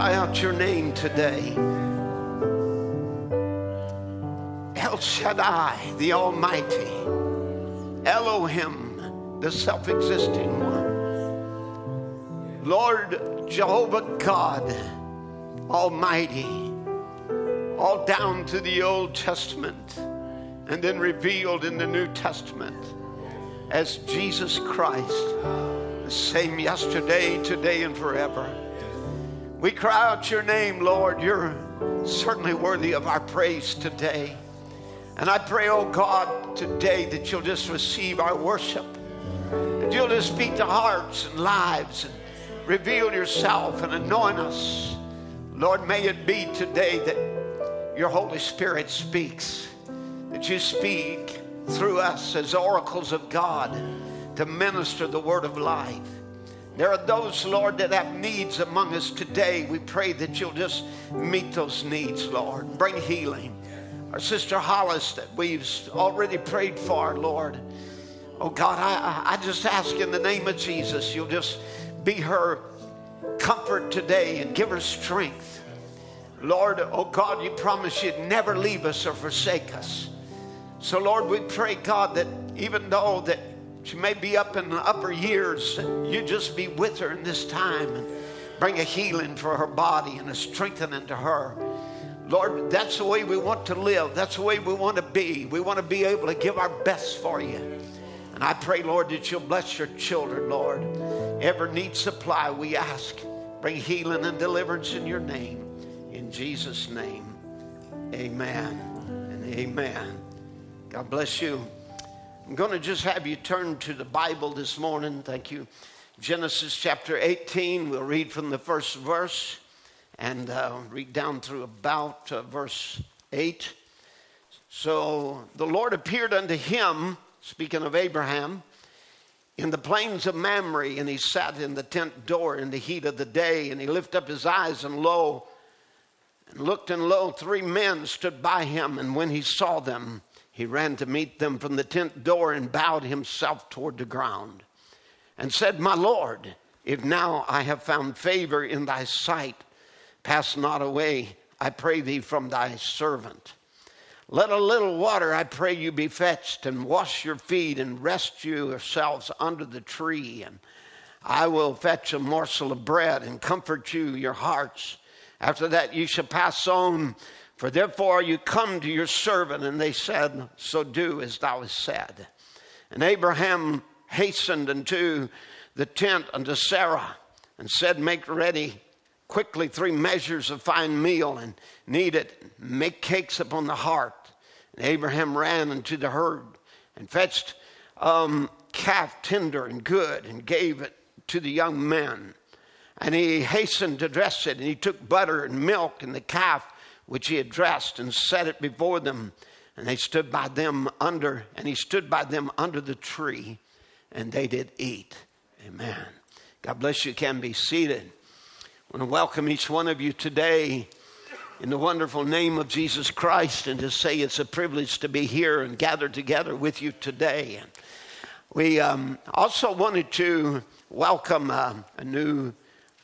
Cry out your name today. El Shaddai, the Almighty, Elohim, the self existing one, Lord Jehovah God, Almighty, all down to the Old Testament and then revealed in the New Testament as Jesus Christ, the same yesterday, today, and forever. We cry out your name, Lord. You're certainly worthy of our praise today. And I pray, oh God, today that you'll just receive our worship. And you'll just speak to hearts and lives and reveal yourself and anoint us. Lord, may it be today that your Holy Spirit speaks, that you speak through us as oracles of God to minister the word of life. There are those, Lord, that have needs among us today. We pray that you'll just meet those needs, Lord. Bring healing. Our sister Hollis that we've already prayed for, Lord. Oh God, I, I just ask in the name of Jesus, you'll just be her comfort today and give her strength. Lord, oh God, you promise you'd never leave us or forsake us. So Lord, we pray, God, that even though that she may be up in the upper years. You just be with her in this time and bring a healing for her body and a strengthening to her. Lord, that's the way we want to live. That's the way we want to be. We want to be able to give our best for you. And I pray, Lord, that you'll bless your children, Lord. Ever need supply, we ask. Bring healing and deliverance in your name. In Jesus' name, amen and amen. God bless you. I'm going to just have you turn to the Bible this morning. Thank you. Genesis chapter 18. We'll read from the first verse and uh, read down through about uh, verse 8. So the Lord appeared unto him, speaking of Abraham, in the plains of Mamre, and he sat in the tent door in the heat of the day, and he lifted up his eyes, and lo, and looked, and lo, three men stood by him, and when he saw them, he ran to meet them from the tent door and bowed himself toward the ground and said, My Lord, if now I have found favor in thy sight, pass not away, I pray thee, from thy servant. Let a little water, I pray you, be fetched, and wash your feet, and rest you yourselves under the tree. And I will fetch a morsel of bread, and comfort you, your hearts. After that, you shall pass on for therefore you come to your servant, and they said, So do as thou hast said. And Abraham hastened unto the tent unto Sarah, and said, Make ready quickly three measures of fine meal, and knead it, make cakes upon the heart. And Abraham ran unto the herd, and fetched um, calf tender and good, and gave it to the young men. And he hastened to dress it, and he took butter and milk and the calf which he addressed and set it before them. And they stood by them under, and he stood by them under the tree, and they did eat. Amen. God bless you. Can be seated. I want to welcome each one of you today in the wonderful name of Jesus Christ and to say it's a privilege to be here and gathered together with you today. And we um, also wanted to welcome uh, a new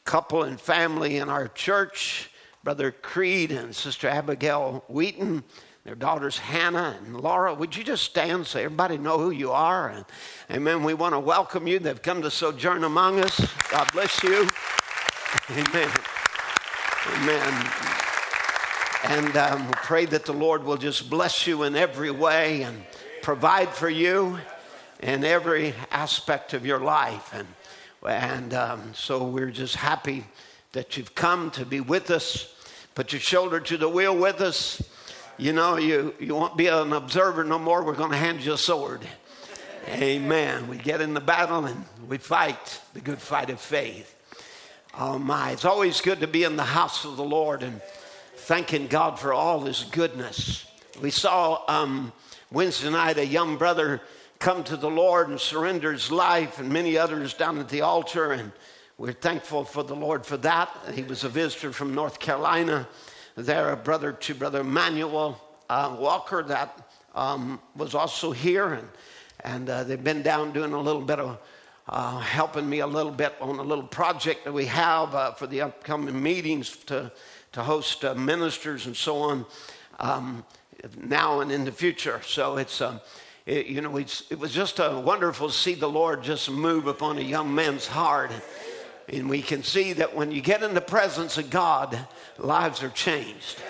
couple and family in our church. Brother Creed and Sister Abigail Wheaton, their daughters Hannah and Laura. Would you just stand so everybody know who you are? And, amen. We want to welcome you. They've come to sojourn among us. God bless you. Amen. Amen. And um, pray that the Lord will just bless you in every way and provide for you in every aspect of your life. And, and um, so we're just happy that you've come to be with us. Put your shoulder to the wheel with us. You know, you, you won't be an observer no more. We're going to hand you a sword. Amen. We get in the battle and we fight the good fight of faith. Oh my, it's always good to be in the house of the Lord and thanking God for all his goodness. We saw um, Wednesday night a young brother come to the Lord and surrender his life, and many others down at the altar. And we're thankful for the Lord for that. He was a visitor from North Carolina. There, a brother to Brother Manuel uh, Walker that um, was also here, and, and uh, they've been down doing a little bit of uh, helping me a little bit on a little project that we have uh, for the upcoming meetings to, to host uh, ministers and so on um, now and in the future. So it's, um, it, you know, it was just uh, wonderful to see the Lord just move upon a young man's heart. And we can see that when you get in the presence of God, lives are changed.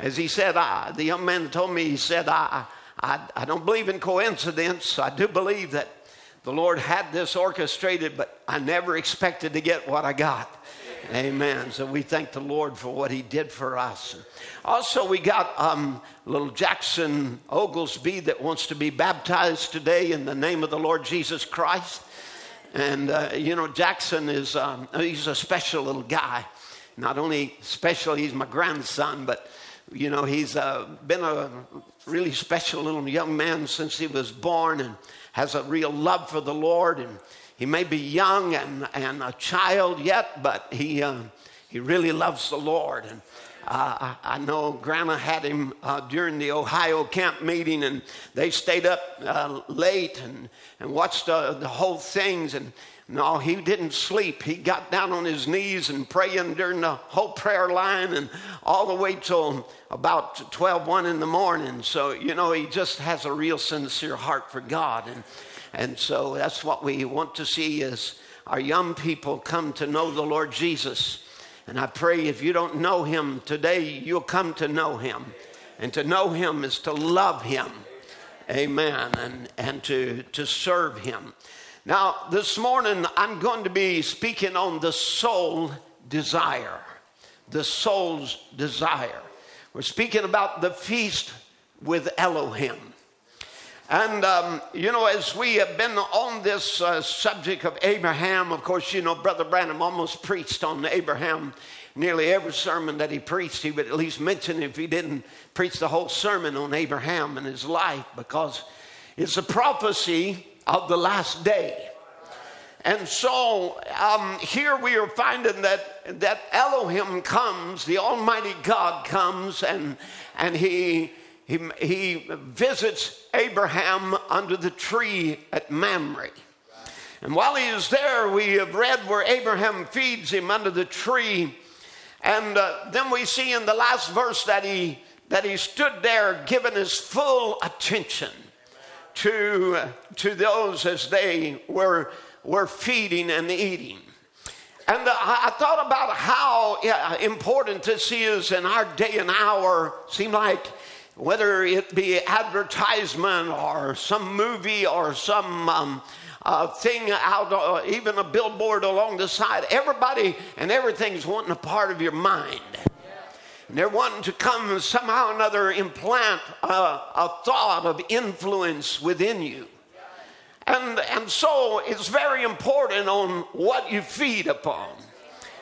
As he said, I, the young man told me, he said, I, I, I don't believe in coincidence. I do believe that the Lord had this orchestrated, but I never expected to get what I got. Amen. So we thank the Lord for what He did for us. Also, we got um, little Jackson Oglesby that wants to be baptized today in the name of the Lord Jesus Christ. And, uh, you know, Jackson is, um, he's a special little guy. Not only special, he's my grandson, but, you know, he's uh, been a really special little young man since he was born and has a real love for the Lord. And he may be young and, and a child yet, but he, uh, he really loves the Lord. And uh, I, know Grandma had him uh, during the Ohio camp meeting, and they stayed up uh, late and, and watched uh, the whole things. And no, he didn't sleep. He got down on his knees and praying during the whole prayer line and all the way till about 12, 1 in the morning. So, you know, he just has a real sincere heart for God. And, and so that's what we want to see is our young people come to know the Lord Jesus. And I pray if you don't know him today, you'll come to know him. And to know him is to love him. Amen. And, and to, to serve him. Now, this morning, I'm going to be speaking on the soul desire. The soul's desire. We're speaking about the feast with Elohim. And, um, you know, as we have been on this uh, subject of Abraham, of course, you know, Brother Branham almost preached on Abraham. Nearly every sermon that he preached, he would at least mention if he didn't preach the whole sermon on Abraham and his life, because it's a prophecy of the last day. And so um, here we are finding that, that Elohim comes, the Almighty God comes, and, and he, he, he visits Abraham under the tree at Mamre. And while he is there, we have read where Abraham feeds him under the tree. And uh, then we see in the last verse that he, that he stood there giving his full attention to, to those as they were, were feeding and eating. And uh, I thought about how important this is in our day and hour. Seem like whether it be advertisement or some movie or some um, uh, thing out, uh, even a billboard along the side, everybody and everything's wanting a part of your mind. And they're wanting to come somehow or another implant a, a thought of influence within you. And, and so it's very important on what you feed upon.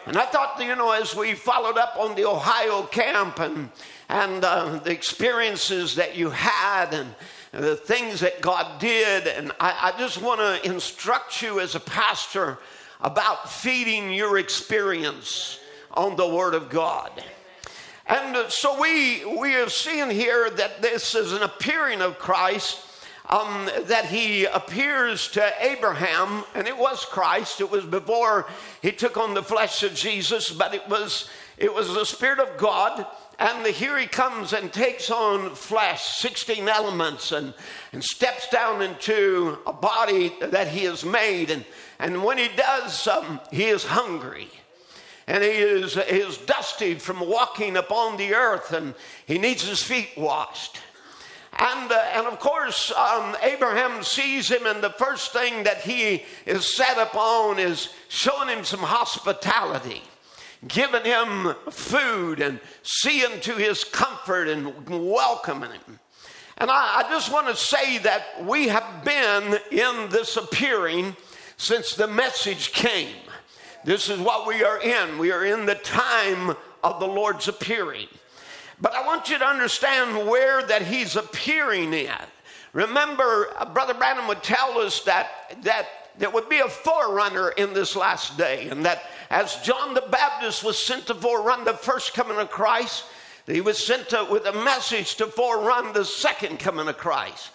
And I thought, you know, as we followed up on the Ohio camp and, and uh, the experiences that you had and the things that God did, and I, I just want to instruct you as a pastor about feeding your experience on the Word of God. And so we, we are seeing here that this is an appearing of Christ, um, that he appears to Abraham, and it was Christ. It was before he took on the flesh of Jesus, but it was, it was the Spirit of God. And here he comes and takes on flesh, 16 elements, and, and steps down into a body that he has made. And, and when he does, um, he is hungry and he is, is dusty from walking upon the earth and he needs his feet washed. And, uh, and of course, um, Abraham sees him, and the first thing that he is set upon is showing him some hospitality, giving him food, and seeing to his comfort and welcoming him. And I, I just want to say that we have been in this appearing since the message came. This is what we are in. We are in the time of the Lord's appearing. But I want you to understand where that he's appearing at. Remember, uh, Brother Branham would tell us that, that there would be a forerunner in this last day, and that as John the Baptist was sent to forerun the first coming of Christ, he was sent to, with a message to forerun the second coming of Christ.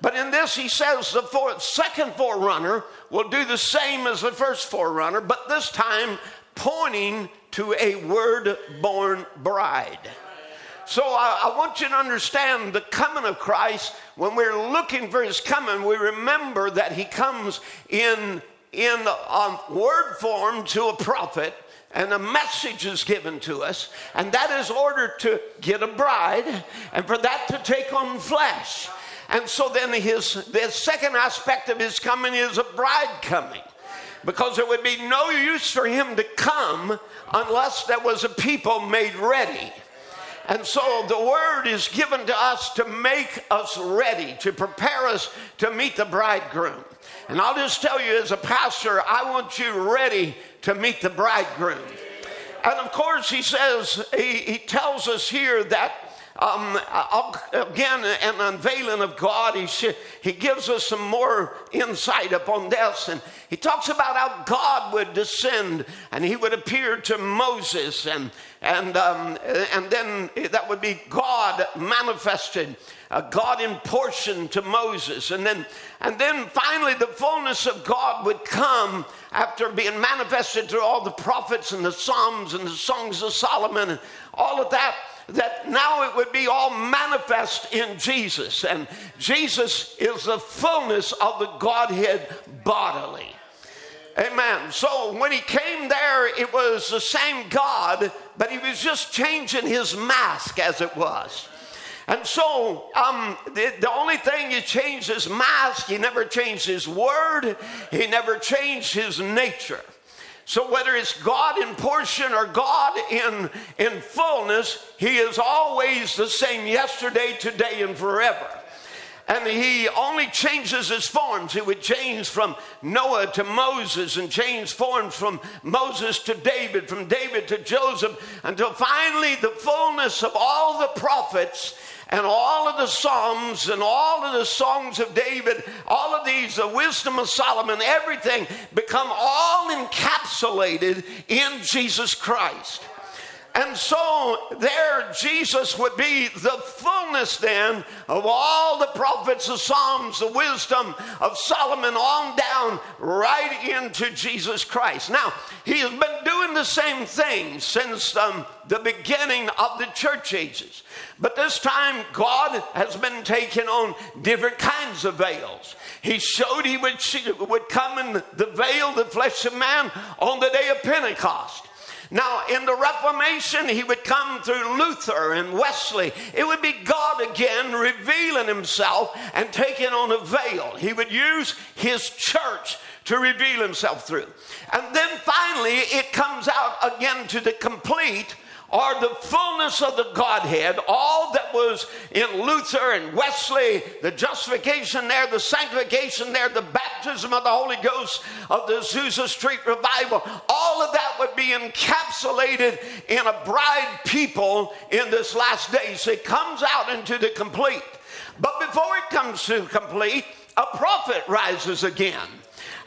But in this, he says the fourth, second forerunner will do the same as the first forerunner, but this time pointing to a word born bride. So I, I, want you to understand the coming of Christ. When we're looking for his coming, we remember that he comes in, in um, word form to a prophet and a message is given to us, and that is ordered to get a bride and for that to take on flesh. And so then his the second aspect of his coming is a bride coming. Because there would be no use for him to come unless there was a people made ready. And so the word is given to us to make us ready, to prepare us to meet the bridegroom. And I'll just tell you as a pastor, I want you ready to meet the bridegroom. And of course, he says, he, he tells us here that um, again, an unveiling of God. He, sh- he gives us some more insight upon this. And he talks about how God would descend and he would appear to Moses. And, and, um, and then that would be God manifested, uh, God in portion to Moses. And then, and then finally, the fullness of God would come after being manifested through all the prophets and the Psalms and the songs of Solomon and all of that that now it would be all manifest in Jesus. And Jesus is the fullness of the Godhead bodily. Amen. So when he came there, it was the same God, but he was just changing his mask as it was. And so um, the, the, only thing he changed his mask, he never changed his word, he never changed his nature. So whether it's God in portion or God in, in fullness, He is always the same yesterday, today, and forever. And he only changes his forms. He would change from Noah to Moses and change forms from Moses to David, from David to Joseph, until finally the fullness of all the prophets and all of the Psalms and all of the songs of David, all of these, the wisdom of Solomon, everything become all encapsulated in Jesus Christ. And so there, Jesus would be the fullness then of all the prophets, the Psalms, the wisdom of Solomon on down right into Jesus Christ. Now, he has been doing the same thing since um, the beginning of the church ages. But this time, God has been taking on different kinds of veils. He showed he would, would come in the veil, the flesh of man, on the day of Pentecost. Now, in the Reformation, he would come through Luther and Wesley. It would be God again revealing himself and taking on a veil. He would use his church to reveal himself through. And then finally, it comes out again to the complete or the fullness of the Godhead, all that was in Luther and Wesley, the justification there, the sanctification there, the baptism of the Holy Ghost of the Azusa Street revival, all of that would be encapsulated in a bride people in this last day. So it comes out into the complete. But before it comes to complete, a prophet rises again.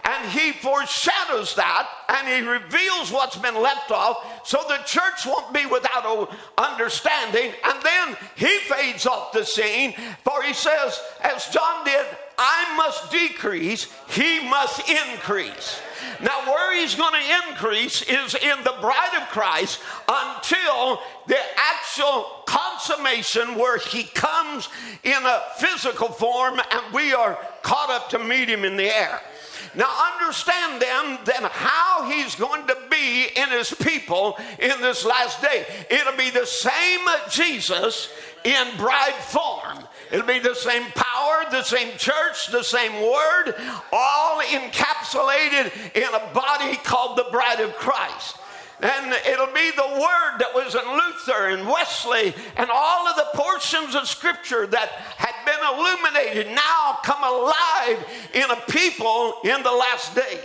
And he foreshadows that and he reveals what's been left off so the church won't be without understanding. And then he fades off the scene, for he says, as John did, I must decrease, he must increase. Now, where he's going to increase is in the bride of Christ until the actual consummation where he comes in a physical form and we are caught up to meet him in the air. Now, understand then, then how he's going to be in his people in this last day. It'll be the same Jesus in bride form. It'll be the same power, the same church, the same word, all encapsulated in a body called the bride of Christ. And it'll be the word that was in Luther and Wesley and all of the portions of scripture that had been illuminated now come alive in a people in the last day.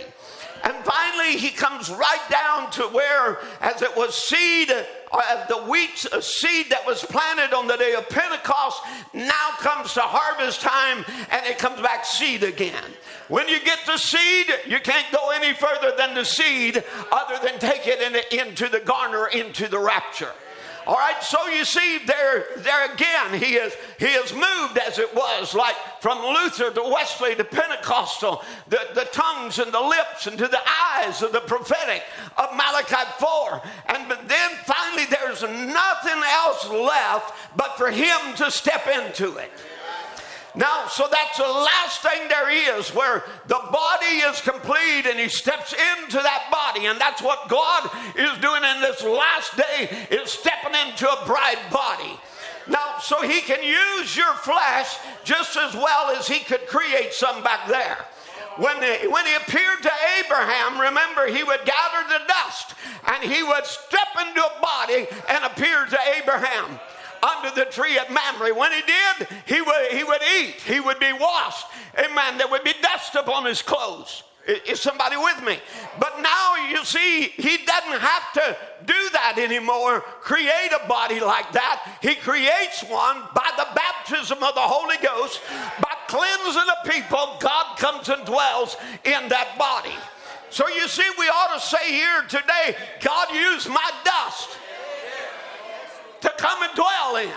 And finally, he comes right down to where, as it was seed, uh, the wheat seed that was planted on the day of Pentecost now comes to harvest time and it comes back seed again. When you get the seed, you can't go any further than the seed other than take it in, into the garner, into the rapture. All right, so you see there, there again, he is, he is moved as it was, like from Luther to Wesley to Pentecostal, the, the tongues and the lips and to the eyes of the prophetic of Malachi 4. And then finally there's nothing else left but for him to step into it. Now, so that's the last thing there is where the body is complete and he steps into that body. And that's what God is doing in this last day is stepping into a bride body. Now, so he can use your flesh just as well as he could create some back there. When he, when he appeared to Abraham, remember, he would gather the dust and he would step into a body and appear to Abraham under the tree at Mamre. When he did, he would, he would eat, he would be washed. Amen. There would be dust upon his clothes. Is somebody with me? But now you see, he doesn't have to do that anymore, create a body like that. He creates one by the baptism of the Holy Ghost, by cleansing the people. God comes and dwells in that body. So you see, we ought to say here today, God used my dust to come and dwell in.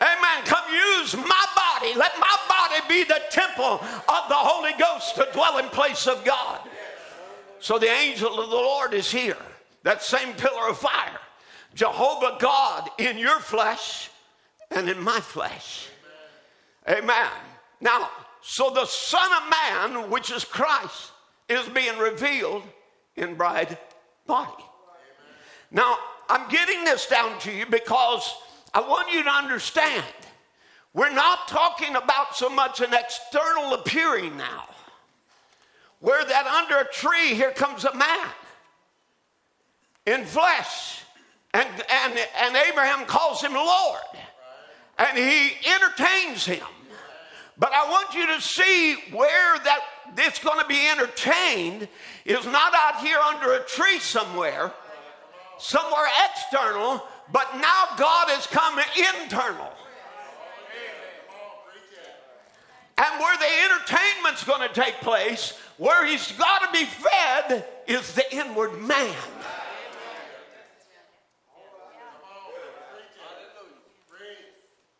Amen. Come use my body. Let my body be the temple of the Holy Ghost, the dwelling place of God. So the angel of the Lord is here. That same pillar of fire. Jehovah God in your flesh and in my flesh. Amen. Now, so the Son of Man, which is Christ, is being revealed in bride body. Now, I'm getting this down to you because I want you to understand. We're not talking about so much an external appearing now, where that under a tree, here comes a man in flesh, and, and, and Abraham calls him Lord, and he entertains him. But I want you to see where that it's going to be entertained is not out here under a tree somewhere somewhere external, but now God has come internal. And where the entertainment's going to take place, where he's got to be fed, is the inward man.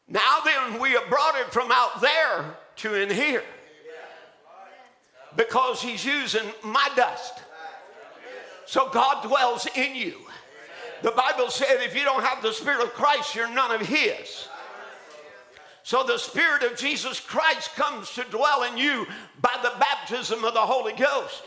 Now then, we have brought it from out there to in here because he's using my dust. So God dwells in you. The Bible said if you don't have the Spirit of Christ, you're none of His. So the Spirit of Jesus Christ comes to dwell in you by the baptism of the Holy Ghost.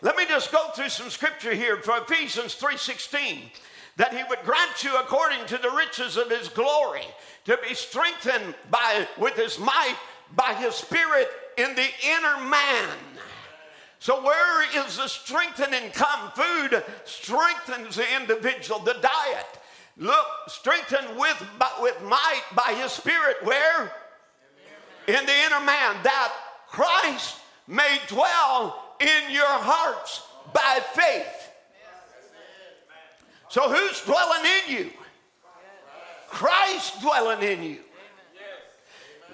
Let me just go through some scripture here for Ephesians 3:16 that he would grant you according to the riches of his glory to be strengthened by with his might by his spirit in the inner man so, where is the strengthening come? Food strengthens the individual, the diet. Look, strengthened with, with might by his spirit. Where? In the inner man, that Christ may dwell in your hearts by faith. So, who's dwelling in you? Christ dwelling in you.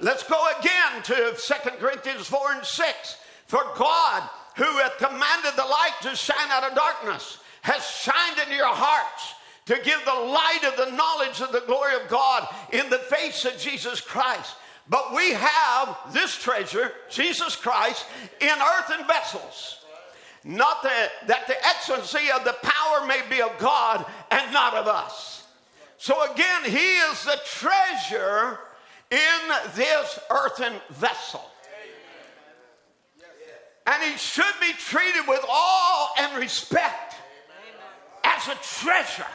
Let's go again to 2 Corinthians 4 and 6. For God who hath commanded the light to shine out of darkness, has shined into your hearts to give the light of the knowledge of the glory of God in the face of Jesus Christ. But we have this treasure, Jesus Christ, in earthen vessels. Not that, that the excellency of the power may be of God and not of us. So again, He is the treasure in this earthen vessel and he should be treated with awe and respect as a treasure.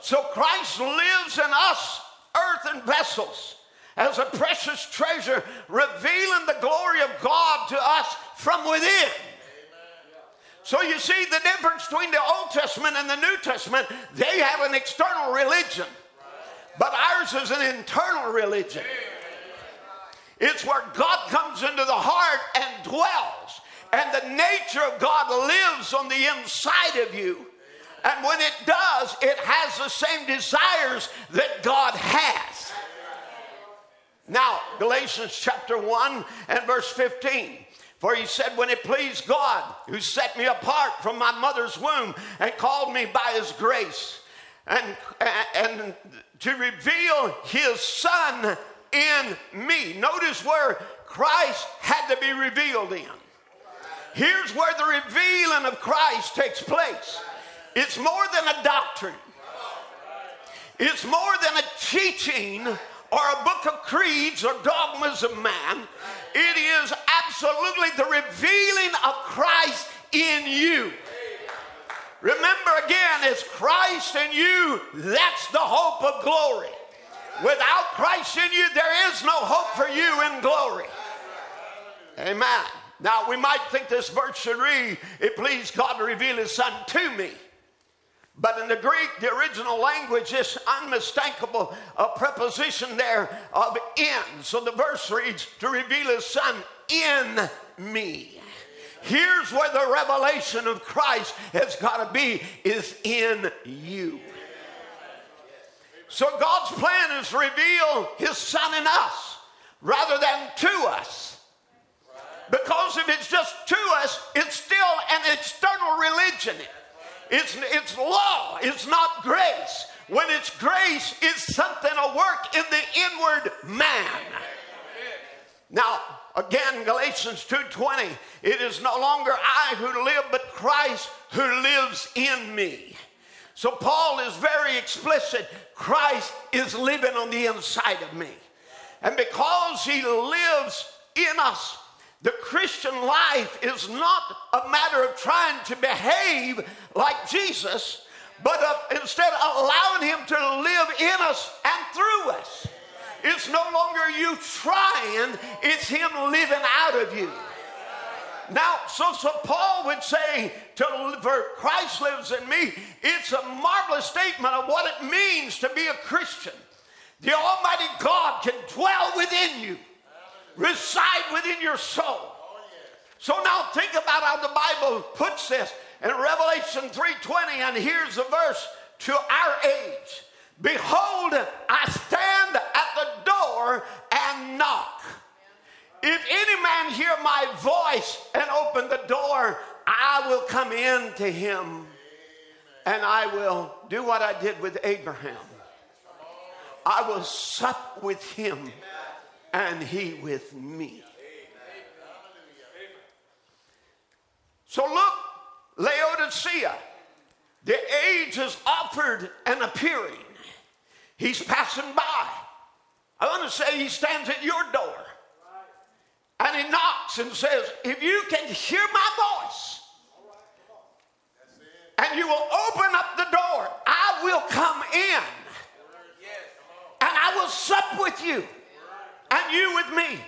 So Christ lives in us, earthen vessels, as a precious treasure, revealing the glory of God to us from within. So you see the difference between the Old Testament and the New Testament, they have an external religion, but ours is an internal religion. It's where God comes into the heart and dwells. And the nature of God lives on the inside of you. And when it does, it has the same desires that God has. Now, Galatians chapter 1 and verse 15. For he said, When it pleased God, who set me apart from my mother's womb and called me by his grace and, and to reveal his son in me. Notice where Christ had to be revealed in. Here's where the revealing of Christ takes place. It's more than a doctrine. It's more than a teaching or a book of creeds or dogmas of man. It is absolutely the revealing of Christ in you. Remember again, it's Christ in you. That's the hope of glory. Without Christ in you, there is no hope for you in glory. Amen. Now, we might think this verse should read, It pleased God to reveal His Son to me. But in the Greek, the original language, this unmistakable uh, preposition there of in. So the verse reads, To reveal His Son in me. Here's where the revelation of Christ has got to be is in you. So God's plan is to reveal his son in us rather than to us. Because if it's just to us, it's still an external religion. It's, it's law, it's not grace. When it's grace, it's something, a work in the inward man. Now, again, Galatians 2:20, it is no longer I who live, but Christ who lives in me. So Paul is very explicit. Christ is living on the inside of me. And because he lives in us, the Christian life is not a matter of trying to behave like Jesus, but of instead allowing him to live in us and through us. It's no longer you trying, it's Him living out of you. Now, so, so Paul would say, to, for Christ lives in me, it's a marvelous statement of what it means to be a Christian. The Almighty God can dwell within you, reside within your soul. So now think about how the Bible puts this in Revelation 3:20, and here's a verse to our age. Behold, I stand at the door and knock. If any man hear my voice and open the door, I will come in to him and I will do what I did with Abraham. I will sup with him and he with me. So look, Laodicea, the age is offered and appearing. He's passing by. I want to say he stands at your door and he knocks and says, If you can hear my voice and you will open up the door, I will come in and I will sup with you and you with me.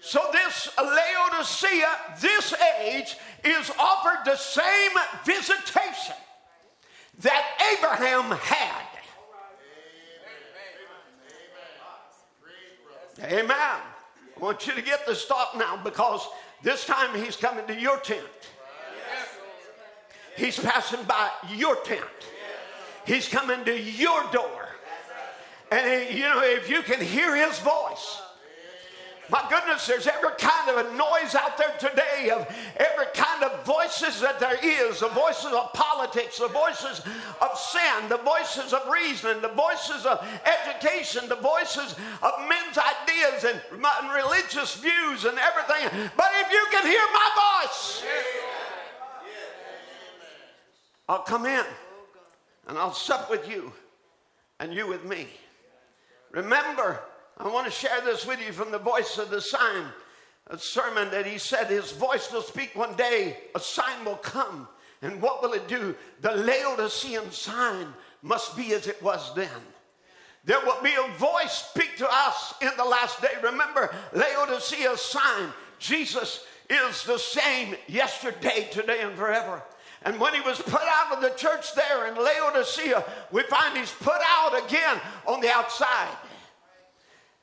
So, this Laodicea, this age, is offered the same visitation that Abraham had. Amen. I want you to get this thought now because this time he's coming to your tent. He's passing by your tent. He's coming to your door. And you know, if you can hear his voice, my goodness, there's every kind of a noise out there today of every kind of voices that there is the voices of politics, the voices of sin, the voices of reasoning, the voices of education, the voices of men's ideas and, and religious views and everything. But if you can hear my voice, I'll come in and I'll sup with you and you with me. Remember, I want to share this with you from the voice of the sign, a sermon that he said his voice will speak one day, a sign will come. And what will it do? The Laodicean sign must be as it was then. There will be a voice speak to us in the last day. Remember, Laodicea's sign, Jesus is the same yesterday, today, and forever. And when he was put out of the church there in Laodicea, we find he's put out again on the outside.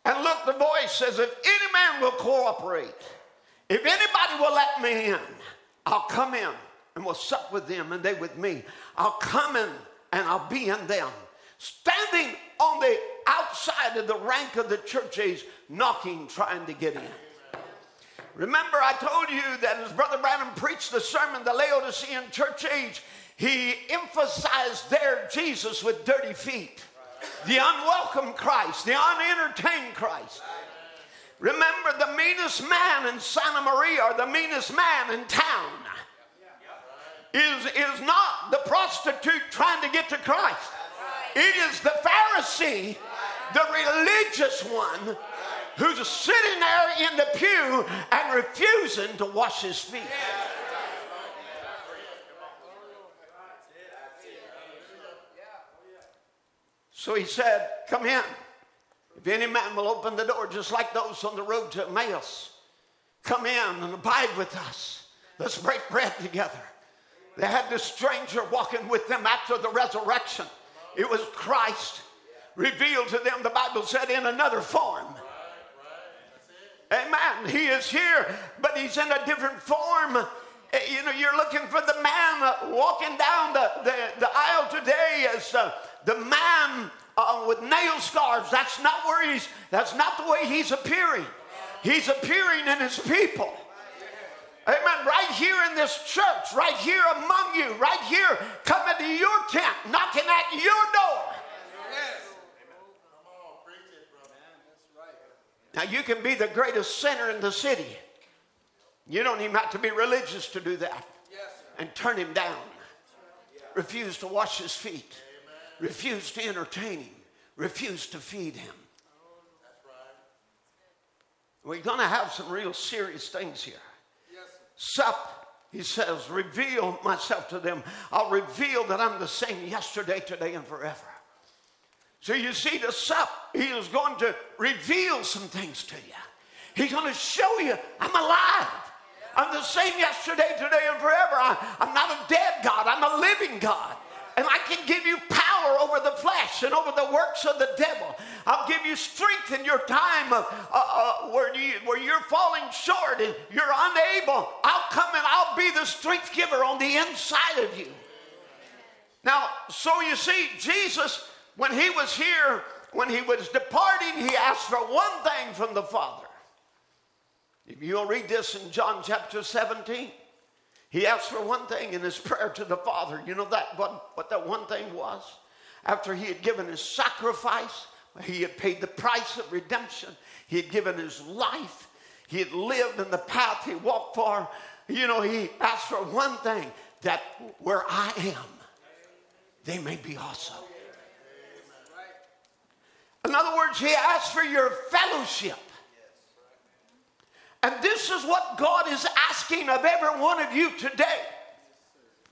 And look, the voice says, if any man will cooperate, if anybody will let me in, I'll come in and will sup with them and they with me. I'll come in and I'll be in them. Standing on the outside of the rank of the church age, knocking, trying to get in. Remember, I told you that as Brother Branham preached the sermon, the Laodicean church age, he emphasized there Jesus with dirty feet, the unwelcome Christ, the unentertained Christ. Remember, the meanest man in Santa Maria or the meanest man in town is, is not the prostitute trying to get to Christ. It is the Pharisee, the religious one, who's sitting there in the pew and refusing to wash his feet. So he said, Come in. If any man will open the door, just like those on the road to Emmaus, come in and abide with us. Let's break bread together. They had this stranger walking with them after the resurrection. It was Christ revealed to them, the Bible said, in another form. Amen. He is here, but he's in a different form. Eh, you know, you're looking for the man uh, walking down the, the, the aisle today as uh, the man uh, with nail scars. That's not where he's, that's not the way he's appearing. He's appearing in his people. Amen. Right here in this church, right here among you, right here coming to your tent, knocking at your door. Now, you can be the greatest sinner in the city. You don't even have to be religious to do that. And turn him down. Refuse to wash his feet. Refuse to entertain him. Refuse to feed him. We're going to have some real serious things here. Yes, Sup, he says, reveal myself to them. I'll reveal that I'm the same yesterday, today, and forever. So you see, the sup, he is going to reveal some things to you. He's going to show you I'm alive. I'm the same yesterday, today, and forever. I, am not a dead God, I'm a living God. And I can give you power over the flesh and over the works of the devil. I'll give you strength in your time of, uh, uh, where, you, where you're falling short and you're unable. I'll come and I'll be the strength giver on the inside of you. Now, so you see, Jesus, when he was here, when he was departing, he asked for one thing from the Father. If you'll read this in John chapter 17, he asked for one thing in his prayer to the Father. You know that what, what that one thing was? After he had given his sacrifice, he had paid the price of redemption, he had given his life, he had lived in the path he walked for. You know, he asked for one thing that where I am, they may be also. In other words, he asked for your fellowship. And this is what God is asking of every one of you today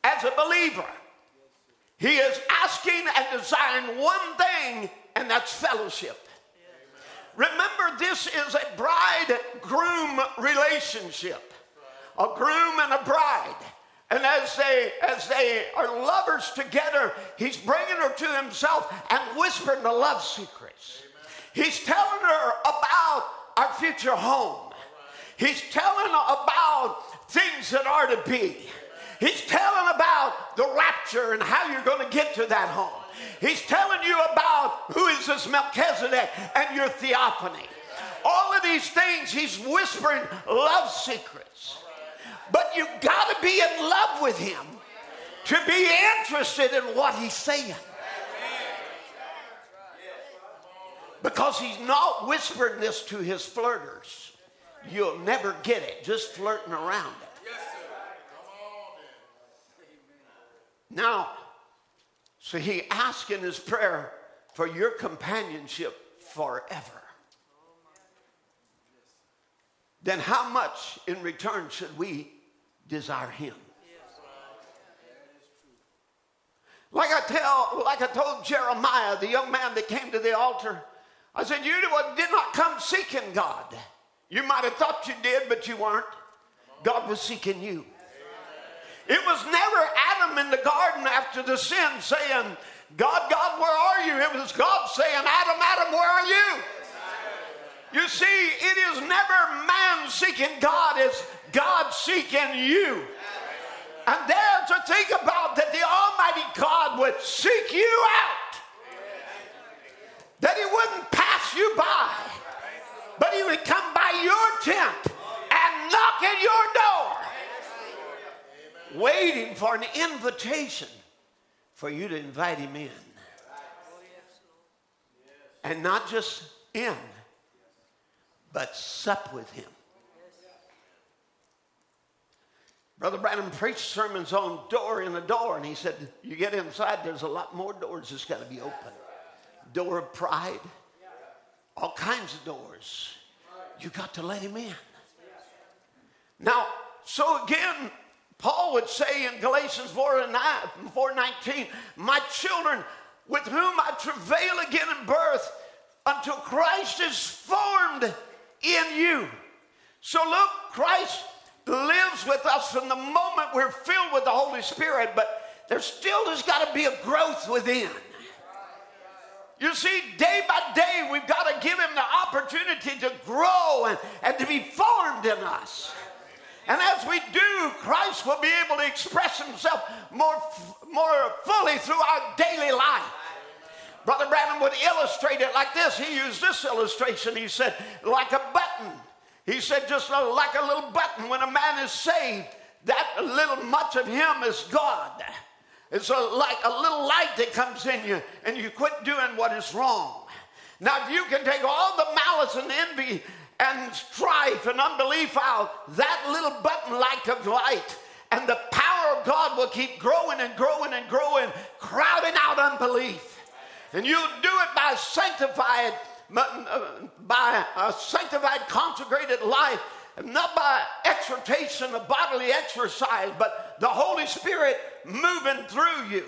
as a believer. He is asking and desiring one thing, and that's fellowship. Remember, this is a bride groom relationship, a groom and a bride. And as they as they are lovers together, he's bringing her to himself and whispering the love secrets. He's telling her about our future home. He's telling about things that are to be. He's telling about the rapture and how you're going to get to that home. He's telling you about who is this Melchizedek and your theophany. All of these things, he's whispering love secrets. But you've got to be in love with him to be interested in what he's saying. Because he's not whispering this to his flirters. You'll never get it just flirting around it. Now, so he asked in his prayer for your companionship forever. Then how much in return should we desire him? Like I tell, like I told Jeremiah, the young man that came to the altar, I said, You did not come seeking God. You might have thought you did, but you weren't. God was seeking you. It was never Adam in the garden after the sin saying, God, God, where are you? It was God saying, Adam, Adam, where are you? You see, it is never man seeking God, it's God seeking you. And there to think about that the Almighty God would seek you out, that He wouldn't pass you by but he would come by your tent and knock at your door, waiting for an invitation for you to invite him in. And not just in, but sup with him. Brother Branham preached sermons on door in a door, and he said, You get inside, there's a lot more doors that's got to be open. Door of pride, all kinds of doors. You got to let him in. Now, so again, Paul would say in Galatians 4 and 9, 4 19, My children, with whom I travail again in birth, until Christ is formed in you. So look, Christ lives with us from the moment we're filled with the Holy Spirit, but there still has got to be a growth within. You see, day by day, we've got to give him the opportunity to grow and, and to be formed in us. And as we do, Christ will be able to express himself more, more fully through our daily life. Brother Branham would illustrate it like this. He used this illustration. He said, like a button. He said, just like a little button when a man is saved, that little much of him is God. It's a, like a little light that comes in you, and you quit doing what is wrong. Now, if you can take all the malice and envy and strife and unbelief out, that little button light of light, and the power of God will keep growing and growing and growing, crowding out unbelief. And you do it by sanctified, Uh, by a sanctified, consecrated life, not by exhortation of bodily exercise, but the Holy Spirit moving through you.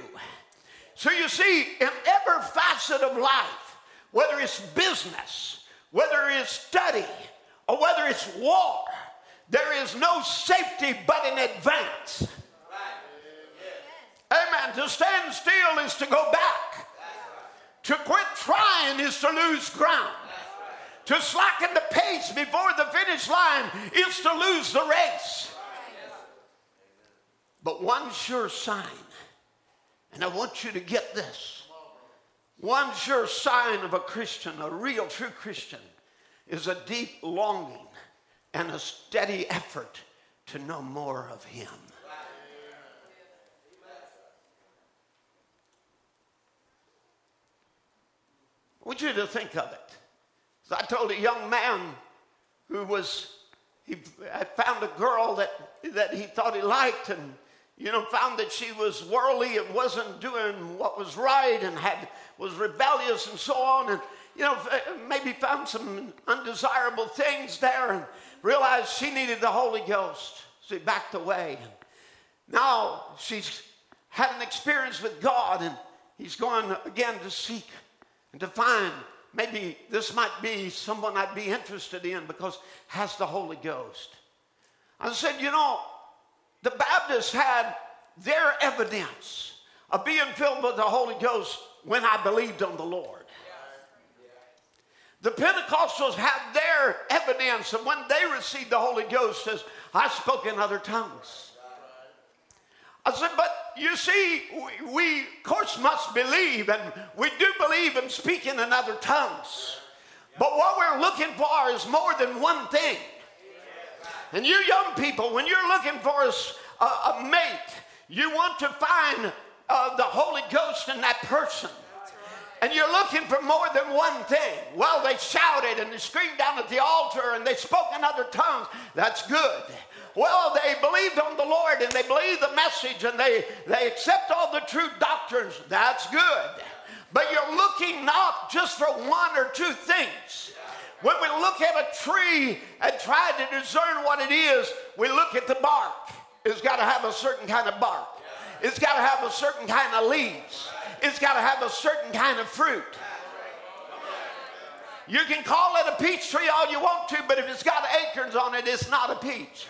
So you see, in every facet of life, whether it's business, whether it's study, or whether it's war, there is no safety but in advance. Amen. To stand still is to go back. To quit trying is to lose ground. To slacken the pace before the finish line is to lose the race. But one sure sign, and I want you to get this one sure sign of a Christian, a real true Christian, is a deep longing and a steady effort to know more of Him. I want you to think of it. I told a young man who was, he had found a girl that, that he thought he liked and, you know, found that she was worldly and wasn't doing what was right and had, was rebellious and so on. And, you know, maybe found some undesirable things there and realized she needed the Holy Ghost. So he backed away. And now she's had an experience with God and he's going again to seek and to find maybe this might be someone I'd be interested in because has the Holy Ghost. I said, you know, the Baptists had their evidence of being filled with the Holy Ghost when I believed on the Lord. The Pentecostals had their evidence of when they received the Holy Ghost as I spoke in other tongues. I said, but you see, we, we, of course must believe, and we do believe in speaking in other tongues. But what we're looking for is more than one thing. And you young people, when you're looking for a, a mate, you want to find uh, the Holy Ghost in that person and you're looking for more than one thing. Well, they shouted and they screamed down at the altar and they spoke in other tongues. That's good. Well, they believed on the Lord and they believed the message and they, they accept all the true doctrines. That's good. But you're looking not just for one or two things. When we look at a tree and try to discern what it is, we look at the bark. It's got to have a certain kind of bark. It's got to have a certain kind of leaves it's got to have a certain kind of fruit. You can call it a peach tree all you want to, but if it's got acorns on it, it's not a peach.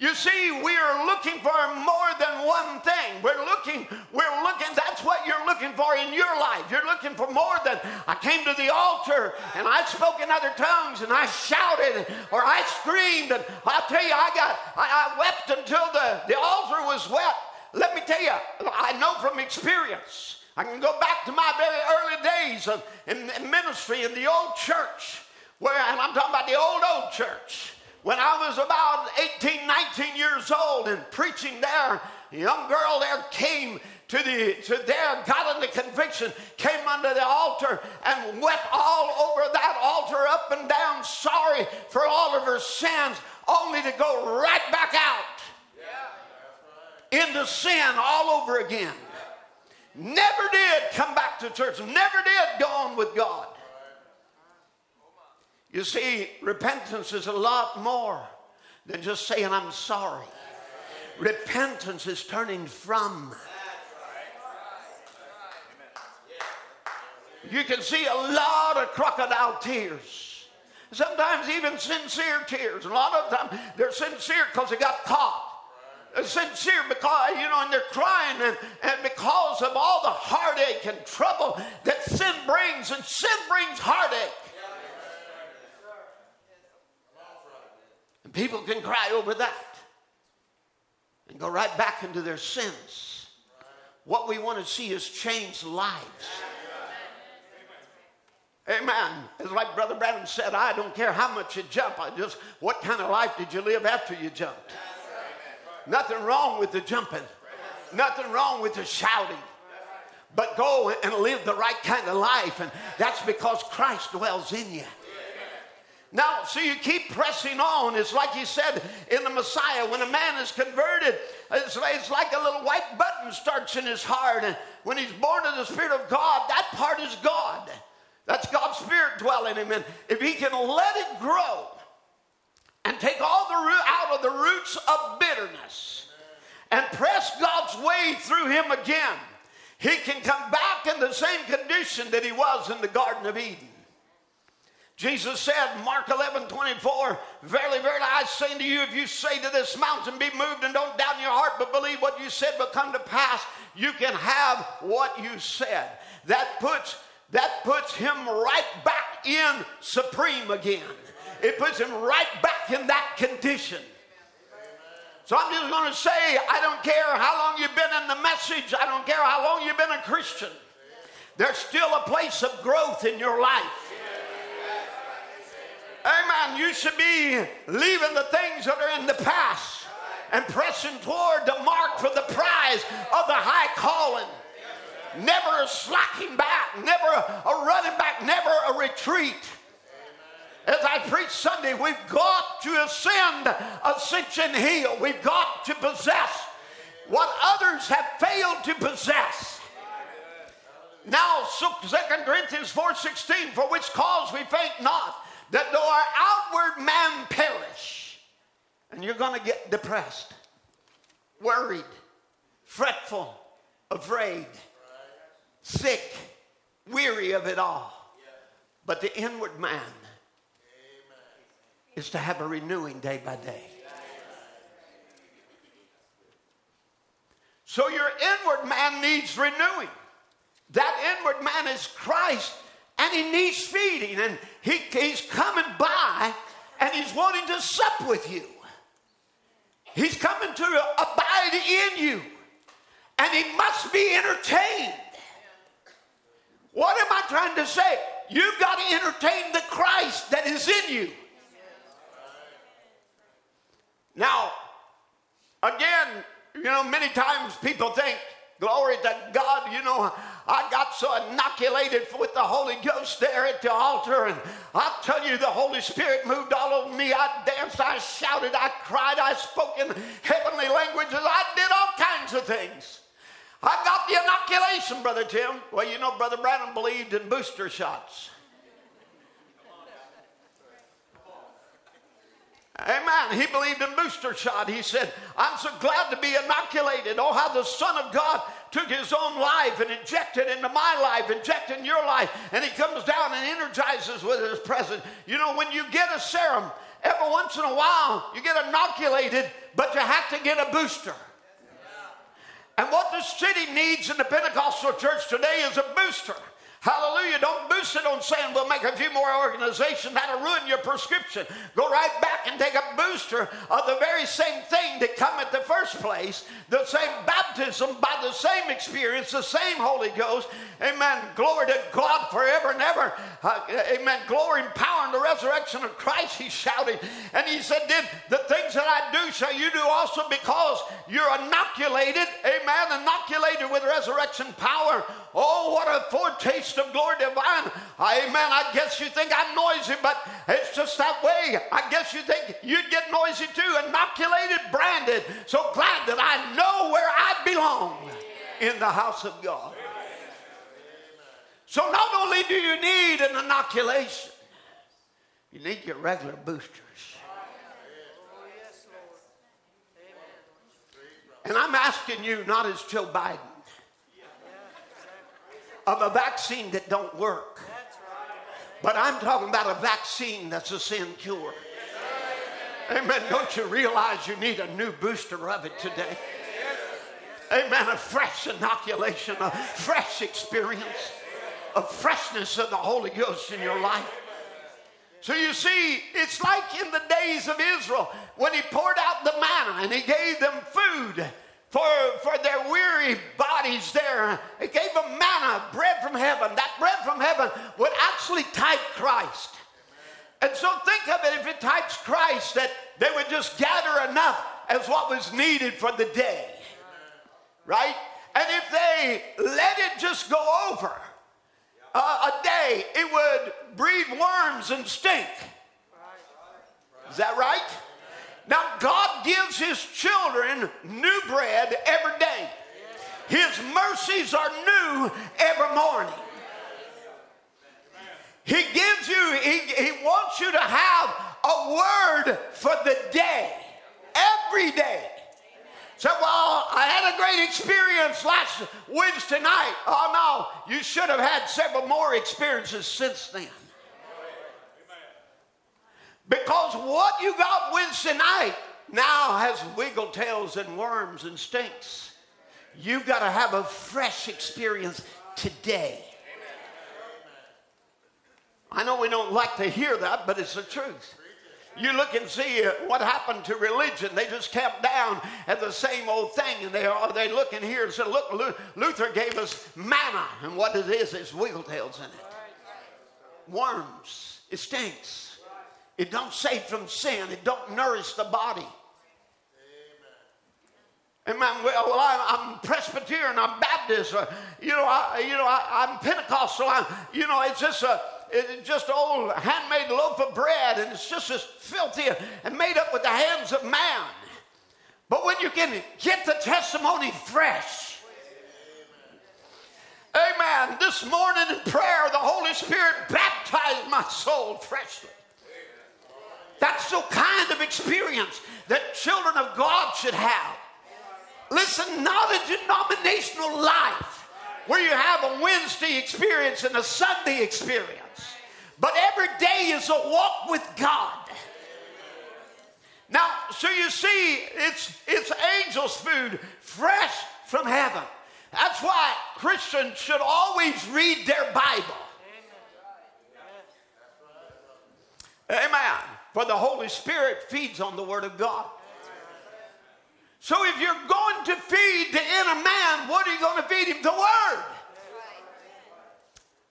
You see, we are looking for more than one thing. We're looking, we're looking, that's what you're looking for in your life. You're looking for more than I came to the altar and I spoke in other tongues and I shouted or I screamed and I'll tell you, I got, I, I wept until the, the altar was wet. Let me tell you, I know from experience. I can go back to my very early days in, in ministry in the old church, where, and I'm talking about the old, old church, When I was about 18, 19 years old and preaching there, a young girl there came to the to there, got into conviction, came under the altar and wept all over that altar up and down, sorry for all of her sins, only to go right back out into sin all over again. Never did come back to church, never did go on with God. You see, repentance is a lot more than just saying, I'm sorry. Repentance is turning from. You can see a lot of crocodile tears. Sometimes even sincere tears. A lot of them they're sincere because they got caught. They're sincere because, you know, and they're crying and, and because of all the heartache and trouble that sin brings, and sin brings heartache. And people can cry over that and go right back into their sins. What we want to see is change lives. Amen. It's like Brother Branham said, I don't care how much you jump. I just, what kind of life did you live after you jumped? Nothing wrong with the jumping. Nothing wrong with the shouting. But go and live the right kind of life. And that's because Christ dwells in you. Now, so you keep pressing on. It's like he said in the Messiah when a man is converted, it's, like a little white button starts in his heart. And when he's born of the Spirit of God, that part is God. That's God's Spirit dwelling in him. And if he can let it grow and take all the root out of the roots of bitterness and press God's way through him again, he can come back in the same condition that he was in the Garden of Eden. Jesus said, Mark 11, 24, Verily, verily, I say unto you, if you say to this mountain, be moved, and don't doubt in your heart, but believe what you said will come to pass, you can have what you said. That puts that puts him right back in supreme again. It puts him right back in that condition. So I'm just going to say, I don't care how long you've been in the message, I don't care how long you've been a Christian. There's still a place of growth in your life. Amen. You should be leaving the things that are in the past and pressing toward the mark for the prize of the high calling never a slacking back, never a running back, never a retreat. As I preach Sunday, we've got to ascend Ascension Hill. We've got to possess what others have failed to possess. Now, 2 Corinthians 4.16, for which cause we faint not, that though our outward man perish, and you're going to get depressed, worried, fretful, afraid sick, weary of it all. But the inward man is to have a renewing day by day. So your inward man needs renewing. That inward man is Christ, and he needs feeding, and he, he's coming by and he's wanting to sup with you. He's coming to abide in you, and he must be entertained. What am I trying to say? You've got to entertain the Christ that is in you. Now, again, you know, many times people think, glory to God, you know, I got so inoculated with the Holy Ghost there at the altar, and I'll tell you, the Holy Spirit moved all over me. I danced, I shouted, I cried, I spoke in heavenly languages, I did all kinds of things. I got the inoculation, Brother Tim. Well, you know, Brother Branham believed in booster shots. Amen. He believed in booster shot. He said, I'm so glad to be inoculated. Oh, how the Son of God took his own life and injected into my life, injected in your life, and he comes down and energizes with his presence. You know, when you get a serum, every once in a while you get inoculated, but you have to get a booster. And what the city needs in the Pentecostal church today is a booster. Hallelujah. Don't boost it on saying we'll make a few more organizations. That'll ruin your prescription. Go right back and take a booster of the very same thing that come at the first place. The same baptism by the same experience, the same Holy Ghost. Amen. Glory to God forever and ever. Uh, amen. Glory and power in the resurrection of Christ, he shouted. And he said, Did the things that I do shall you do also because you're inoculated, amen, inoculated with resurrection power. Oh, what a foretaste of glory divine. Amen. I guess you think I'm noisy, but it's just that way. I guess you think you'd get noisy too. Inoculated, branded. So glad that I know where I belong in the house of God. So not only do you need an inoculation, you need your regular boosters. And I'm asking you, not as Joe Biden, of a vaccine that don't work. But I'm talking about a vaccine that's a sin cure. Amen. Don't you realize you need a new booster of it today? Amen. A fresh inoculation, a fresh experience, a freshness of the Holy Ghost in your life. So you see, it's like in the days of Israel when he poured out the manna and he gave them food for, for their weary bodies there. He gave them manna, bread from heaven. That bread from heaven would actually type Christ. And so think of it if it types Christ, that they would just gather enough as what was needed for the day. Right? And if they let it just go over uh, a day, it would breed worms and stink. Is that right? Now, God gives His children new bread every day. His mercies are new every morning. He gives you, he, he wants you to have a word for the day, every day. So, well, I had a great experience last Wednesday night. Oh, no, you should have had several more experiences since then. Because what you got Wednesday night now has wiggle tails and worms and stinks. You've got to have a fresh experience today. I know we don't like to hear that, but it's the truth. You look and see what happened to religion. They just kept down at the same old thing, and they are they look and here and say, "Look, Luther gave us manna, and what it is is wiggle tails in it, worms. It stinks. It don't save from sin. It don't nourish the body." Amen. Well, well I'm, I'm, Presbyterian. I'm Baptist. Or, you know, I, you know, I, am Pentecostal. I'm, you know, it's just a it's just old handmade loaf of bread, and it's just as filthy and made up with the hands of man. But when you can get the testimony fresh, Amen. This morning in prayer, the Holy Spirit baptized my soul freshly. That's the kind of experience that children of God should have. Listen, not a denominational life where you have a Wednesday experience and a Sunday experience. But every day is a walk with God. Now, so you see, it's, it's angels' food fresh from heaven. That's why Christians should always read their Bible. Amen. For the Holy Spirit feeds on the Word of God. So if you're going to feed the inner man, what are you going to feed him? The Word.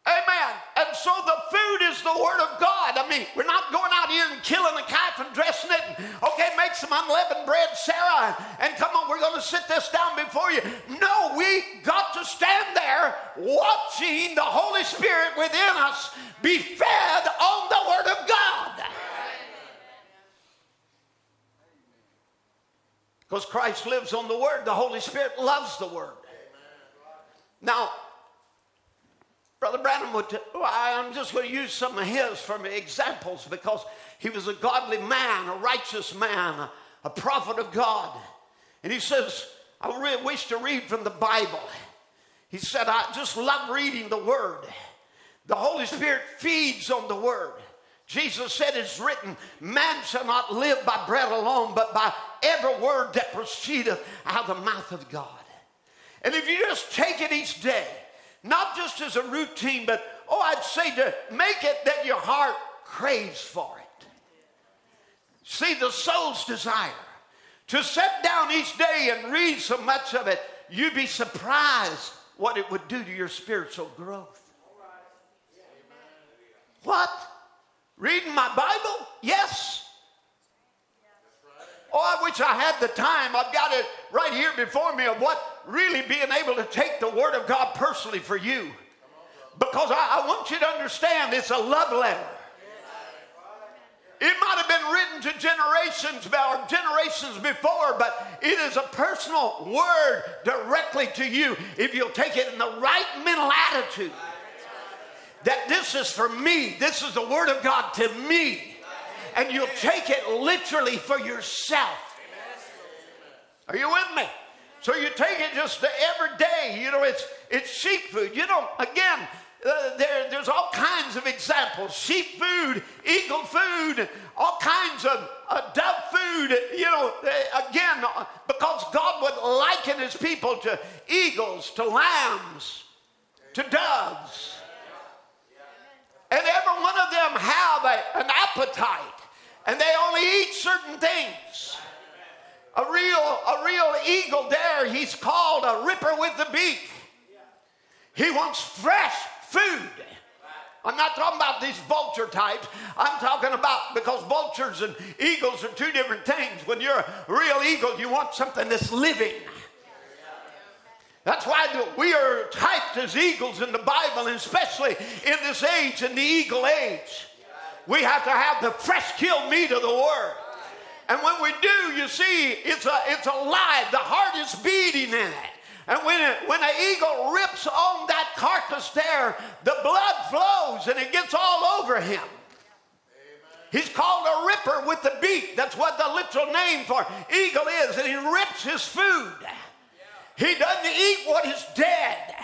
Amen. And so the food is the Word of God. I mean, we're not going out here and killing a calf and dressing it. And, okay, make some unleavened bread, Sarah, and come on, we're going to sit this down before you. No, we got to stand there watching the Holy Spirit within us be fed on the Word of God. Because Christ lives on the Word, the Holy Spirit loves the Word. Now, Brother Branham would, I'm just going to use some of his from examples because he was a godly man, a righteous man, a, a prophet of God. And he says, I wish to read from the Bible. He said, I just love reading the Word. The Holy Spirit feeds on the Word. Jesus said, It's written, man shall not live by bread alone, but by every word that proceedeth out of the mouth of God. And if you just take it each day, not just as a routine, but oh, I'd say to make it that your heart craves for it. See, the soul's desire to sit down each day and read so much of it you'd be surprised what it would do to your spiritual growth. What? Reading my Bible? Yes. Oh, I wish I had the time. I've got it right here before me of what really being able to take the Word of God personally for you. Because I, I want you to understand it's a love letter. It might have been written to generations or generations before, but it is a personal word directly to you if you'll take it in the right mental attitude. That this is for me, this is the word of God to me. And you'll take it literally for yourself. Are you with me? So you take it just every day. You know, it's it's sheep food. You know, again, uh, there, there's all kinds of examples sheep food, eagle food, all kinds of uh, dove food. You know, uh, again, uh, because God would liken his people to eagles, to lambs, to doves. And every one of them have a, an appetite, and they only eat certain things. A real, a real eagle there, he's called a ripper with the beak. He wants fresh food. I'm not talking about these vulture types. I'm talking about because vultures and eagles are two different things. When you're a real eagle, you want something that's living. That's why we are typed as eagles in the Bible, and especially in this age, in the eagle age. We have to have the fresh killed meat of the Word. And when we do, you see, it's, a, it's alive. The heart is beating in it. And when, it, when an eagle rips on that carcass there, the blood flows and it gets all over him. He's called a ripper with the beak. That's what the literal name for eagle is. And he rips his food. He doesn't eat what is dead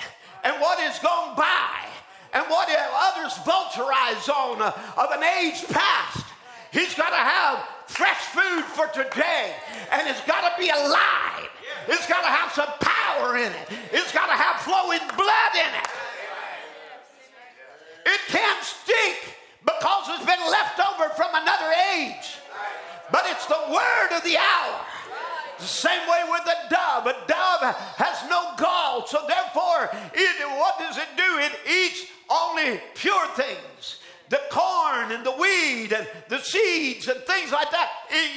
and what is gone by and what others vulturize on uh, of an age past. He's got to have fresh food for today and it's got to be alive. It's got to have some power in it. It's got to have flowing blood in it. It can't stink because it's been left over from another age. But it's the word of the hour. The same way with a dove. A dove has no gall, so therefore, it, what does it do? It eats only pure things the corn and the weed and the seeds and things like that.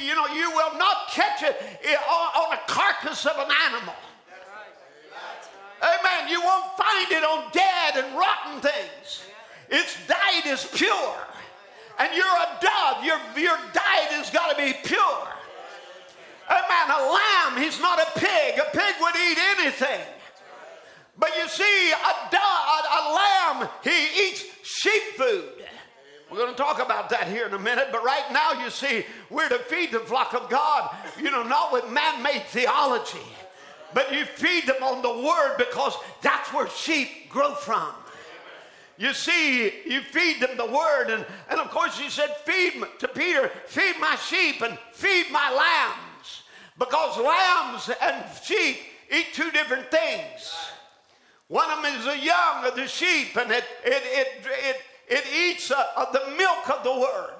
You know, you will not catch it eh, on a carcass of an animal. Amen. You won't find it on dead and rotten things. Its diet is pure. And you're a dove. Your, your diet has got to be pure. Amen. A lamb, he's not a pig. A pig would eat anything. But you see, a, a, a lamb, he eats sheep food. We're going to talk about that here in a minute, but right now you see, we're to feed the flock of God, you know, not with man made theology, but you feed them on the word because that's where sheep grow from. You see, you feed them the word, and, and of course, he said, Feed to Peter, feed my sheep and feed my lambs, because lambs and sheep eat two different things. One of them is the young of the sheep, and it, it, it, it it eats uh, of the milk of the word.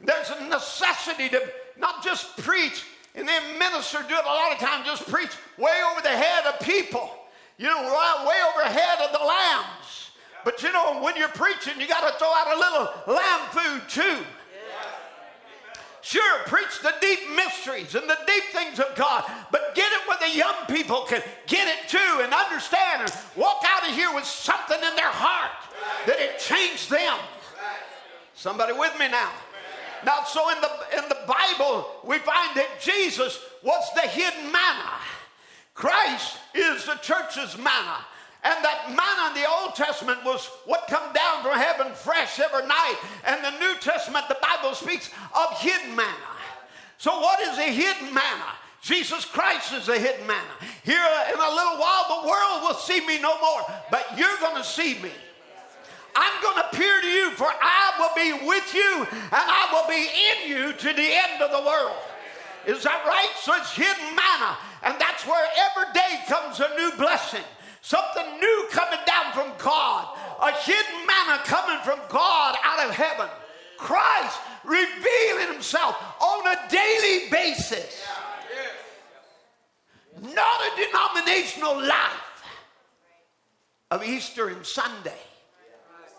There's a necessity to not just preach and then minister, do it a lot of times, just preach way over the head of people, you know, way over the head of the lambs. But you know, when you're preaching, you got to throw out a little lamb food too. Sure, preach the deep mysteries and the deep things of God, but get it where the young people can get it too and understand and walk out of here with something in their heart that it changed them. Somebody with me now? Now, so in the in the Bible, we find that Jesus was the hidden manna. Christ is the church's manna. And that manna in the Old Testament was what come down from heaven fresh every night. And the New Testament, the Bible speaks of hidden manna. So what is a hidden manna? Jesus Christ is a hidden manna. Here in a little while, the world will see me no more, but you're going to see me. I'm going to appear to you, for I will be with you and I will be in you to the end of the world. Is that right? So it's hidden manna, and that's where every day comes a new blessing, something new coming down from God, a hidden manna coming from God out of heaven. Christ revealing himself on a daily basis. Not a denominational life of Easter and Sunday,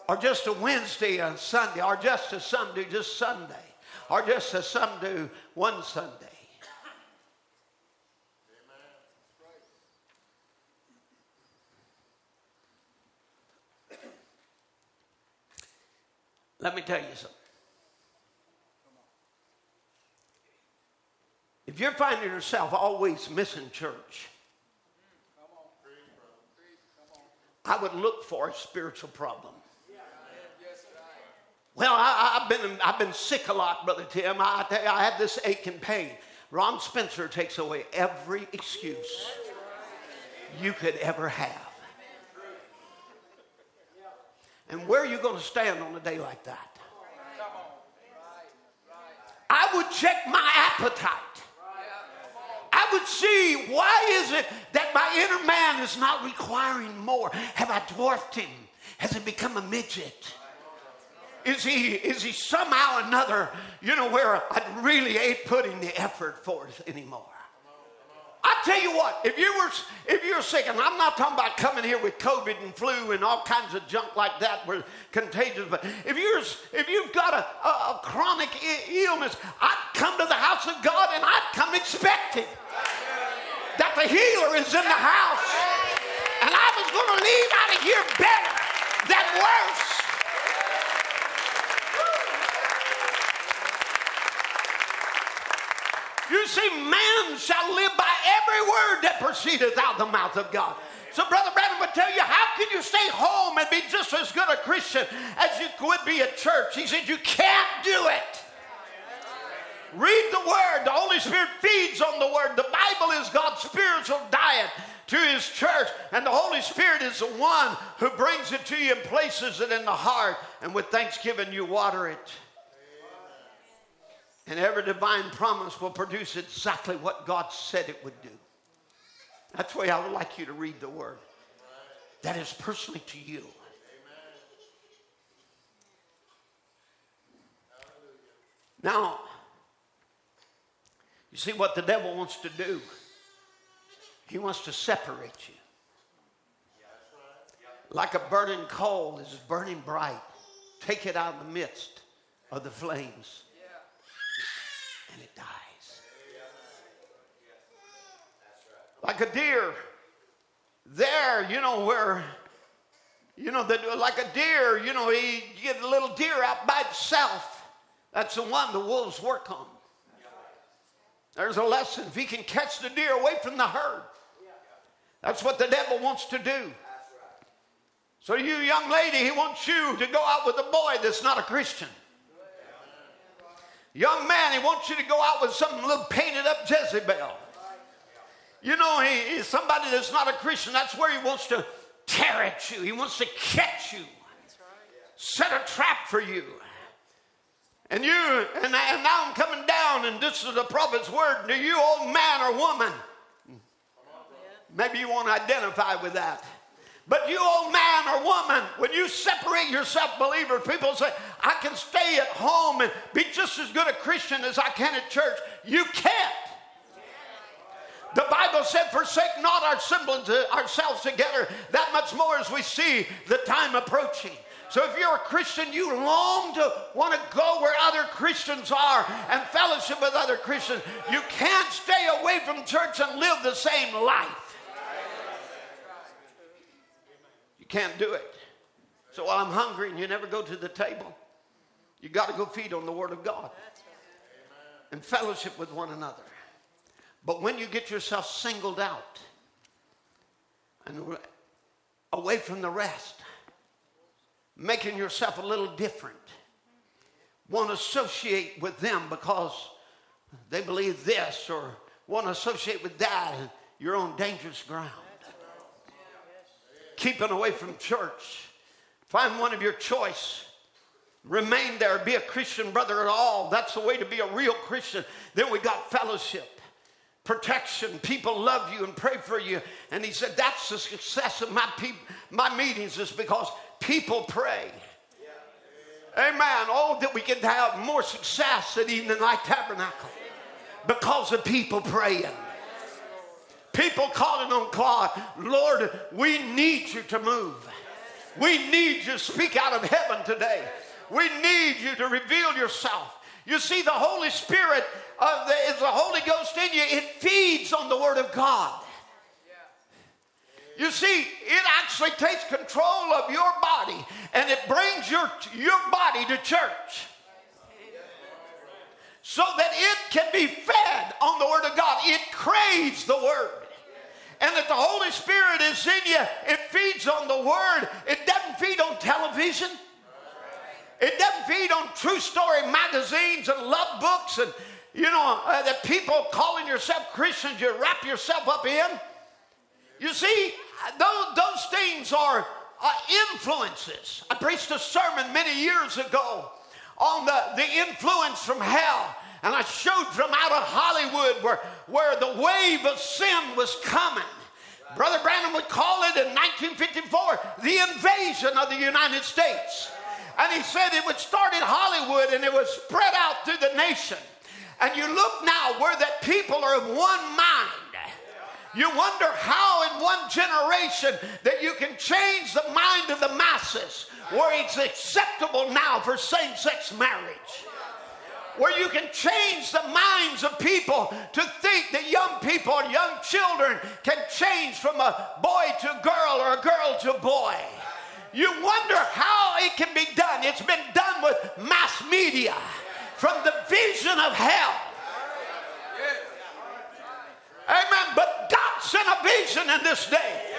or just a Wednesday and Sunday, or just a Sunday, just Sunday, or just a Sunday, one Sunday. Let me tell you something. If you're finding yourself always missing church, I would look for a spiritual problem. Well, I, have been I've been sick a lot, brother Tim. I, I had this ache and pain. Ron Spencer takes away every excuse you could ever have. And where are you going to stand on a day like that? I would check my appetite. I would see why is it that my inner man is not requiring more? Have I dwarfed him? Has he become a midget? Is he is he somehow another, you know, where I really ain't putting the effort forth anymore? I tell you what, if you were if you're sick, and I'm not talking about coming here with COVID and flu and all kinds of junk like that, where contagious. But if you're if you've got a, a, a chronic illness, I'd come to the house of God and I'd come expecting that the healer is in the house, and I was going to leave out of here better than worse. You see, man shall live by every word that proceedeth out of the mouth of God. So, Brother Branham would tell you, how can you stay home and be just as good a Christian as you could be at church? He said, You can't do it. Read the Word. The Holy Spirit feeds on the Word. The Bible is God's spiritual diet to His church. And the Holy Spirit is the one who brings it to you and places it in the heart. And with thanksgiving, you water it. And every divine promise will produce exactly what God said it would do. That's way I would like you to read the word. That is personally to you. Now, you see what the devil wants to do? He wants to separate you. Like a burning coal is burning bright. Take it out of the midst of the flames Like a deer, there, you know, where, you know, the, like a deer, you know, he, get a little deer out by itself. That's the one the wolves work on. There's a lesson. If he can catch the deer away from the herd, that's what the devil wants to do. So, you young lady, he wants you to go out with a boy that's not a Christian. Young man, he wants you to go out with some little painted up Jezebel. You know, he, he's somebody that's not a Christian. That's where he wants to tear at you. He wants to catch you, set a trap for you. And you, and, and now I'm coming down, and this is the prophet's word to you, old man or woman. Maybe you want to identify with that. But you, old man or woman, when you separate yourself, believers, people say, I can stay at home and be just as good a Christian as I can at church. You can't. The Bible said, Forsake not our semblance, uh, ourselves together, that much more as we see the time approaching. So if you're a Christian, you long to want to go where other Christians are and fellowship with other Christians. You can't stay away from church and live the same life. You can't do it. So while I'm hungry and you never go to the table, you got to go feed on the Word of God and fellowship with one another. But when you get yourself singled out and away from the rest, making yourself a little different, want to associate with them because they believe this or want to associate with that, you're on dangerous ground keeping away from church. Find one of your choice. Remain there. Be a Christian brother at all. That's the way to be a real Christian. Then we got fellowship, protection. People love you and pray for you. And he said, That's the success of my, pe- my meetings, is because people pray. Amen. Oh, that we can have more success at Evening Light Tabernacle because of people praying People calling on God, Lord, we need you to move. We need you to speak out of heaven today. We need you to reveal yourself. You see, the Holy Spirit uh, the, is the Holy Ghost in you. It feeds on the Word of God. You see, it actually takes control of your body and it brings your, your body to church so that it can be fed on the Word of God. It craves the Word. And that the Holy Spirit is in you, it feeds on the Word. It doesn't feed on television. It doesn't feed on true story magazines and love books and, you know, uh, the people calling yourself Christians you wrap yourself up in. You see, those, those things are uh, influences. I preached a sermon many years ago on the, the influence from hell. And I showed from out of Hollywood where, where the wave of sin was coming. Brother Branham would call it in 1954 the invasion of the United States. And he said it would start in Hollywood and it would spread out through the nation. And you look now where that people are of one mind. You wonder how in one generation that you can change the mind of the masses where it's acceptable now for same sex marriage. Where you can change the minds of people to think that young people and young children can change from a boy to girl or a girl to boy. You wonder how it can be done. It's been done with mass media from the vision of hell. Amen. But God sent a vision in this day.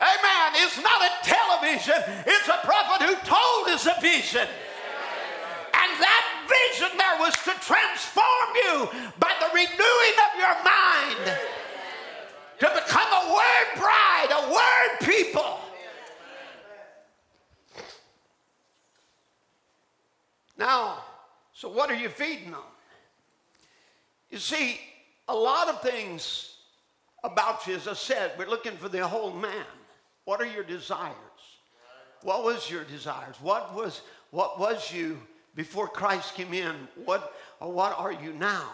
Amen. It's not a television, it's a prophet who told us a vision. And that vision there was to transform you by the renewing of your mind to become a word bride, a word people. Now, so what are you feeding on? You see, a lot of things about you, as I said, we're looking for the whole man. What are your desires? What was your desires? What was what was you before Christ came in? What what are you now?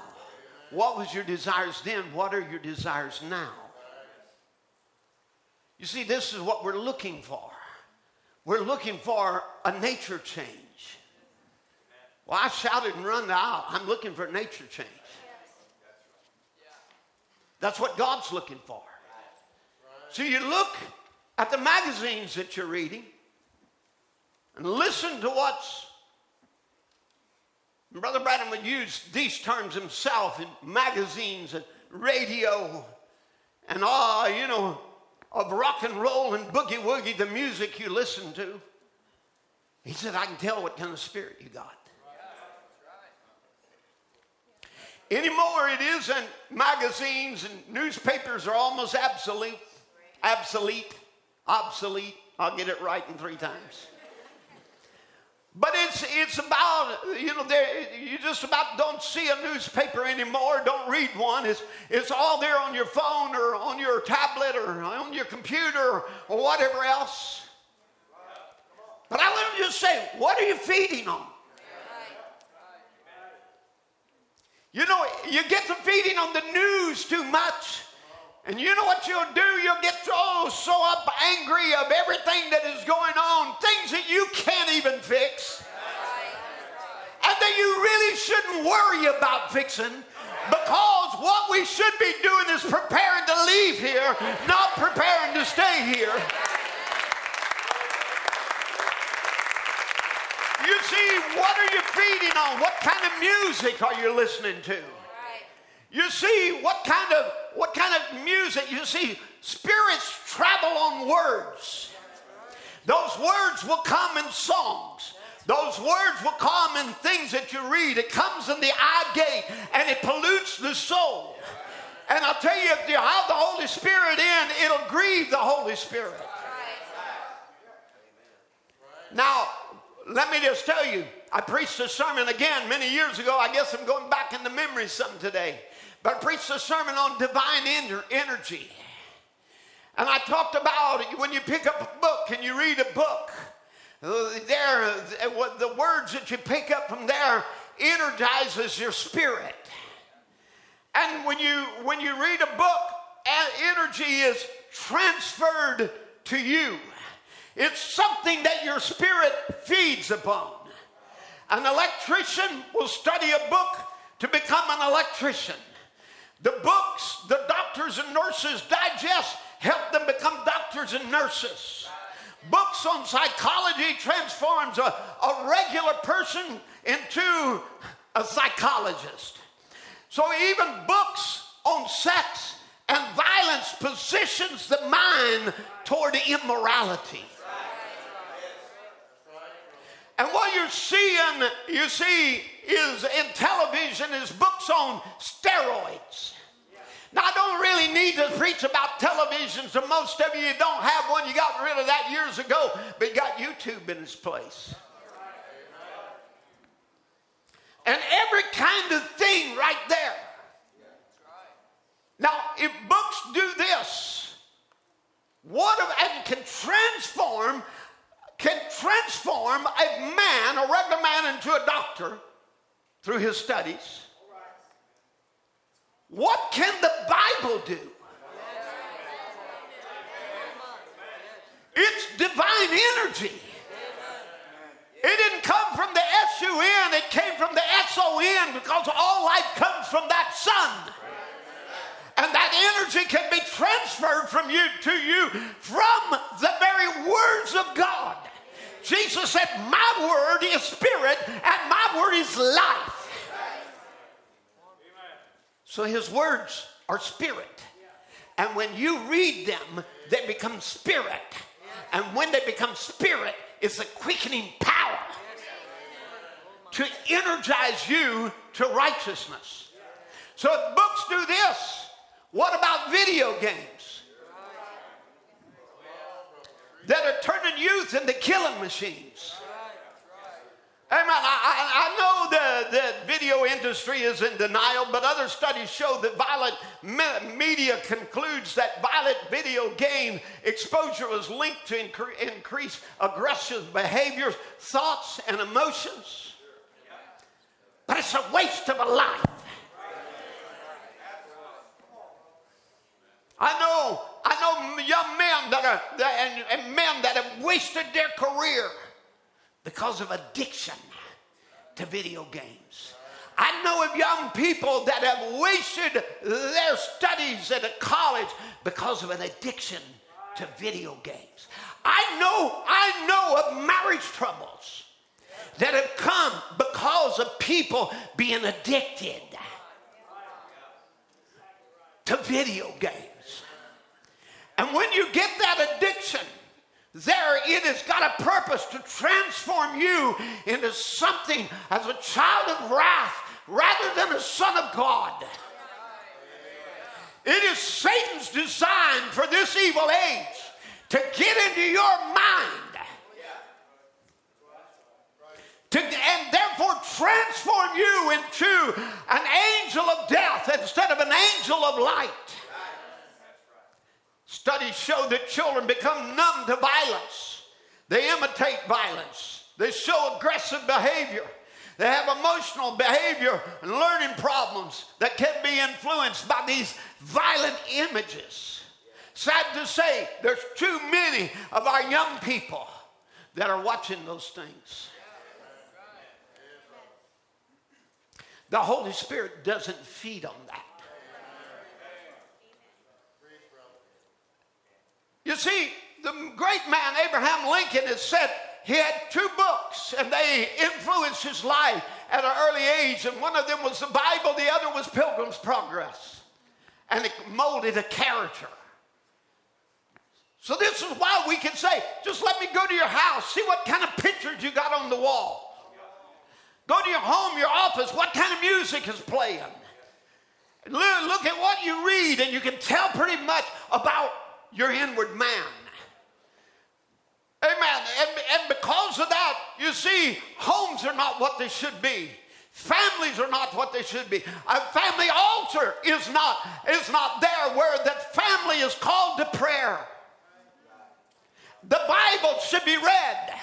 What was your desires then? What are your desires now? You see, this is what we're looking for. We're looking for a nature change. Well, I shouted and run out. I'm looking for nature change. That's what God's looking for. So you look at the magazines that you're reading and listen to what's. Brother Branham would use these terms himself in magazines and radio and all, you know, of rock and roll and boogie woogie, the music you listen to. He said, I can tell what kind of spirit you got. Anymore, it isn't. Magazines and newspapers are almost obsolete. Obsolete. Obsolete. I'll get it right in three times. But it's, it's about, you know, you just about don't see a newspaper anymore, don't read one. It's, it's all there on your phone or on your tablet or on your computer or whatever else. But I want to just say, what are you feeding on? You know, you get to feeding on the news too much. And you know what you'll do? You'll get so, so up angry of everything that is going on, things that you can't even fix. And that you really shouldn't worry about fixing because what we should be doing is preparing to leave here, not preparing to stay here. You see, what are you feeding on? What kind of music are you listening to? You see, what kind of what kind of music? You see, spirits travel on words. Those words will come in songs. Those words will come in things that you read. It comes in the eye gate and it pollutes the soul. And I'll tell you, if you have the Holy Spirit in, it'll grieve the Holy Spirit. Now, let me just tell you, I preached a sermon again many years ago. I guess I'm going back in the memory some today. But I preached a sermon on divine energy. And I talked about when you pick up a book and you read a book, there, the words that you pick up from there energizes your spirit. And when you when you read a book energy is transferred to you. It's something that your spirit feeds upon. An electrician will study a book to become an electrician. The books the doctors and nurses digest help them become doctors and nurses. Books on psychology transforms a, a regular person into a psychologist. So even books on sex and violence positions the mind toward immorality. And what you're seeing, you see, is in television is books on steroids. Now, I don't really need to preach about television, so most of you don't have one. You got rid of that years ago, but you got YouTube in its place. And every kind of thing right there. Now, if books do this, what of, and can transform, can transform a man, a regular man, into a doctor through his studies. What can the Bible do? It's divine energy. It didn't come from the S-U-N, it came from the S-O-N because all life comes from that sun. And that energy can be transferred from you to you from the very words of God. Jesus said, My word is spirit and my word is life. So his words are spirit. And when you read them, they become spirit. And when they become spirit, it's a quickening power to energize you to righteousness. So books do this, what about video games? That are turning youth into killing machines. Amen. I, I, know the, the video industry is in denial, but other studies show that violent me- media concludes that violent video game exposure is linked to incre- increase aggressive behaviors, thoughts, and emotions. But it's a waste of a life. I know, I know young men that are and, and men that have wasted their career because of addiction to video games. I know of young people that have wasted their studies at a college because of an addiction to video games. I know, I know of marriage troubles that have come because of people being addicted to video games. And when you get that addiction, there it has got a purpose to transform you into something as a child of wrath rather than a son of God. It is Satan's design for this evil age to get into your mind to, and therefore transform you into an angel of death instead of an angel of light. Studies show that children become numb to violence. They imitate violence. They show aggressive behavior. They have emotional behavior and learning problems that can be influenced by these violent images. Sad to say, there's too many of our young people that are watching those things. The Holy Spirit doesn't feed on that. You see, the great man Abraham Lincoln has said he had two books and they influenced his life at an early age. And one of them was the Bible, the other was Pilgrim's Progress. And it molded a character. So, this is why we can say, just let me go to your house, see what kind of pictures you got on the wall. Go to your home, your office, what kind of music is playing. Look at what you read, and you can tell pretty much about your inward man. Amen. And, and because of that, you see, homes are not what they should be. Families are not what they should be. A family altar is not, is not there where that family is called to prayer. The Bible should be read.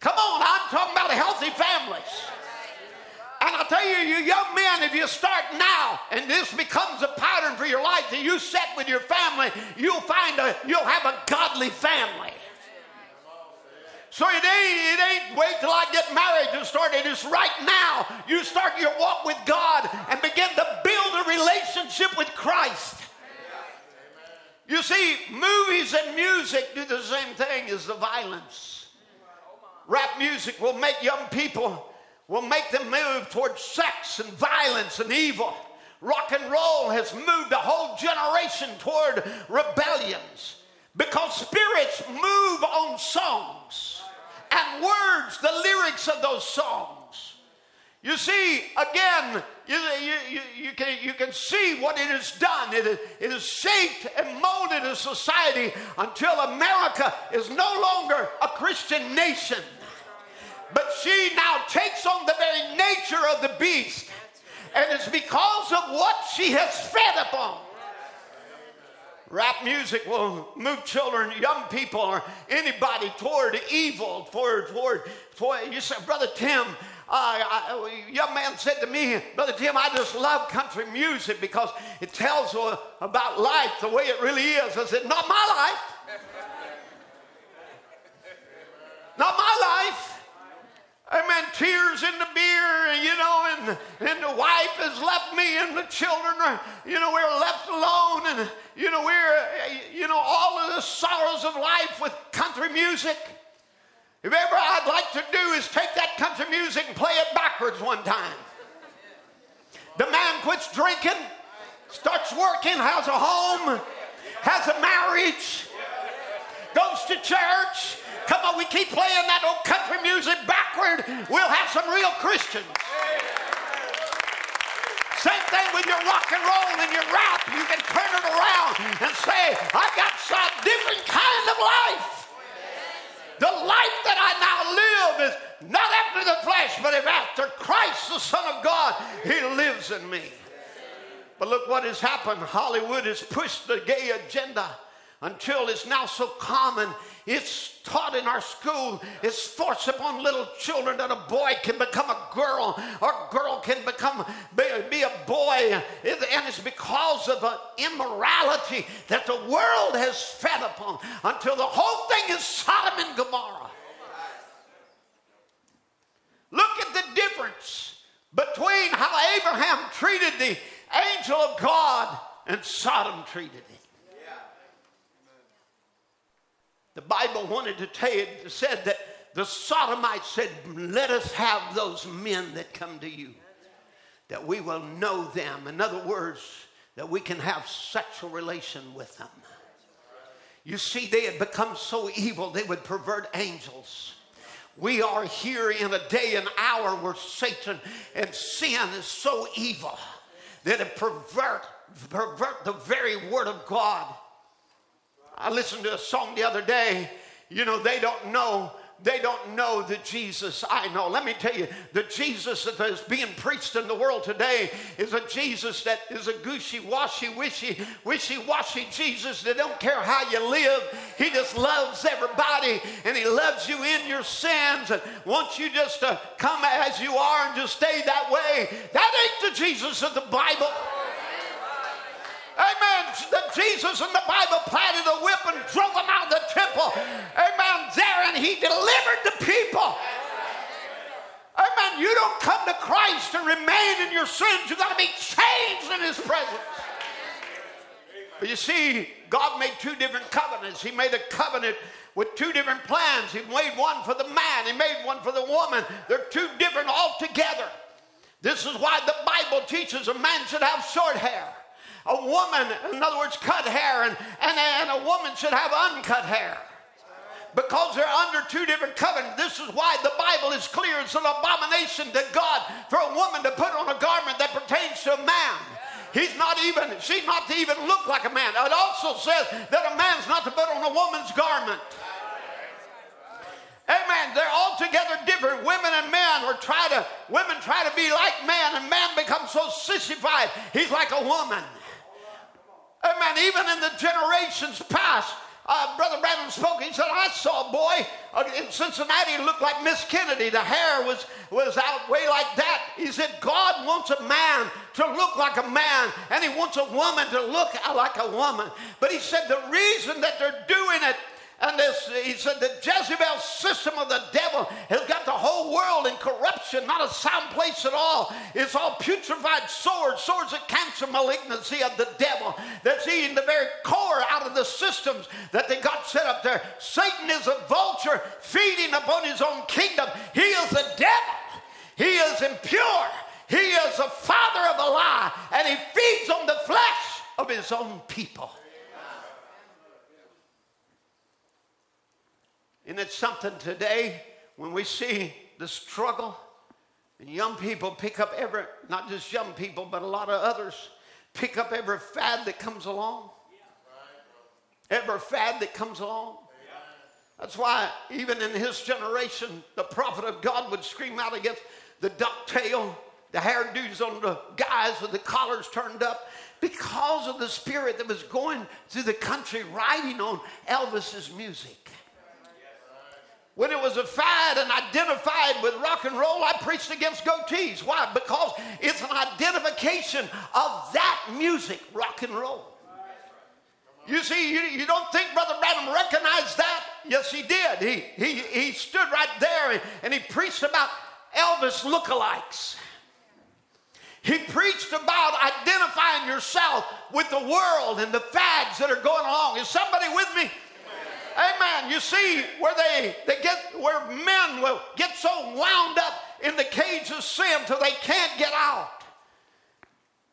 Come on, I'm talking about healthy families. And I'll tell you, you young men, if you start now and this becomes a pattern for your life that you set with your family, you'll find a you'll have a godly family. So it ain't, it ain't wait till I get married to start. It is right now. You start your walk with God and begin to build a relationship with Christ. You see, movies and music do the same thing as the violence. Rap music will make young people, will make them move towards sex and violence and evil. Rock and roll has moved a whole generation toward rebellions because spirits move on songs and words, the lyrics of those songs. You see, again, you, you, you, can, you can see what it has done. It, it has shaped and molded a society until America is no longer a Christian nation. But she now takes on the very nature of the beast. And it's because of what she has fed upon. Rap music will move children, young people, or anybody toward evil, toward, toward, toward you say, Brother Tim, uh, a young man said to me, Brother Tim, I just love country music because it tells uh, about life the way it really is. I said, Not my life. Not my life. Amen. Tears in the beer, and you know, and, and the wife has left me, and the children are, you know, we're left alone, and, you know, we're, you know, all of the sorrows of life with country music. If ever I'd like to do is take that country music and play it backwards one time. The man quits drinking, starts working, has a home, has a marriage, goes to church. Come on, we keep playing that old country music backward. We'll have some real Christians. Same thing with your rock and roll and your rap. You can turn it around and say, I've got some different kind of life. The life that I now live is not after the flesh, but if after Christ, the Son of God, He lives in me. But look what has happened. Hollywood has pushed the gay agenda until it's now so common. It's taught in our school. It's forced upon little children that a boy can become a girl or a girl can become be, be a boy. And it's because of an immorality that the world has fed upon until the whole thing is Sodom and Gomorrah. Look at the difference between how Abraham treated the angel of God and Sodom treated it. The Bible wanted to tell you, said that the Sodomites said, Let us have those men that come to you, that we will know them. In other words, that we can have sexual relation with them. You see, they had become so evil, they would pervert angels. We are here in a day and hour where Satan and sin is so evil that it pervert, pervert the very word of God I listened to a song the other day. You know, they don't know they don't know the Jesus I know. Let me tell you, the Jesus that is being preached in the world today is a Jesus that is a gushy, washy, wishy, wishy washy Jesus that don't care how you live. He just loves everybody and He loves you in your sins and wants you just to come as you are and just stay that way. That ain't the Jesus of the Bible. Amen. The Jesus in the Bible planted a whip and drove them out of the temple. Amen. There and he delivered the people. Amen. You don't come to Christ and remain in your sins. You've got to be changed in his presence. But you see, God made two different covenants. He made a covenant with two different plans. He made one for the man, he made one for the woman. They're two different altogether. This is why the Bible teaches a man should have short hair a woman, in other words, cut hair, and, and, and a woman should have uncut hair. Because they're under two different covenants. This is why the Bible is clear. It's an abomination to God for a woman to put on a garment that pertains to a man. He's not even, she's not to even look like a man. It also says that a man's not to put on a woman's garment. Amen. They're altogether different. Women and men are try to, women try to be like man, and man becomes so sissified, he's like a woman. Amen. Even in the generations past, uh, Brother Branham spoke, he said, I saw a boy uh, in Cincinnati who looked like Miss Kennedy. The hair was, was out way like that. He said, God wants a man to look like a man, and he wants a woman to look like a woman. But he said the reason that they're doing it and this, he said, the Jezebel system of the devil has got the whole world in corruption, not a sound place at all. It's all putrefied swords, swords of cancer, malignancy of the devil that's eating the very core out of the systems that they got set up there. Satan is a vulture feeding upon his own kingdom. He is the devil. He is impure. He is the father of a lie, and he feeds on the flesh of his own people. And it's something today when we see the struggle and young people pick up every, not just young people, but a lot of others pick up every fad that comes along. Every fad that comes along. That's why, even in his generation, the prophet of God would scream out against the ducktail, the hairdos on the guys with the collars turned up, because of the spirit that was going through the country riding on Elvis's music. When it was a fad and identified with rock and roll, I preached against goatees. Why? Because it's an identification of that music, rock and roll. You see, you, you don't think Brother Branham recognized that? Yes, he did. He, he, he stood right there and, and he preached about Elvis lookalikes. He preached about identifying yourself with the world and the fads that are going along. Is somebody with me? Amen. You see where they, they get where men will get so wound up in the cage of sin till they can't get out.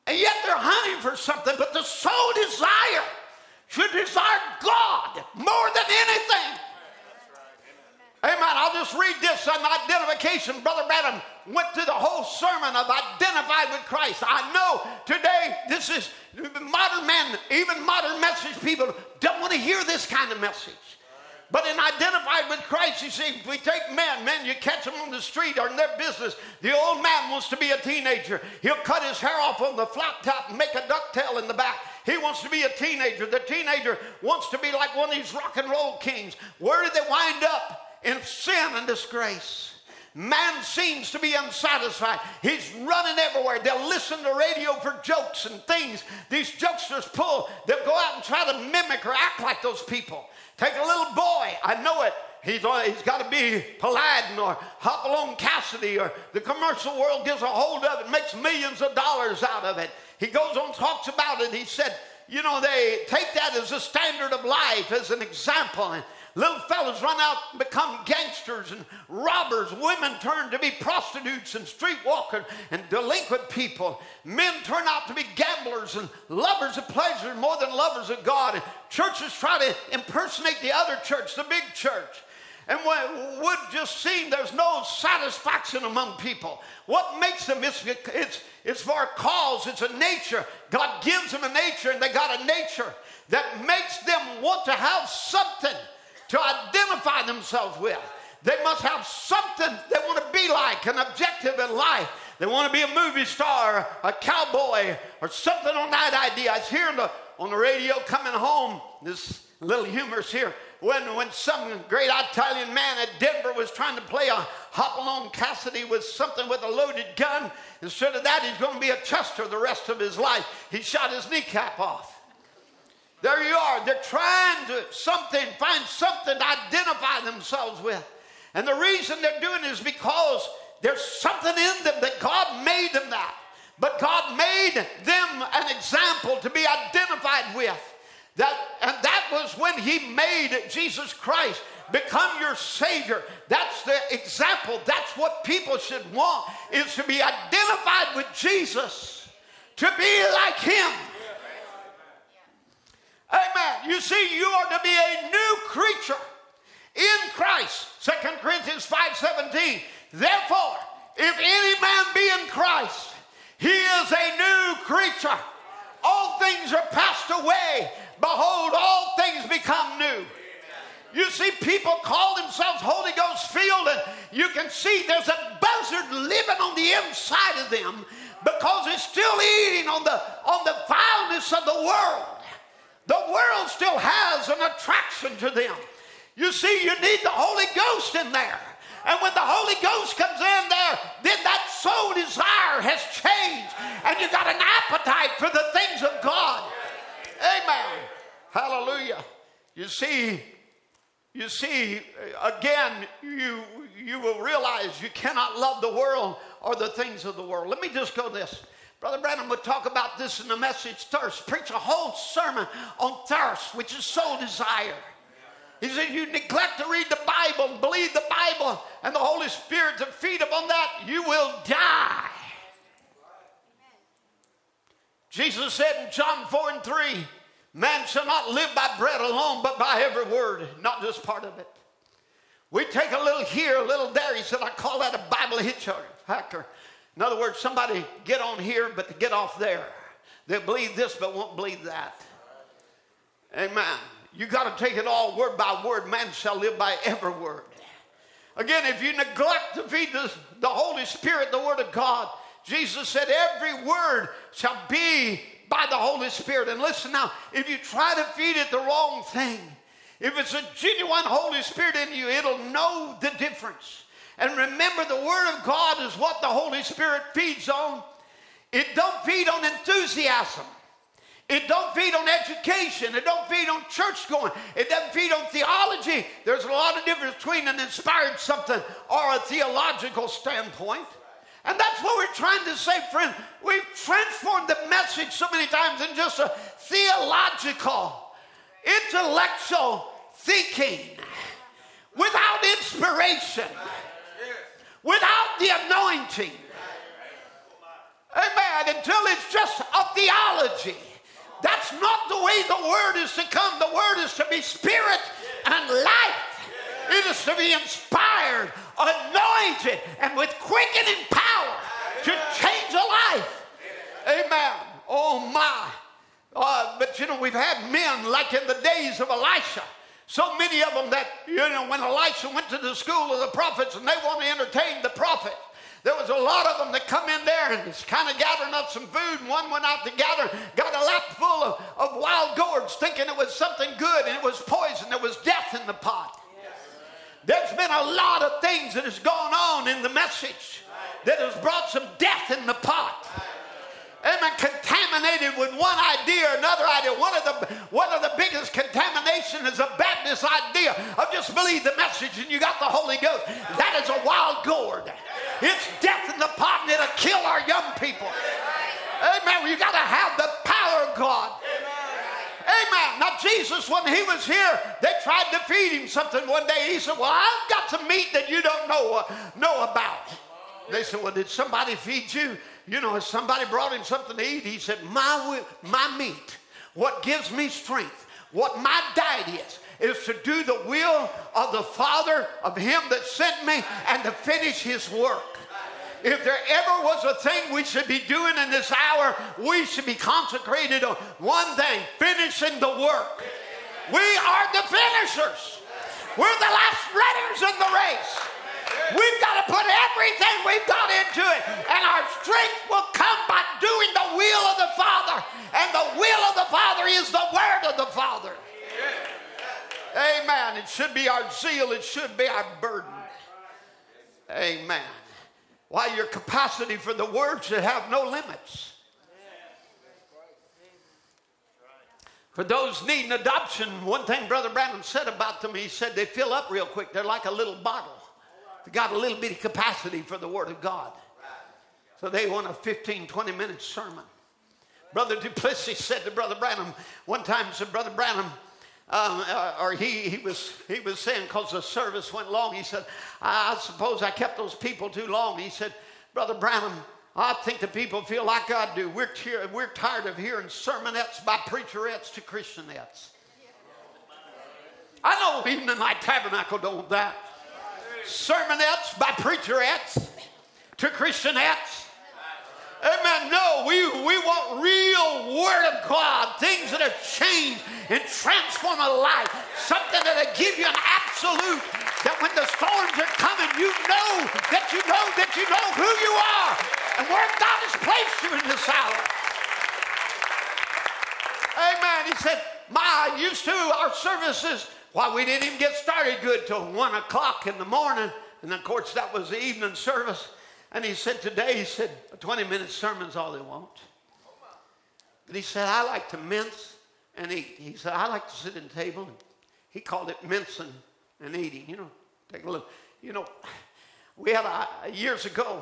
And yet they're hunting for something, but the soul desire should desire God more than anything. Amen. I'll just read this on identification. Brother Branham went through the whole sermon of identified with Christ. I know today this is modern men, even modern message people don't want to hear this kind of message. But in identified with Christ, you see, if we take men, men, you catch them on the street or in their business. The old man wants to be a teenager. He'll cut his hair off on the flat top and make a ducktail in the back. He wants to be a teenager. The teenager wants to be like one of these rock and roll kings. Where did they wind up? In sin and disgrace. Man seems to be unsatisfied. He's running everywhere. They'll listen to radio for jokes and things. These jokesters pull. They'll go out and try to mimic or act like those people. Take a little boy, I know it. He's, uh, he's got to be Paladin or uh, Hopalong Cassidy or the commercial world gets a hold of it, makes millions of dollars out of it. He goes on, talks about it. He said, you know, they take that as a standard of life, as an example. And Little fellas run out and become gangsters and robbers. Women turn to be prostitutes and streetwalkers and delinquent people. Men turn out to be gamblers and lovers of pleasure more than lovers of God. And churches try to impersonate the other church, the big church. And what would just seem there's no satisfaction among people. What makes them? It's, it's, it's for a cause, it's a nature. God gives them a nature, and they got a nature that makes them want to have something to identify themselves with. They must have something they want to be like, an objective in life. They want to be a movie star, a cowboy, or something on that idea. I was hearing the, on the radio coming home, this little humorous here, when, when some great Italian man at Denver was trying to play a Hopalong Cassidy with something with a loaded gun. Instead of that, he's going to be a Chester the rest of his life. He shot his kneecap off. There you are. They're trying to something, find something to identify themselves with. And the reason they're doing it is because there's something in them that God made them that. But God made them an example to be identified with. That, and that was when He made Jesus Christ become your Savior. That's the example. That's what people should want, is to be identified with Jesus, to be like Him. Amen. You see, you are to be a new creature in Christ. Second Corinthians 5:17. Therefore, if any man be in Christ, he is a new creature. All things are passed away. Behold, all things become new. You see, people call themselves Holy Ghost filled, and you can see there's a buzzard living on the inside of them because it's still eating on the on the vileness of the world. The world still has an attraction to them. You see, you need the Holy Ghost in there. And when the Holy Ghost comes in there, then that soul desire has changed. And you got an appetite for the things of God. Amen. Hallelujah. You see, you see, again, you you will realize you cannot love the world or the things of the world. Let me just go this. Brother Branham would talk about this in the message thirst, preach a whole sermon on thirst, which is soul desire. He said, You neglect to read the Bible, believe the Bible, and the Holy Spirit to feed upon that, you will die. Jesus said in John 4 and 3, Man shall not live by bread alone, but by every word, not just part of it. We take a little here, a little there. He said, I call that a Bible hitchhiker. In other words, somebody get on here, but to get off there. They believe this, but won't believe that. Amen. You got to take it all word by word. Man shall live by every word. Again, if you neglect to feed the, the Holy Spirit, the Word of God, Jesus said, every word shall be by the Holy Spirit. And listen now, if you try to feed it the wrong thing, if it's a genuine Holy Spirit in you, it'll know the difference. And remember, the Word of God is what the Holy Spirit feeds on. It don't feed on enthusiasm. It don't feed on education. It don't feed on church going. It doesn't feed on theology. There's a lot of difference between an inspired something or a theological standpoint. And that's what we're trying to say, friend. We've transformed the message so many times in just a theological, intellectual thinking without inspiration, without the anointing. Amen. Until it's just a theology. That's not the way the word is to come. The word is to be spirit and life. It is to be inspired, anointed, and with quickening power to change a life. Amen. Oh my. Uh, but you know, we've had men like in the days of Elisha. So many of them that, you know, when Elisha went to the school of the prophets and they want to entertain the prophet, there was a lot of them that come in there and kind of gathering up some food, and one went out to gather, got a lap full of, of wild gourds, thinking it was something good, and it was poison. There was death in the pot. There's been a lot of things that has gone on in the message that has brought some death in the pot amen, contaminated with one idea or another idea. One of the one of the biggest contamination is a Baptist idea of just believe the message and you got the Holy Ghost. That is a wild gourd. It's death in the pot and it'll kill our young people. Amen. You got to have the power of God. Amen. Now, Jesus, when he was here, they tried to feed him something one day. He said, Well, I've got some meat that you don't know, know about. They said, Well, did somebody feed you? You know, if somebody brought him something to eat, he said, my, my meat, what gives me strength, what my diet is, is to do the will of the Father, of Him that sent me, and to finish His work. If there ever was a thing we should be doing in this hour, we should be consecrated on one thing finishing the work. We are the finishers, we're the last runners in the race. We've got to put everything we've got into it, and our strength will come by doing the will of the Father. And the will of the Father is the word of the Father. Amen. It should be our zeal, it should be our burden. Amen. Why your capacity for the word should have no limits. For those needing adoption, one thing Brother Branham said about them, he said they fill up real quick. They're like a little bottle got a little bitty capacity for the Word of God. So they want a 15, 20 minute sermon. Brother Duplessis said to Brother Branham one time, said, Brother Branham, um, uh, or he, he, was, he was saying, because the service went long, he said, I suppose I kept those people too long. He said, Brother Branham, I think the people feel like I do. We're, tier, we're tired of hearing sermonettes by preacherettes to Christianettes. I know Evening Night Tabernacle don't that sermonettes by preacherettes to Christianettes. Amen. No, we, we want real Word of God, things that have changed and transform a life, something that'll give you an absolute that when the storms are coming, you know that you know that you know who you are and where God has placed you in this hour. Amen. He said, My used to our services Why, we didn't even get started good till one o'clock in the morning. And of course, that was the evening service. And he said, Today, he said, a 20 minute sermon's all they want. But he said, I like to mince and eat. He said, I like to sit at the table. And he called it mincing and eating. You know, take a look. You know, we had a, years ago,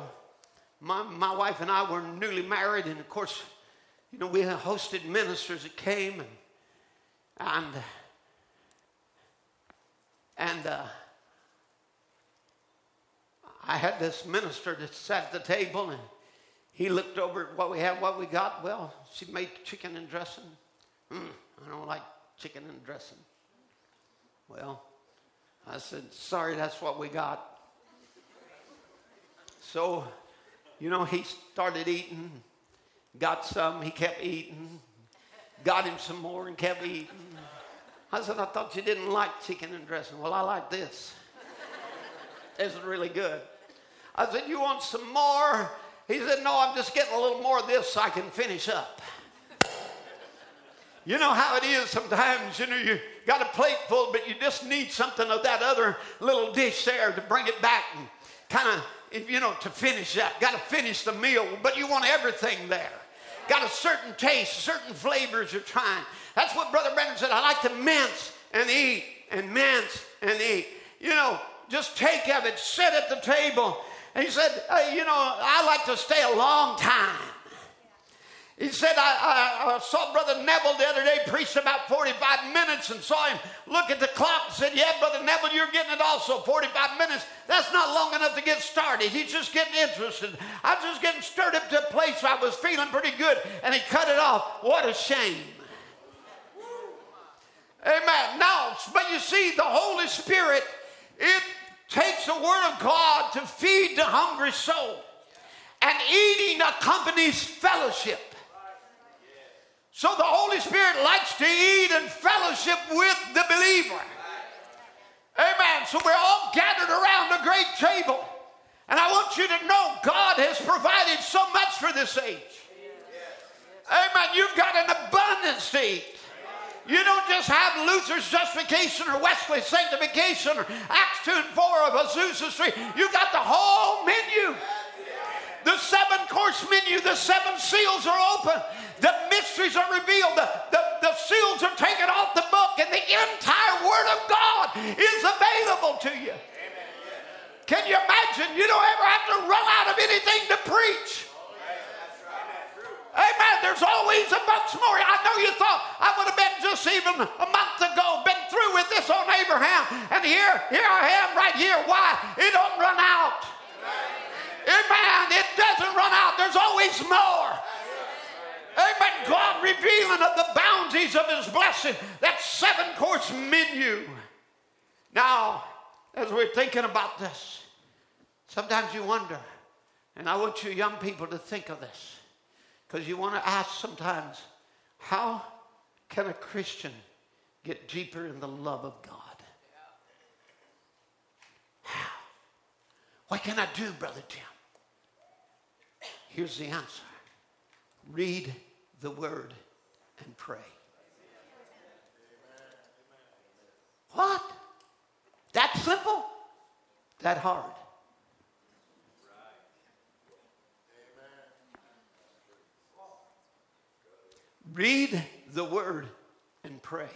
my, my wife and I were newly married. And of course, you know, we hosted ministers that came and, and and uh, I had this minister that sat at the table and he looked over at what we had, what we got. Well, she made chicken and dressing. Mm, I don't like chicken and dressing. Well, I said, sorry, that's what we got. So, you know, he started eating, got some, he kept eating, got him some more and kept eating. I said, I thought you didn't like chicken and dressing. Well, I like this. this is really good. I said, You want some more? He said, No, I'm just getting a little more of this so I can finish up. you know how it is sometimes, you know, you got a plate full, but you just need something of that other little dish there to bring it back and kind of, you know, to finish that. Got to finish the meal, but you want everything there. Got a certain taste, certain flavors you're trying. That's what Brother Branham said. I like to mince and eat and mince and eat. You know, just take of it, sit at the table. And he said, hey, you know, I like to stay a long time. He said, I, I, I, saw Brother Neville the other day preach about 45 minutes and saw him look at the clock and said, Yeah, Brother Neville, you're getting it also. 45 minutes. That's not long enough to get started. He's just getting interested. I was just getting stirred up to a place where I was feeling pretty good, and he cut it off. What a shame. Amen. Now, but you see, the Holy Spirit, it takes the Word of God to feed the hungry soul. And eating accompanies fellowship. So the Holy Spirit likes to eat and fellowship with the believer. Amen. So we're all gathered around a great table. And I want you to know God has provided so much for this age. Amen. You've got an abundance to eat. You don't just have Luther's justification or Wesley's sanctification or Acts 2 and 4 of Azusa Street. You've got the whole menu. The seven course menu, the seven seals are open. The mysteries are revealed. The, the, the seals are taken off the book, and the entire Word of God is available to you. Can you imagine? You don't ever have to run out of anything to preach. Amen. There's always a bunch more. I know you thought I would have been just even a month ago, been through with this on Abraham. And here, here I am right here. Why? It don't run out. Amen. It doesn't run out. There's always more. Amen. God revealing of the bounties of his blessing. That seven course menu. Now, as we're thinking about this, sometimes you wonder, and I want you young people to think of this. Because you want to ask sometimes, how can a Christian get deeper in the love of God? How? What can I do, Brother Tim? Here's the answer read the word and pray. What? That simple? That hard? Read the word and pray.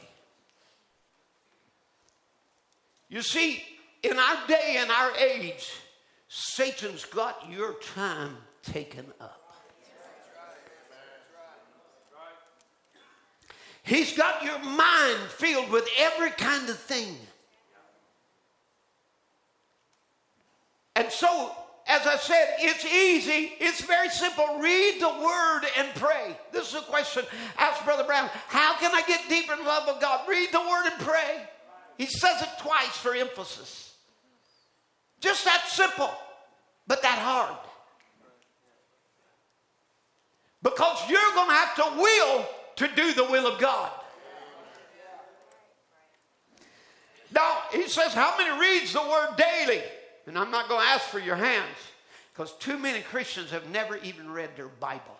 You see, in our day and our age, Satan's got your time taken up. He's got your mind filled with every kind of thing. And so as I said, it's easy. It's very simple. Read the word and pray. This is a question asked Brother Brown. How can I get deeper in love with God? Read the word and pray. He says it twice for emphasis. Just that simple, but that hard. Because you're going to have to will to do the will of God. Now, he says, How many reads the word daily? And I'm not going to ask for your hands because too many Christians have never even read their Bible.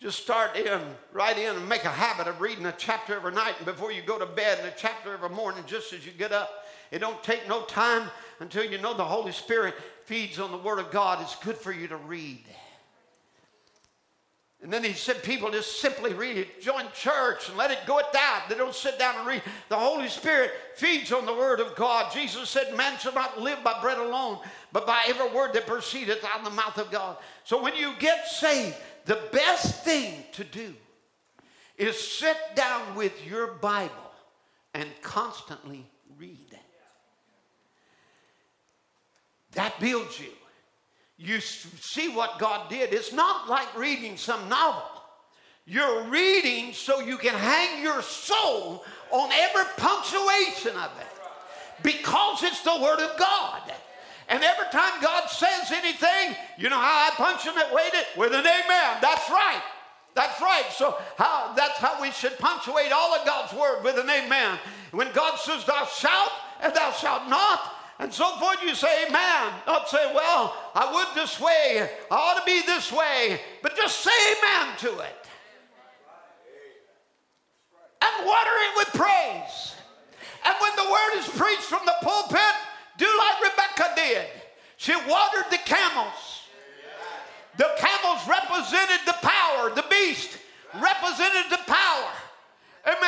Just start in, right in, and make a habit of reading a chapter every night and before you go to bed, and a chapter every morning just as you get up. It don't take no time until you know the Holy Spirit feeds on the Word of God. It's good for you to read. And then he said, people just simply read it. Join church and let it go at that. They don't sit down and read. The Holy Spirit feeds on the Word of God. Jesus said, Man shall not live by bread alone, but by every word that proceedeth out of the mouth of God. So when you get saved, the best thing to do is sit down with your Bible and constantly read. That builds you. You see what God did. It's not like reading some novel. You're reading so you can hang your soul on every punctuation of it because it's the Word of God. And every time God says anything, you know how I punctuate it? With an amen. That's right. That's right. So how, that's how we should punctuate all of God's word with an amen. When God says, Thou shalt and thou shalt not, and so forth, you say amen. Not say, Well, I would this way, I ought to be this way, but just say amen to it. And water it with praise. And when the word is preached from the pulpit, do like Rebecca did. She watered the camels. The camels represented the power, the beast represented the.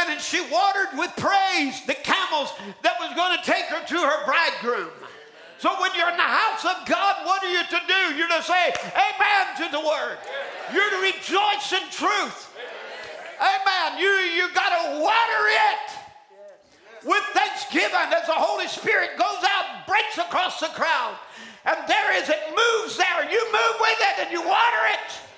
Amen. And she watered with praise the camels that was going to take her to her bridegroom. So when you're in the house of God, what are you to do? You're to say amen to the word. You're to rejoice in truth. Amen. You, you got to water it with thanksgiving as the Holy Spirit goes out, breaks across the crowd. And there is, it moves there. You move with it and you water it.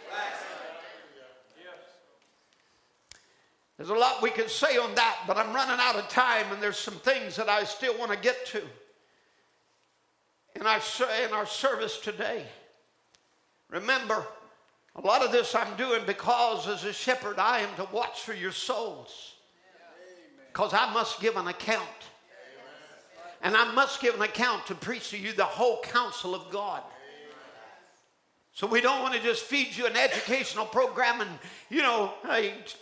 There's a lot we can say on that, but I'm running out of time, and there's some things that I still want to get to in our, in our service today. Remember, a lot of this I'm doing because as a shepherd, I am to watch for your souls because I must give an account. And I must give an account to preach to you the whole counsel of God. So we don't want to just feed you an educational program and, you know,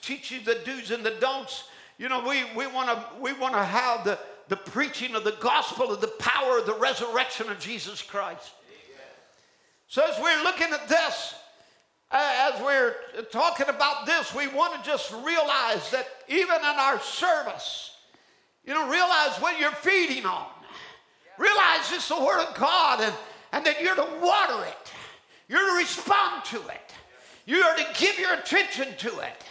teach you the do's and the don'ts. You know, we, we want to we want to have the, the preaching of the gospel of the power of the resurrection of Jesus Christ. So as we're looking at this, as we're talking about this, we want to just realize that even in our service, you know, realize what you're feeding on. Realize it's the Word of God and, and that you're to water it, you're to respond to it, you are to give your attention to it.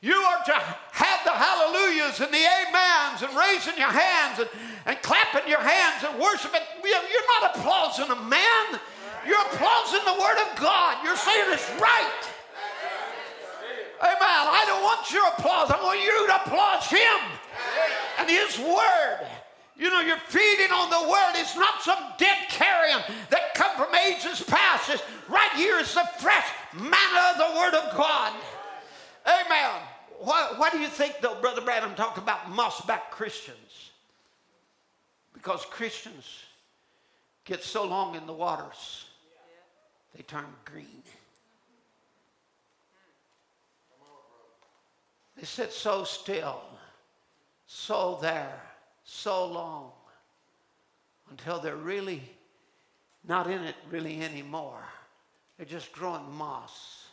You are to have the hallelujahs and the amens and raising your hands and, and clapping your hands and worshiping. You're not applauding a man. You're applauding the word of God. You're saying it's right. Amen. I don't want your applause. I want you to applaud him and his word. You know, you're feeding on the word. It's not some dead carrion that come from ages past. It's right here is the fresh manna of the word of God. Amen. Why, why do you think, though, Brother Branham talked about mossback Christians? Because Christians get so long in the waters they turn green. They sit so still, so there, so long, until they're really not in it really anymore. They're just growing moss.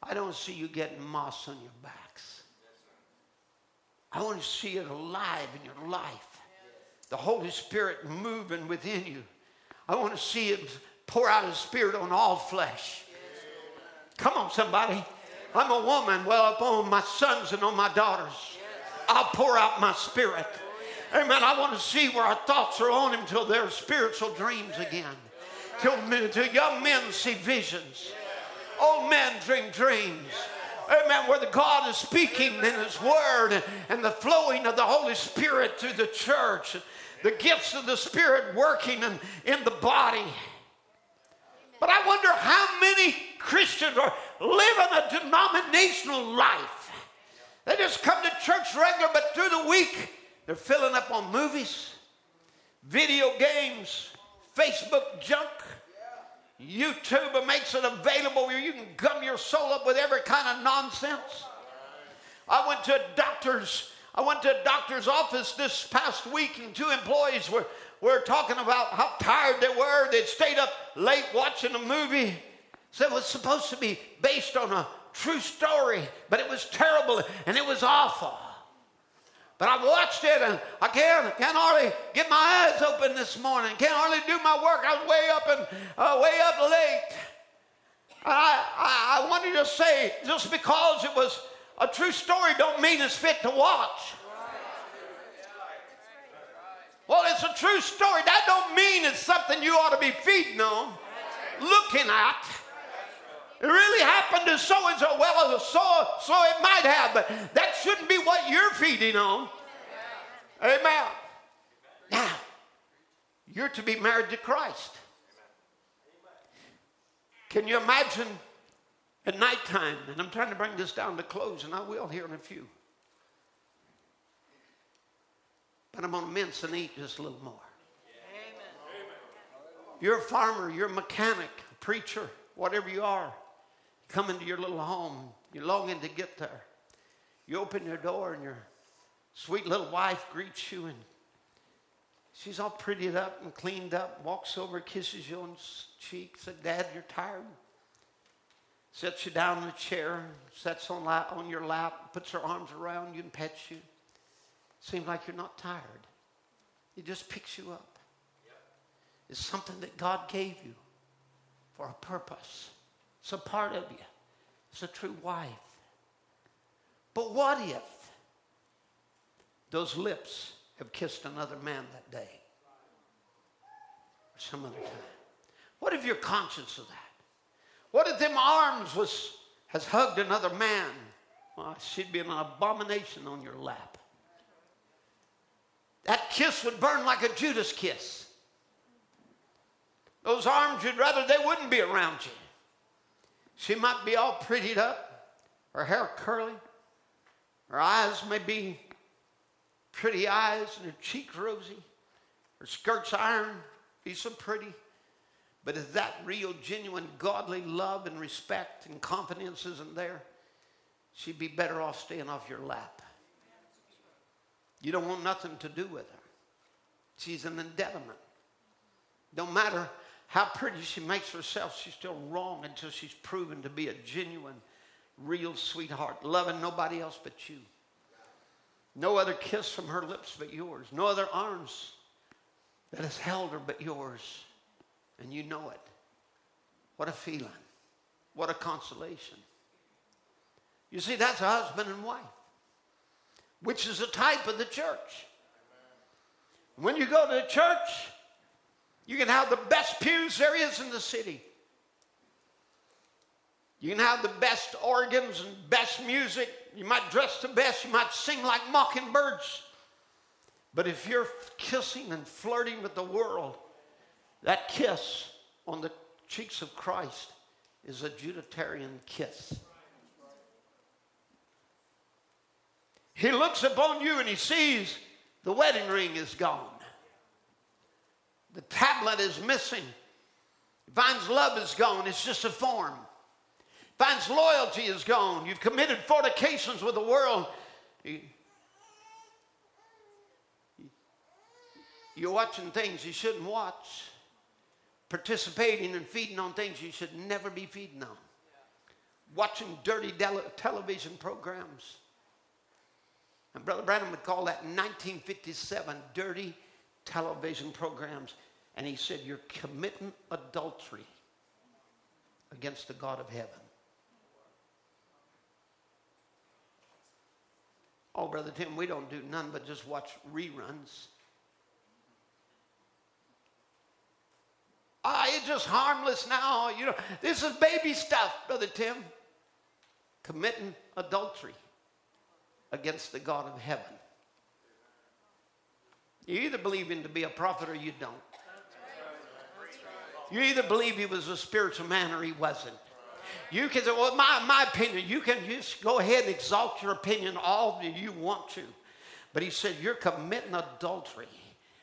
I don't see you getting moss on your backs. I want to see it alive in your life. The Holy Spirit moving within you. I want to see it pour out his spirit on all flesh. Come on, somebody. I'm a woman. Well, upon my sons and on my daughters, I'll pour out my spirit. Amen. I want to see where our thoughts are on him till they're spiritual dreams again. Till, till young men see visions. Old men dream dreams. Amen. Where the God is speaking in His Word and the flowing of the Holy Spirit through the church, the gifts of the Spirit working in, in the body. But I wonder how many Christians are living a denominational life. They just come to church regular, but through the week, they're filling up on movies, video games, Facebook junk, YouTube makes it available where you can gum your soul up with every kind of nonsense. I went to a doctor's I went to a doctor's office this past week and two employees were, were talking about how tired they were. They'd stayed up late watching a movie. So it was supposed to be based on a true story, but it was terrible and it was awful. But I've watched it and I can't, can't hardly get my eyes open this morning. Can't hardly do my work. I was way up and uh, way up late. I, I, I wanted to say just because it was a true story don't mean it's fit to watch. Well, it's a true story. That don't mean it's something you ought to be feeding on, looking at. It really happened to so and so. Well, so, so it might have, but that shouldn't be what you're feeding on. Amen. Now, you're to be married to Christ. Can you imagine at nighttime, and I'm trying to bring this down to close, and I will here in a few. But I'm going to mince and eat just a little more. Amen. You're a farmer, you're a mechanic, a preacher, whatever you are. Come into your little home, you're longing to get there. You open your door, and your sweet little wife greets you, and she's all prettied up and cleaned up, walks over, kisses you on the cheek, said, Dad, you're tired sets you down in a chair, sets on, lap, on your lap, puts her arms around you and pets you. Seems like you're not tired. It just picks you up. It's something that God gave you for a purpose. It's a part of you. It's a true wife. But what if those lips have kissed another man that day? Or some other time? What if you're conscious of that? What if them arms was has hugged another man? Well, she'd be an abomination on your lap. That kiss would burn like a Judas kiss. Those arms, you'd rather they wouldn't be around you. She might be all prettied up, her hair curly, her eyes may be pretty eyes, and her cheeks rosy, her skirts iron, be so pretty. But if that real, genuine, godly love and respect and confidence isn't there, she'd be better off staying off your lap. You don't want nothing to do with her. She's an impediment. Don't matter how pretty she makes herself, she's still wrong until she's proven to be a genuine, real sweetheart, loving nobody else but you. No other kiss from her lips but yours. No other arms that has held her but yours and you know it. What a feeling. What a consolation. You see, that's a husband and wife, which is a type of the church. When you go to the church, you can have the best pews there is in the city. You can have the best organs and best music. You might dress the best. You might sing like mockingbirds. But if you're kissing and flirting with the world, that kiss on the cheeks of Christ is a Judatarian kiss. He looks upon you and he sees the wedding ring is gone. The tablet is missing. Finds love is gone. It's just a form. Finds loyalty is gone. You've committed fornications with the world. You're watching things you shouldn't watch participating and feeding on things you should never be feeding on, watching dirty television programs. And Brother Branham would call that 1957 dirty television programs. And he said, You're committing adultery against the God of heaven. Oh, Brother Tim, we don't do none but just watch reruns. Ah, it's just harmless now. You know, this is baby stuff, Brother Tim. Committing adultery against the God of heaven. You either believe him to be a prophet or you don't. You either believe he was a spiritual man or he wasn't. You can say, well, my, my opinion, you can just go ahead and exalt your opinion all you want to. But he said, you're committing adultery,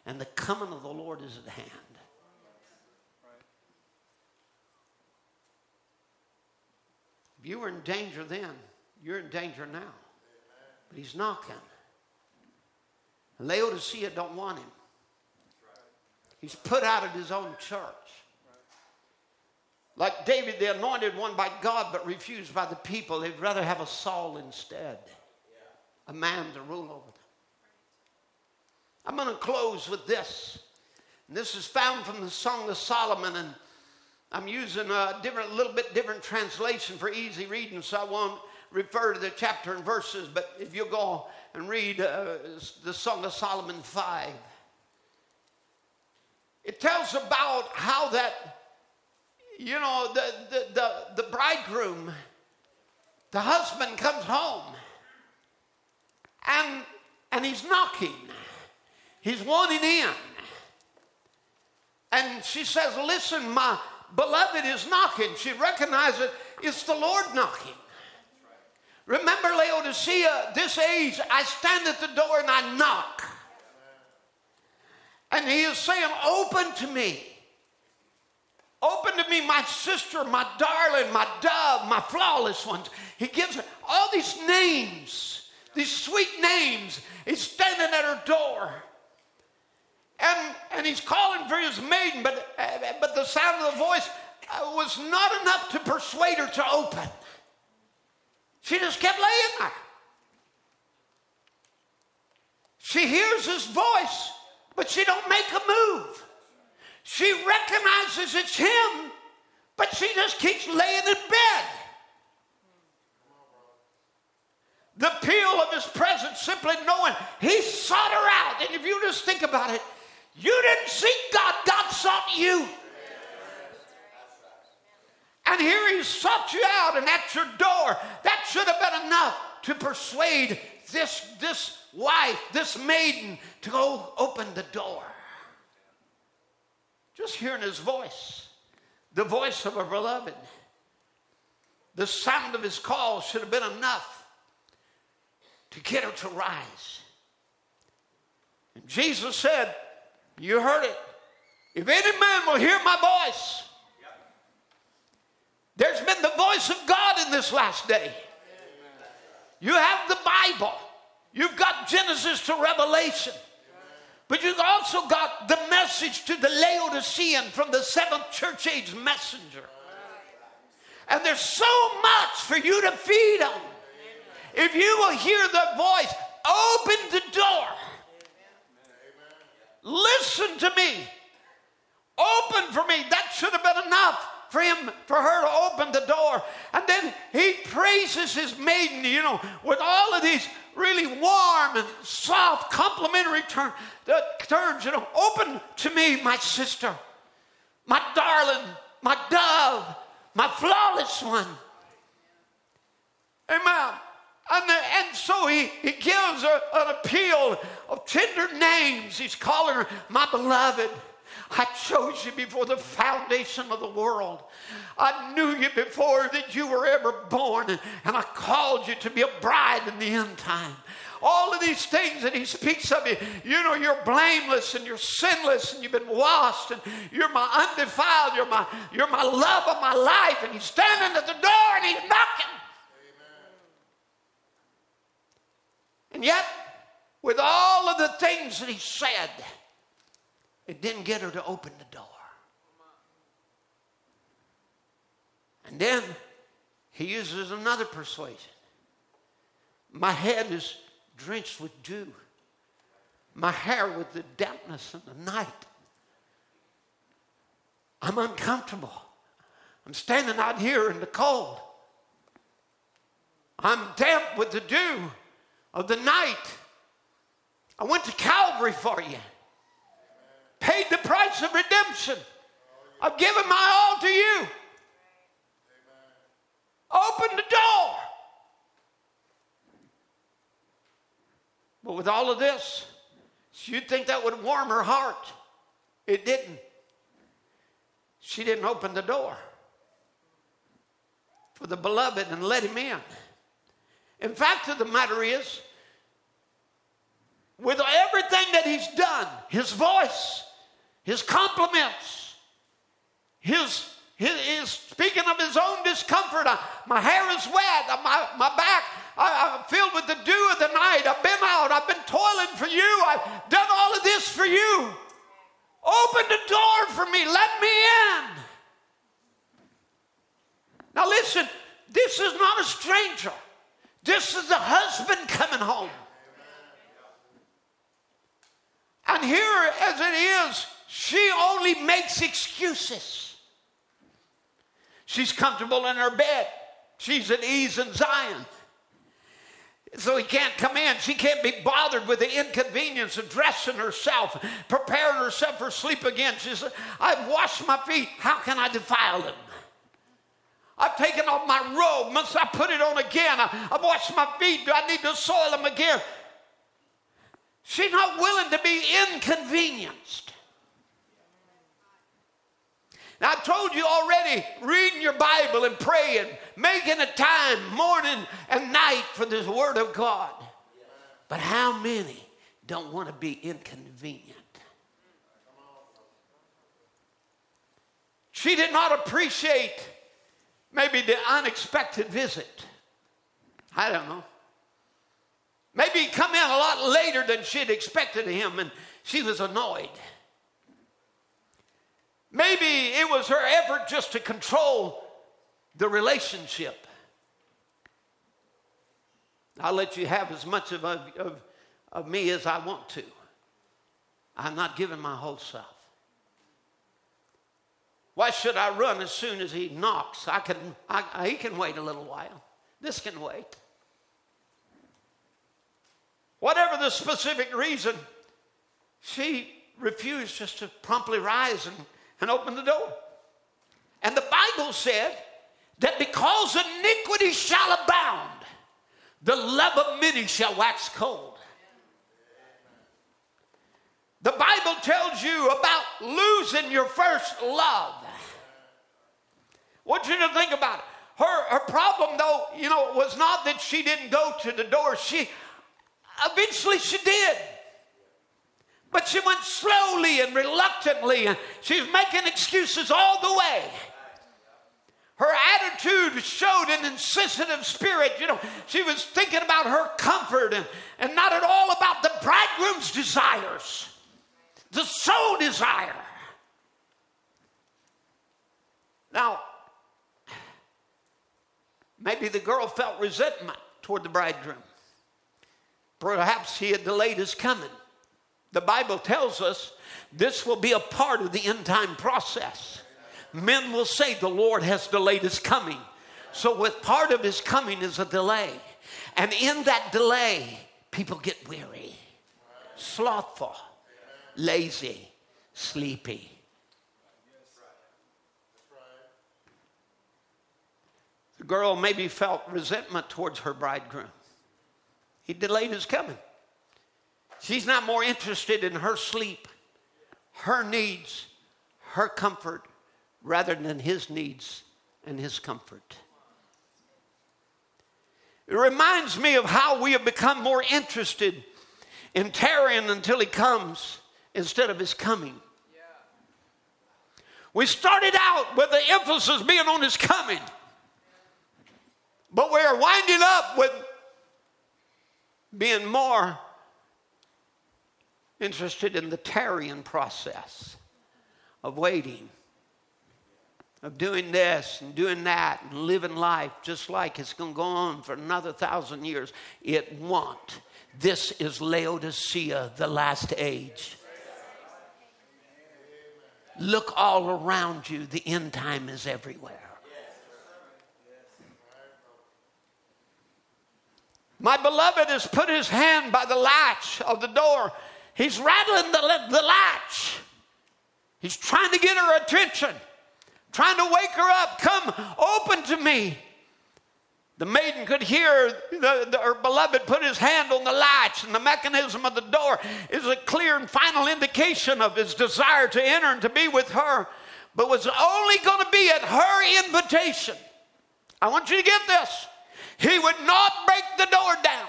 and the coming of the Lord is at hand. If you were in danger then, you're in danger now. But he's knocking. Laodicea don't want him. He's put out of his own church. Like David, the anointed one by God, but refused by the people. They'd rather have a Saul instead, a man to rule over them. I'm going to close with this. And this is found from the Song of Solomon, and I'm using a different, little bit different translation for easy reading, so I won't refer to the chapter and verses. But if you go and read uh, the Song of Solomon 5, it tells about how that you know, the, the, the, the bridegroom, the husband comes home and, and he's knocking. He's wanting in. And she says, Listen, my beloved is knocking. She recognizes it's the Lord knocking. Remember, Laodicea, this age, I stand at the door and I knock. And he is saying, Open to me. Open to me, my sister, my darling, my dove, my flawless ones. He gives her all these names, these sweet names. He's standing at her door. And, and he's calling for his maiden, but, but the sound of the voice uh, was not enough to persuade her to open. She just kept laying there. She hears his voice, but she don't make a move. She recognizes it's him, but she just keeps laying in bed. The appeal of his presence, simply knowing he sought her out. And if you just think about it, you didn't seek God, God sought you. And here he sought you out and at your door. That should have been enough to persuade this, this wife, this maiden, to go open the door. Just hearing his voice, the voice of a beloved, the sound of his call should have been enough to get her to rise. And Jesus said, You heard it. If any man will hear my voice, there's been the voice of God in this last day. You have the Bible, you've got Genesis to Revelation. But you've also got the message to the Laodicean from the seventh church age messenger. And there's so much for you to feed on. If you will hear the voice, open the door. Listen to me. Open for me. That should have been enough for him, for her to open the door. And then he praises his maiden, you know, with all of these really warm and soft, complimentary term, terms, you know, open to me, my sister, my darling, my dove, my flawless one. Amen. And, the, and so he, he gives a, an appeal of tender names. He's calling her my beloved. I chose you before the foundation of the world. I knew you before that you were ever born, and, I called you to be a bride in the end time all of these things that he speaks of you. You know, you're blameless and you're sinless and you've been washed and you're my undefiled, you're my, you're my love of my life. And he's standing at the door and he's knocking. Amen. And yet, with all of the things that he said, it didn't get her to open the door. And then he uses another persuasion. My head is drenched with dew, my hair with the dampness of the night. I'm uncomfortable. I'm standing out here in the cold. I'm damp with the dew of the night. I went to Calvary for you paid the price of redemption. I've given my all to you. Open the door. But with all of this, you'd think that would warm her heart. It didn't. She didn't open the door for the beloved and let him in. In fact of the matter is, with everything that he's done, his voice, his compliments, his, he is speaking of his own discomfort. I, my hair is wet. Uh, my, my back, I, I'm filled with the dew of the night. I've been out. I've been toiling for you. I've done all of this for you. Open the door for me. Let me in. Now, listen, this is not a stranger. This is the husband coming home. And here, as it is, she only makes excuses. She's comfortable in her bed. She's at ease in Zion. So he can't come in. She can't be bothered with the inconvenience of dressing herself, preparing herself for sleep again. She says, I've washed my feet. How can I defile them? I've taken off my robe. Must I put it on again? I, have washed my feet. Do I need to soil them again? She's not willing to be inconvenienced. Now, I told you already, reading your Bible and praying, making a time morning and night for this Word of God. But how many don't want to be inconvenient? She did not appreciate maybe the unexpected visit. I don't know. Maybe he come in a lot later than she'd expected him and she was annoyed. Maybe it was her effort just to control the relationship. I'll let you have as much of, of, of me as I want to. I'm not giving my whole self. Why should I run as soon as he knocks? I can, I, he can wait a little while. This can wait. Whatever the specific reason, she refused just to promptly rise and and opened the door. And the Bible said that because iniquity shall abound, the love of many shall wax cold. The Bible tells you about losing your first love. I want you to think about it. Her, her problem, though, you know, was not that she didn't go to the door. She eventually she did. But she went slowly and reluctantly, and she was making excuses all the way. Her attitude showed an insensitive spirit. You know, she was thinking about her comfort and, and not at all about the bridegroom's desires, the soul desire. Now, maybe the girl felt resentment toward the bridegroom. Perhaps he had delayed his coming. The Bible tells us this will be a part of the end time process. Men will say the Lord has delayed his coming. So, with part of his coming is a delay. And in that delay, people get weary, slothful, lazy, sleepy. The girl maybe felt resentment towards her bridegroom. He delayed his coming. She's not more interested in her sleep, her needs, her comfort, rather than his needs and his comfort. It reminds me of how we have become more interested in tarrying until he comes instead of his coming. We started out with the emphasis being on his coming, but we're winding up with being more interested in the tarrying process of waiting, of doing this and doing that and living life just like it's going to go on for another thousand years. It won't. This is Laodicea, the last age. Look all around you, the end time is everywhere. My beloved has put his hand by the latch of the door He's rattling the, the latch. He's trying to get her attention, trying to wake her up. Come, open to me. The maiden could hear the, the, her beloved put his hand on the latch, and the mechanism of the door is a clear and final indication of his desire to enter and to be with her, but was only going to be at her invitation. I want you to get this. He would not break the door down,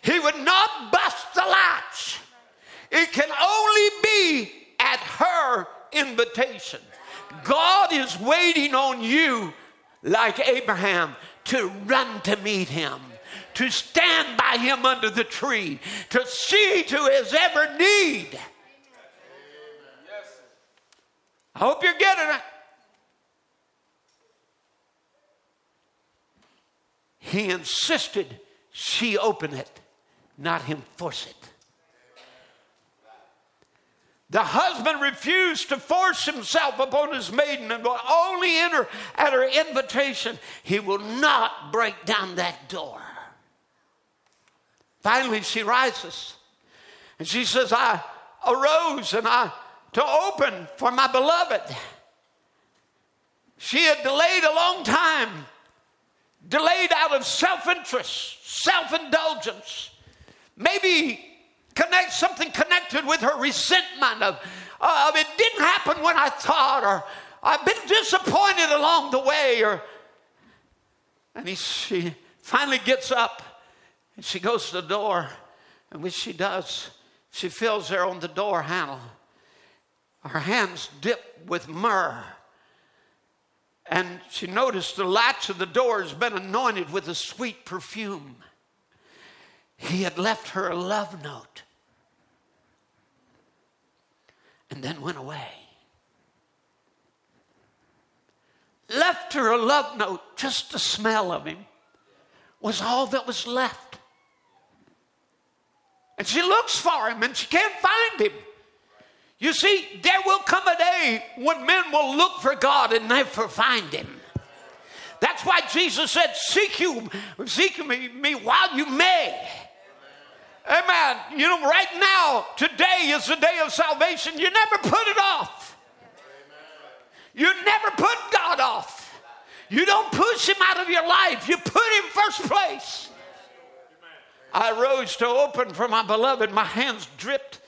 he would not bust the latch. It can only be at her invitation. God is waiting on you, like Abraham, to run to meet him, to stand by him under the tree, to see to his every need. I hope you're getting it. He insisted she open it, not him force it. The husband refused to force himself upon his maiden and will only enter at her invitation. He will not break down that door. Finally, she rises and she says, I arose and I to open for my beloved. She had delayed a long time, delayed out of self interest, self indulgence, maybe connect something connected with her resentment of, of it didn't happen when I thought, or I've been disappointed along the way, or and he, she finally gets up and she goes to the door, and when she does, she feels there on the door handle. Her hands dip with myrrh. And she noticed the latch of the door has been anointed with a sweet perfume. He had left her a love note and then went away. Left her a love note, just the smell of him was all that was left. And she looks for him and she can't find him. You see, there will come a day when men will look for God and never find him. That's why Jesus said, Seek you, seek me, while you may. Amen. You know, right now, today is the day of salvation. You never put it off. You never put God off. You don't push him out of your life, you put him first place. I rose to open for my beloved. My hands dripped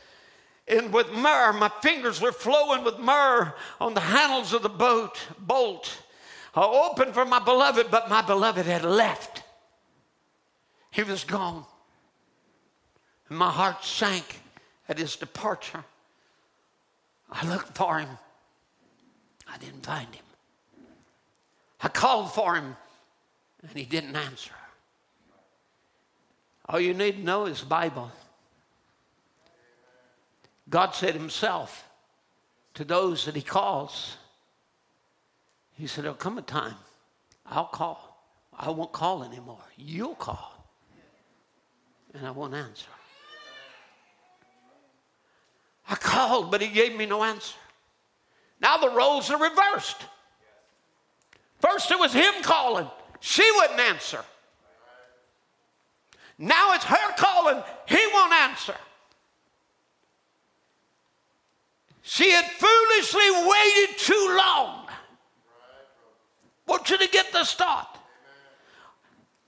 in with myrrh. My fingers were flowing with myrrh on the handles of the boat bolt. I opened for my beloved, but my beloved had left. He was gone. My heart sank at his departure. I looked for him. I didn't find him. I called for him, and he didn't answer. All you need to know is the Bible. God said himself to those that he calls, he said, There'll come a time I'll call. I won't call anymore. You'll call. And I won't answer. I called, but he gave me no answer. Now the roles are reversed. First it was him calling, she wouldn't answer. Now it's her calling, he won't answer. She had foolishly waited too long. Want you to get the start.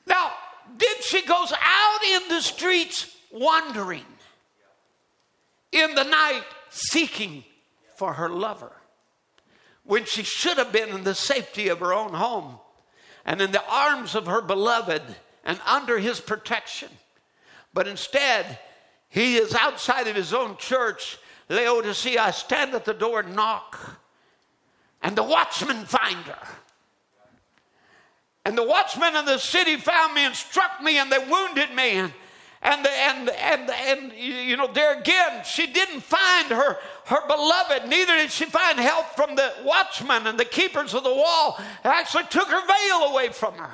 Now, then she goes out in the streets wandering in the night seeking for her lover when she should have been in the safety of her own home and in the arms of her beloved and under his protection. But instead, he is outside of his own church, Laodicea. I stand at the door and knock, and the watchmen find her. And the watchmen of the city found me and struck me, and they wounded me. And and, and, and, and, you know, there again, she didn't find her, her beloved. Neither did she find help from the watchmen and the keepers of the wall. It actually took her veil away from her.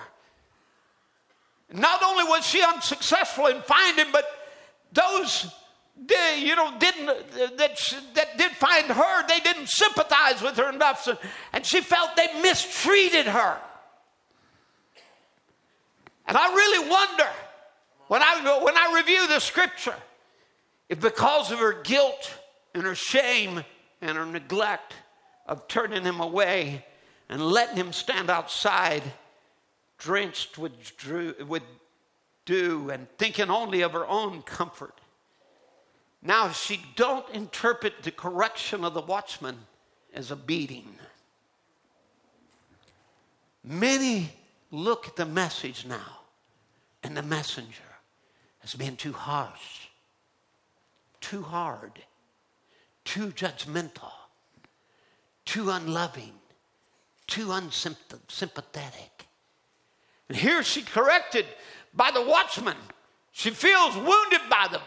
Not only was she unsuccessful in finding, but those you know didn't that that did find her, they didn't sympathize with her enough, so, and she felt they mistreated her. And I really wonder when I, when I review the scripture, if because of her guilt and her shame and her neglect of turning him away and letting him stand outside, drenched with, with dew and thinking only of her own comfort. Now, she don't interpret the correction of the watchman as a beating. Many look at the message now and the messenger has been too harsh, too hard, too judgmental, too unloving, too unsympathetic. And here she corrected by the watchman. She feels wounded by them.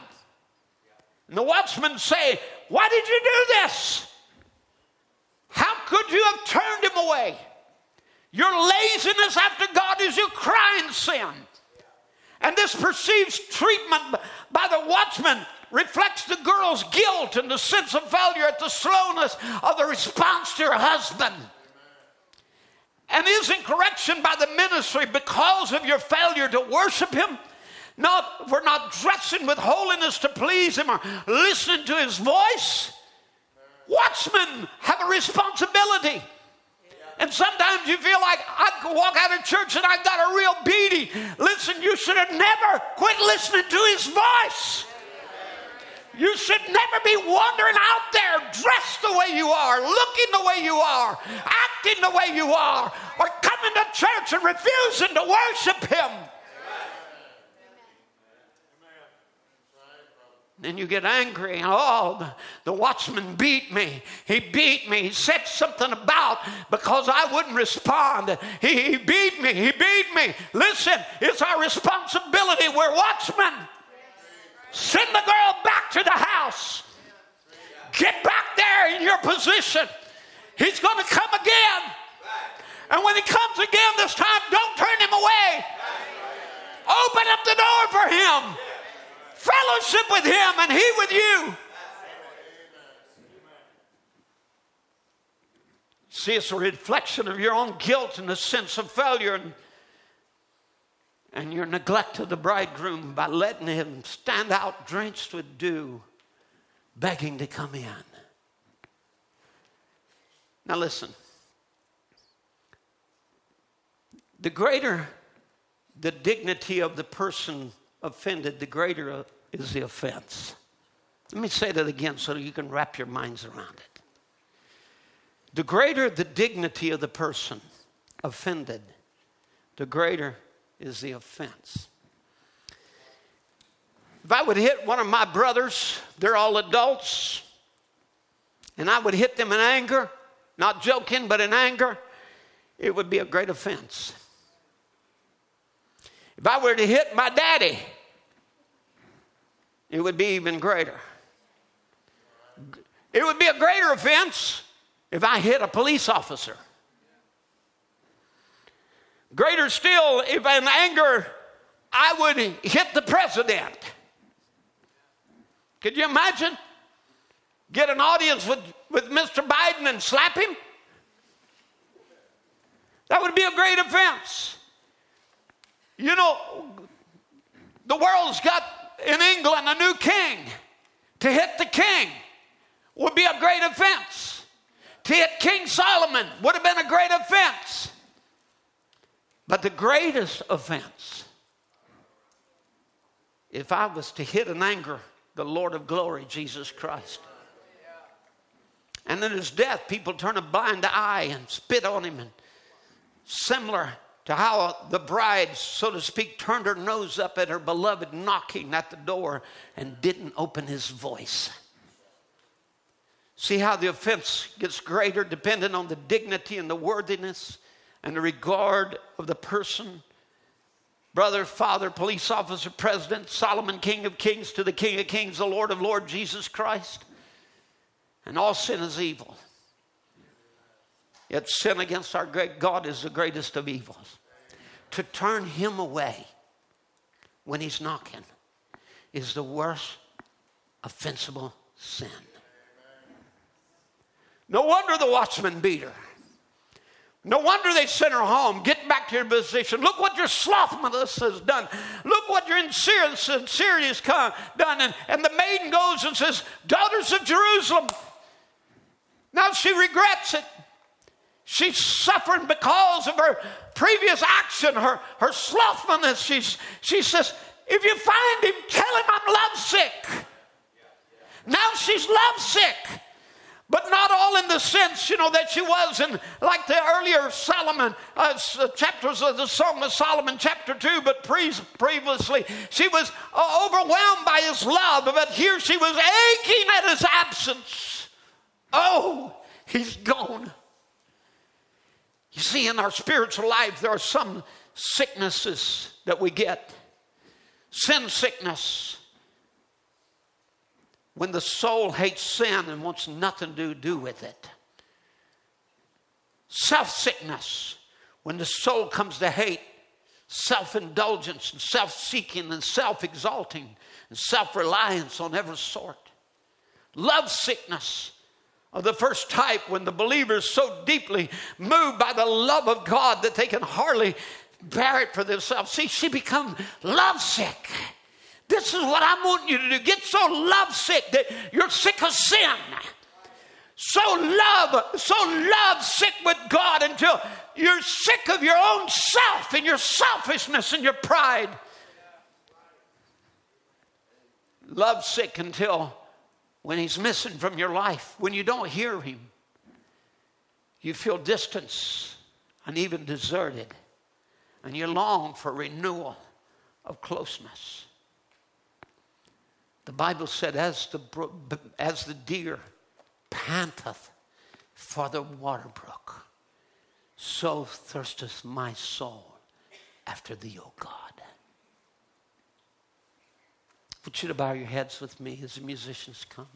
And the watchmen say, Why did you do this? How could you have turned him away? Your laziness after God is your crying sin. And this perceived treatment by the watchman reflects the girl's guilt and the sense of failure at the slowness of the response to her husband. And isn't correction by the ministry because of your failure to worship him? Not for not dressing with holiness to please him or listening to his voice. Watchmen have a responsibility. And sometimes you feel like I walk out of church and I've got a real beating. Listen, you should have never quit listening to his voice. You should never be wandering out there dressed the way you are, looking the way you are, acting the way you are, or coming to church and refusing to worship him. Then you get angry. Oh, the, the, watchman beat me. He beat me. He said something about because I wouldn't respond. He, he beat me. He beat me. Listen, it's our responsibility. We're watchmen. Send the girl back to the house. Get back there in your position. He's going to come again. And when he comes again this time, don't turn him away. Open up the door for him fellowship with Him and He with you. See, it's a reflection of your own guilt and a sense of failure and, and your neglect of the bridegroom by letting him stand out drenched with dew, begging to come in. Now, listen. The greater the dignity of the person offended, the greater is the offense. Let me say that again so you can wrap your minds around it. The greater the dignity of the person offended, the greater is the offense. If I would hit one of my brothers, they're all adults, and I would hit them in anger, not joking, but in anger, it would be a great offense. If I were to hit my daddy, it would be even greater. It would be a greater offense if I hit a police officer. Greater still, if in anger I would hit the president. Could you imagine? Get an audience with, with Mr. Biden and slap him? That would be a great offense. You know, the world's got in England a new king. To hit the king would be a great offense. To hit King Solomon would have been a great offense. But the greatest offense, if I was to hit in anger the Lord of glory, Jesus Christ. And in his death, people turn a blind eye and spit on him, and similar to how the bride, so to speak, turned her nose up at her beloved knocking at the door and didn't open his voice. See how the offense gets greater depending on the dignity and the worthiness and the regard of the person. Brother, father, police officer, president, Solomon, King of Kings, to the King of Kings, the Lord of Lords, Jesus Christ. And all sin is evil. Yet sin against our great God is the greatest of evils. To turn him away when he's knocking is the worst offensible sin. No wonder the watchman beat her. No wonder they sent her home. Get back to your position. Look what your slothfulness has done. Look what your insincerity has come, done. And, and the maiden goes and says, Daughters of Jerusalem. Now she regrets it. She's suffering because of her previous action, her, her slothfulness. She's, she says, if you find him, tell him I'm lovesick. Now she's lovesick. But not all in the sense, you know, that she was in, like the earlier Solomon uh, uh chapters of the Song of Solomon, chapter 2, but pre- previously she was uh, overwhelmed by his love, but here she was aching at his absence. Oh, he's gone. You see, in our spiritual life, there are some sicknesses that we get sin sickness. When the soul hates sin and wants nothing to do with it. Self sickness. When the soul comes to hate self indulgence and self seeking and self exalting and self reliance on every sort. Love sickness of the first type when the believer is so deeply moved by the love of God that they can hardly bear it for themselves. See, she becomes lovesick. This is what I want you to do. Get so lovesick that you're sick of sin. So love, so love sick with God until you're sick of your own self and your selfishness and your pride. Love sick until when he's missing from your life, when you don't hear him, you feel distance and even deserted, and you long for renewal of closeness. The Bible said, as the, as the deer panteth for the water brook, so thirsteth my soul after thee, O God. Want you to bow your heads with me as the musicians come.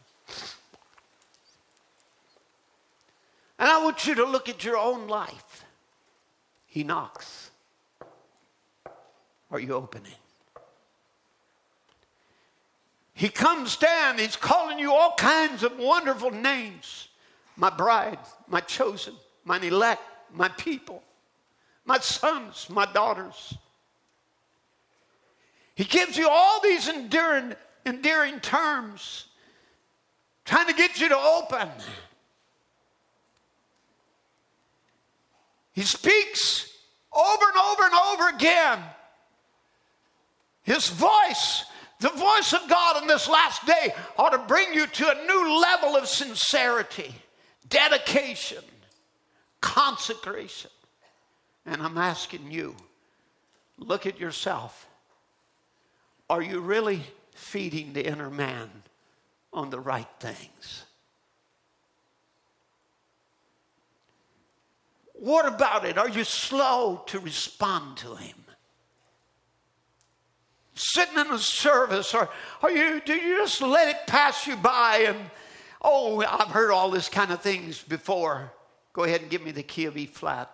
And I want you to look at your own life. He knocks. Are you opening? He comes down, he's calling you all kinds of wonderful names my bride, my chosen, mine elect, my people, my sons, my daughters. He gives you all these enduring, endearing terms, trying to get you to open. He speaks over and over and over again. His voice the voice of God in this last day ought to bring you to a new level of sincerity, dedication, consecration. And I'm asking you look at yourself. Are you really feeding the inner man on the right things? What about it? Are you slow to respond to him? sitting in a service or, or you, do you just let it pass you by and, oh, I've heard all this kind of things before. Go ahead and give me the key of E flat.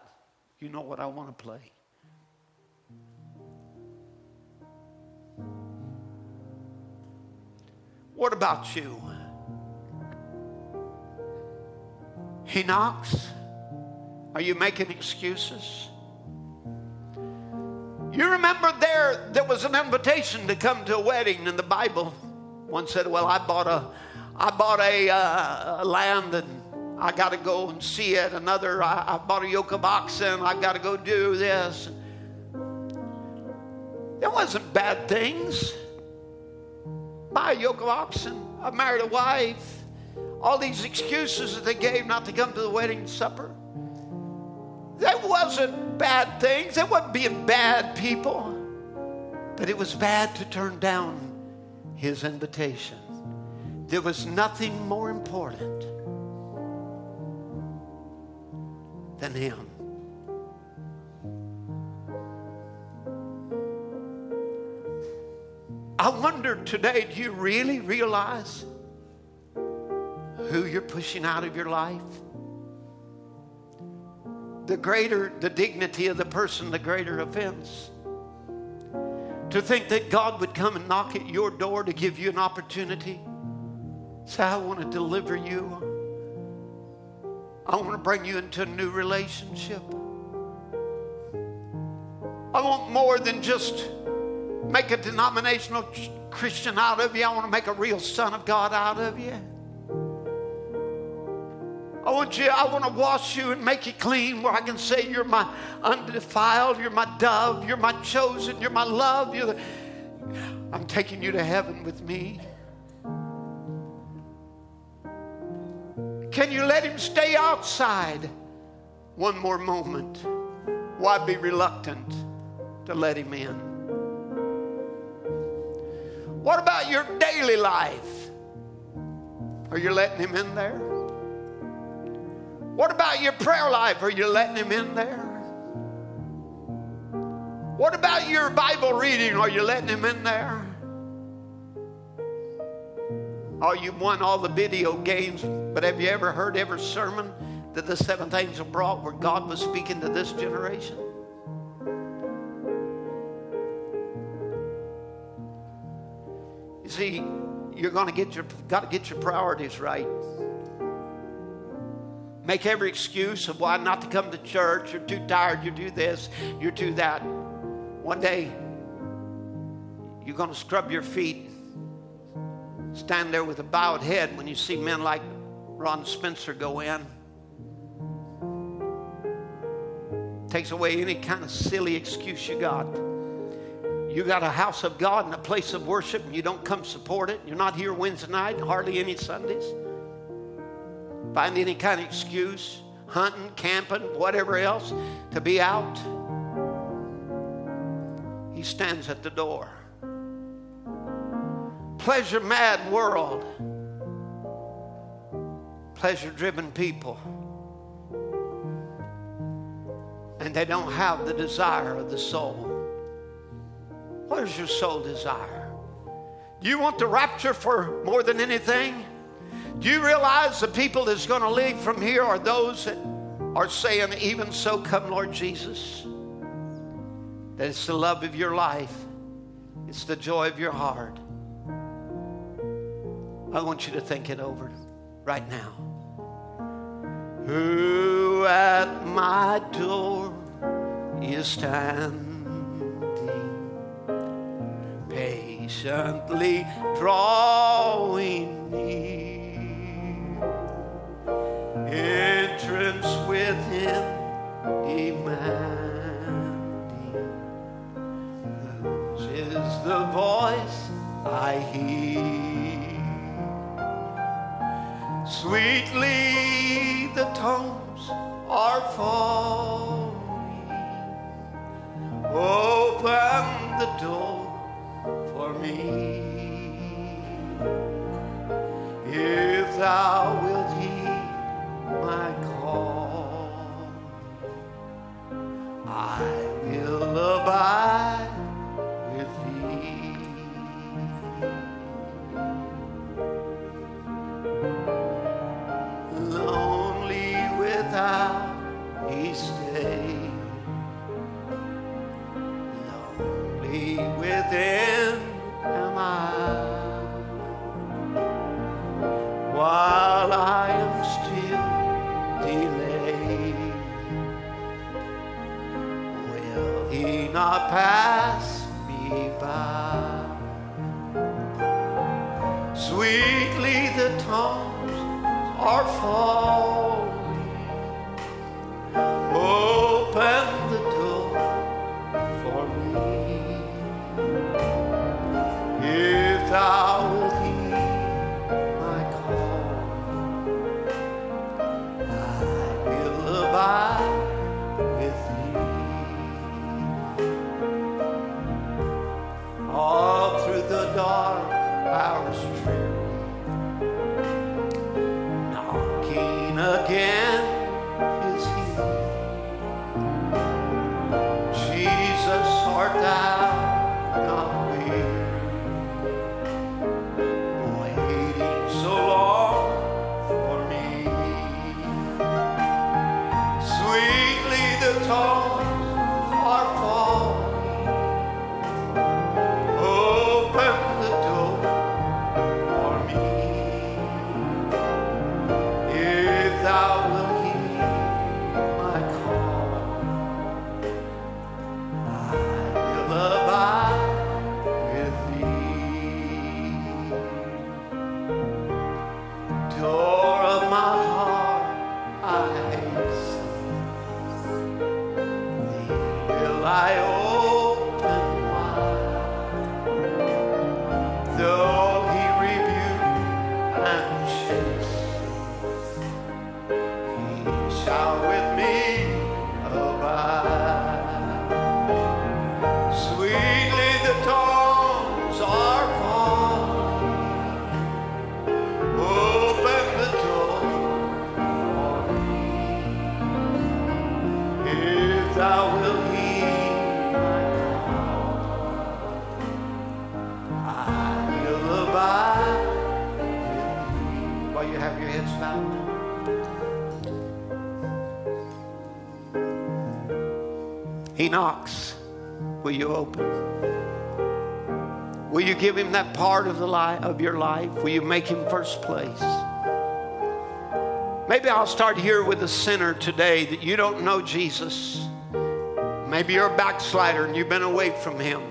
You know what I want to play. What about you? He knocks. Are you making excuses? You remember there, there was an invitation to come to a wedding in the Bible. One said, Well, I bought a, I bought a, uh, a land and I got to go and see it. Another, I, I bought a yoke of oxen. I got to go do this. It wasn't bad things. Buy a yoke of oxen. I married a wife. All these excuses that they gave not to come to the wedding supper. That wasn't bad things. That wasn't being bad people. But it was bad to turn down his invitation. There was nothing more important than him. I wonder today, do you really realize who you're pushing out of your life? the greater the dignity of the person, the greater offense. To think that God would come and knock at your door to give you an opportunity. Say, I want to deliver you. I want to bring you into a new relationship. I want more than just make a denominational Christian out of you. I want to make a real son of God out of you. I want you, I want to wash you and make you clean where I can say you're my undefiled, you're my dove, you're my chosen, you're my love. You're the, I'm taking you to heaven with me. Can you let him stay outside one more moment? Why be reluctant to let him in? What about your daily life? Are you letting him in there? What about your prayer life? Are you letting Him in there? What about your Bible reading? Are you letting Him in there? Oh, you've won all the video games, but have you ever heard every sermon that the seventh angel brought where God was speaking to this generation? You see, you're going to get your got to get your priorities right. Make every excuse of why not to come to church. You're too tired. You do this. You do that. One day, you're going to scrub your feet, stand there with a bowed head when you see men like Ron Spencer go in. Takes away any kind of silly excuse you got. You got a house of God and a place of worship, and you don't come support it. You're not here Wednesday night, hardly any Sundays. Find any kind of excuse, hunting, camping, whatever else, to be out. He stands at the door. Pleasure mad world, pleasure driven people. And they don't have the desire of the soul. What is your soul desire? Do you want the rapture for more than anything? Do you realize the people that's going to leave from here are those that are saying, Even so, come, Lord Jesus? That it's the love of your life, it's the joy of your heart. I want you to think it over right now. Who at my door is standing? Patiently drawing near. Entrance within demanding. Whose is the voice I hear? Sweetly the tones are falling. Open the door for me. If thou wilt heed my call, I will abide him that part of the life of your life? Will you make him first place? Maybe I'll start here with a sinner today that you don't know Jesus. Maybe you're a backslider and you've been away from him.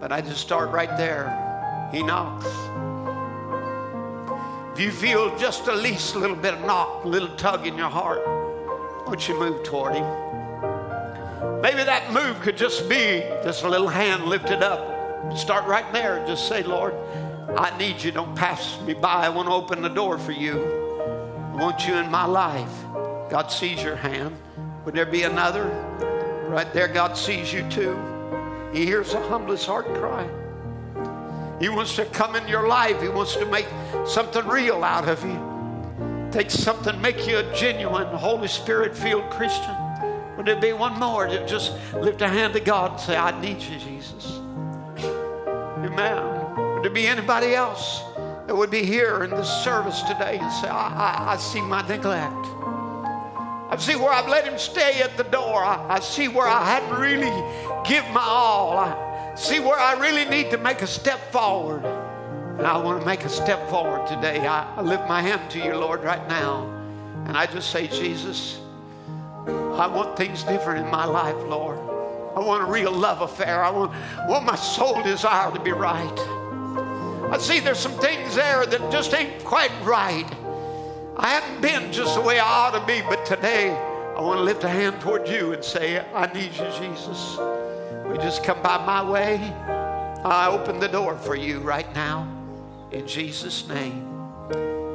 But I just start right there. He knocks. If you feel just the least little bit of knock, a little tug in your heart, won't you move toward him? Maybe that move could just be just a little hand lifted up. Start right there. Just say, Lord, I need you. Don't pass me by. I want to open the door for you. I want you in my life. God sees your hand. Would there be another? Right there, God sees you too. He hears the humblest heart cry. He wants to come in your life. He wants to make something real out of you. Take something, make you a genuine, Holy Spirit filled Christian. Would there be one more just lift a hand to God and say, I need you, Jesus? Amen. Would there be anybody else that would be here in this service today and say, I, I, I see my neglect? I see where I've let him stay at the door. I, I see where I hadn't really give my all. I see where I really need to make a step forward. And I want to make a step forward today. I, I lift my hand to you, Lord, right now. And I just say, Jesus, I want things different in my life, Lord. I want a real love affair. I want, I want my soul desire to be right. I see there's some things there that just ain't quite right. I haven't been just the way I ought to be, but today I want to lift a hand toward you and say, I need you, Jesus. We just come by my way. I open the door for you right now in Jesus' name.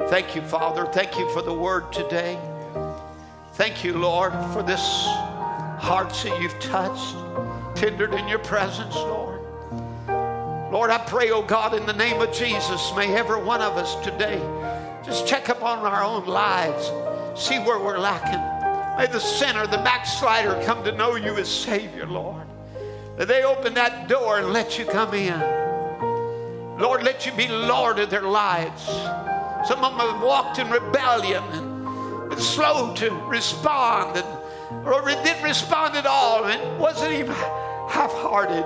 Thank you, Father. Thank you for the word today. Thank you, Lord, for this hearts that you've touched, tendered in your presence, Lord. Lord, I pray, oh God, in the name of Jesus, may every one of us today just check up on our own lives, see where we're lacking. May the sinner, the backslider come to know you as Savior, Lord. That they open that door and let you come in. Lord, let you be Lord of their lives. Some of them have walked in rebellion and been slow to respond and or it didn't respond at all and wasn't even half-hearted.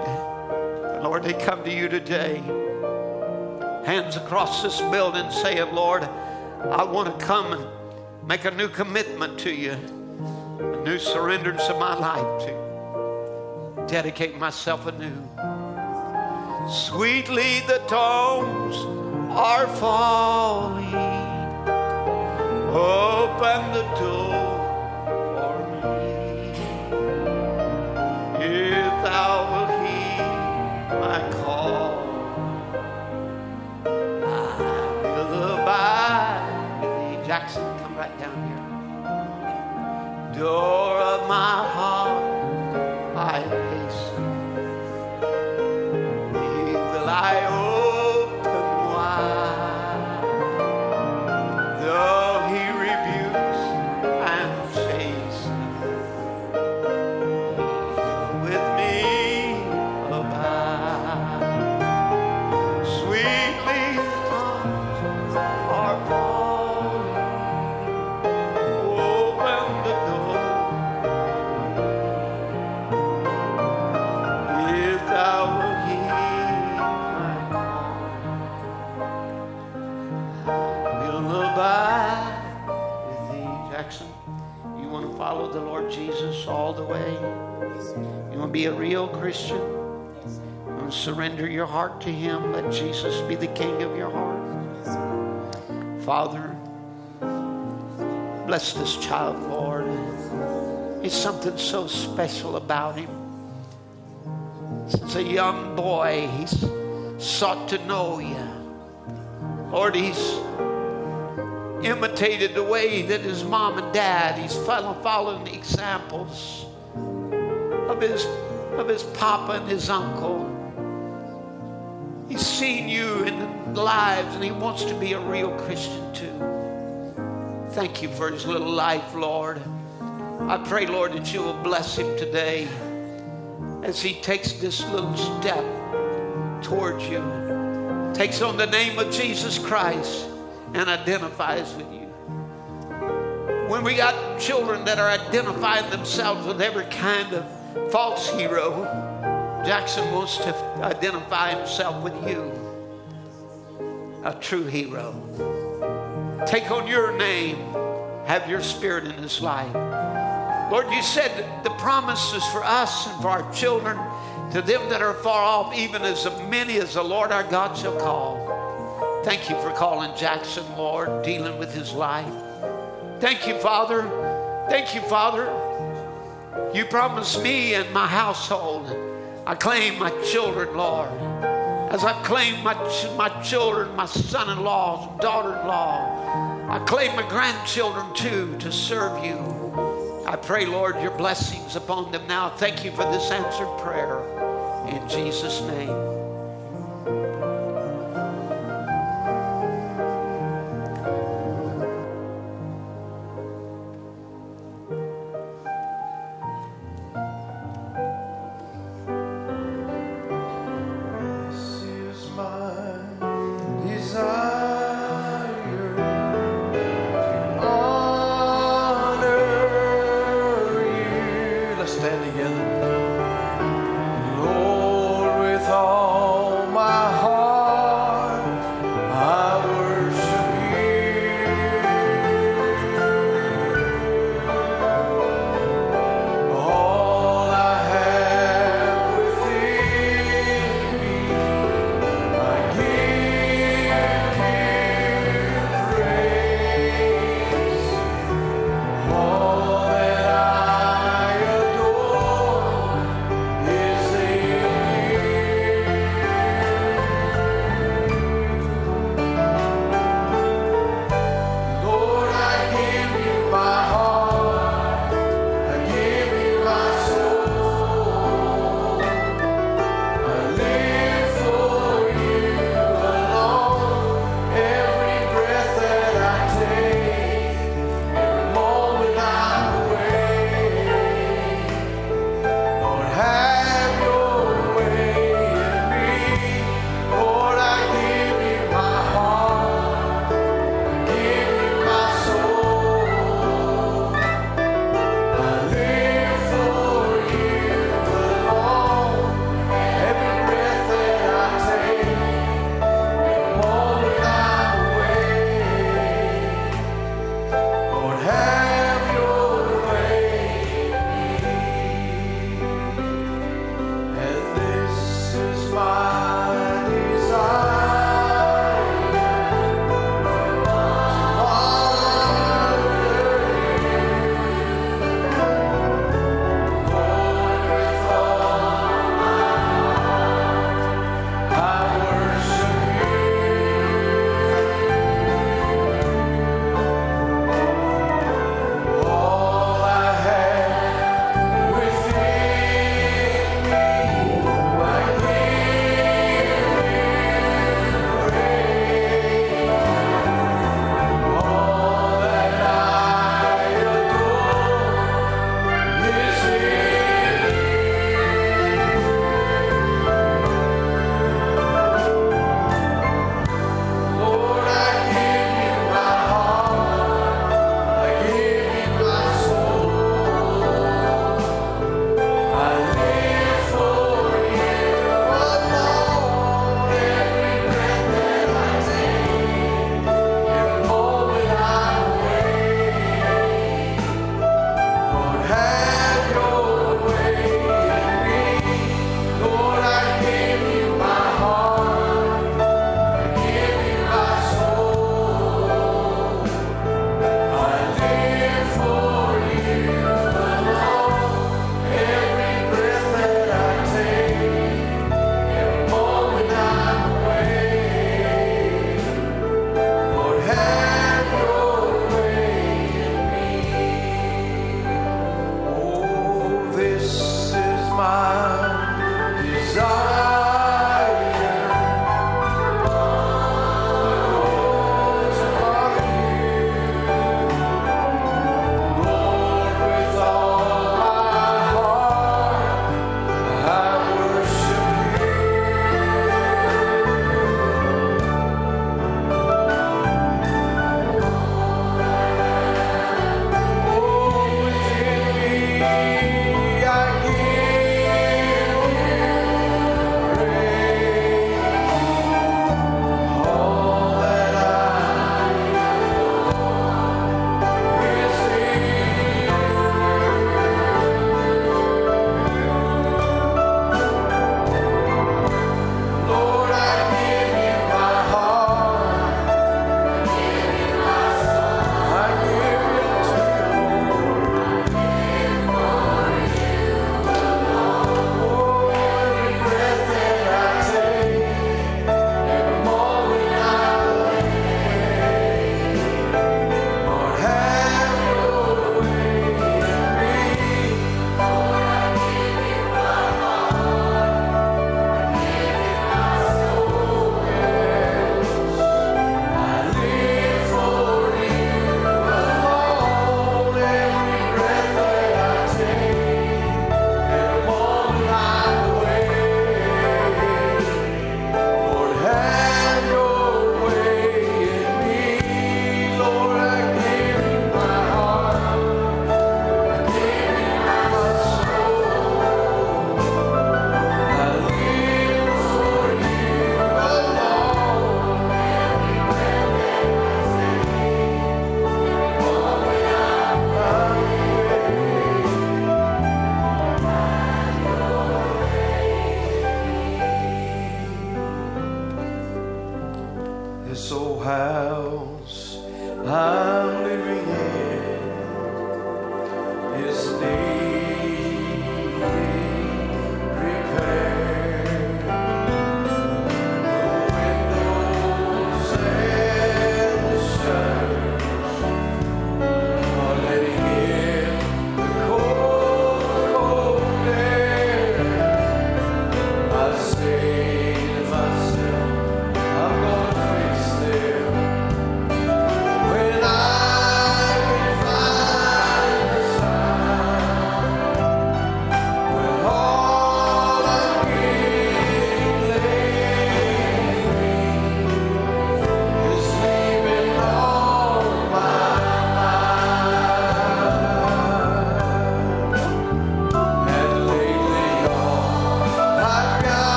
Lord, they come to you today. Hands across this building saying, Lord, I want to come and make a new commitment to you, a new surrenderance of my life to. Dedicate myself anew. Sweetly the tones are falling. Open the door Ah, Jackson, come right down here. Door of my heart, a real Christian? To surrender your heart to Him? Let Jesus be the King of your heart. Father, bless this child, Lord. There's something so special about him. Since a young boy, he's sought to know you. Lord, he's imitated the way that his mom and dad, he's follow- following the examples of his, of his papa and his uncle. He's seen you in the lives and he wants to be a real Christian too. Thank you for his little life, Lord. I pray, Lord, that you will bless him today as he takes this little step towards you, takes on the name of Jesus Christ, and identifies with you. When we got children that are identifying themselves with every kind of false hero. Jackson wants to identify himself with you, a true hero. Take on your name, have your spirit in his life. Lord, you said the promises for us and for our children, to them that are far off, even as many as the Lord our God shall call. Thank you for calling Jackson, Lord, dealing with his life. Thank you, Father. Thank you, Father. You promised me and my household. I claim my children, Lord. As I claim my, my children, my son in laws, daughter in law, I claim my grandchildren too to serve you. I pray, Lord, your blessings upon them now. Thank you for this answered prayer. In Jesus' name.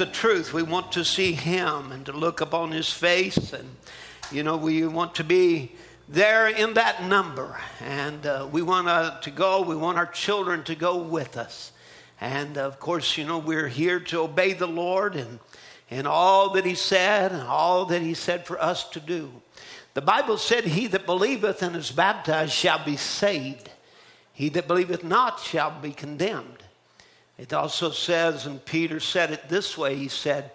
The truth. We want to see Him and to look upon His face. And, you know, we want to be there in that number. And uh, we want uh, to go, we want our children to go with us. And of course, you know, we're here to obey the Lord and, and all that He said and all that He said for us to do. The Bible said, He that believeth and is baptized shall be saved, he that believeth not shall be condemned. It also says, and Peter said it this way he said,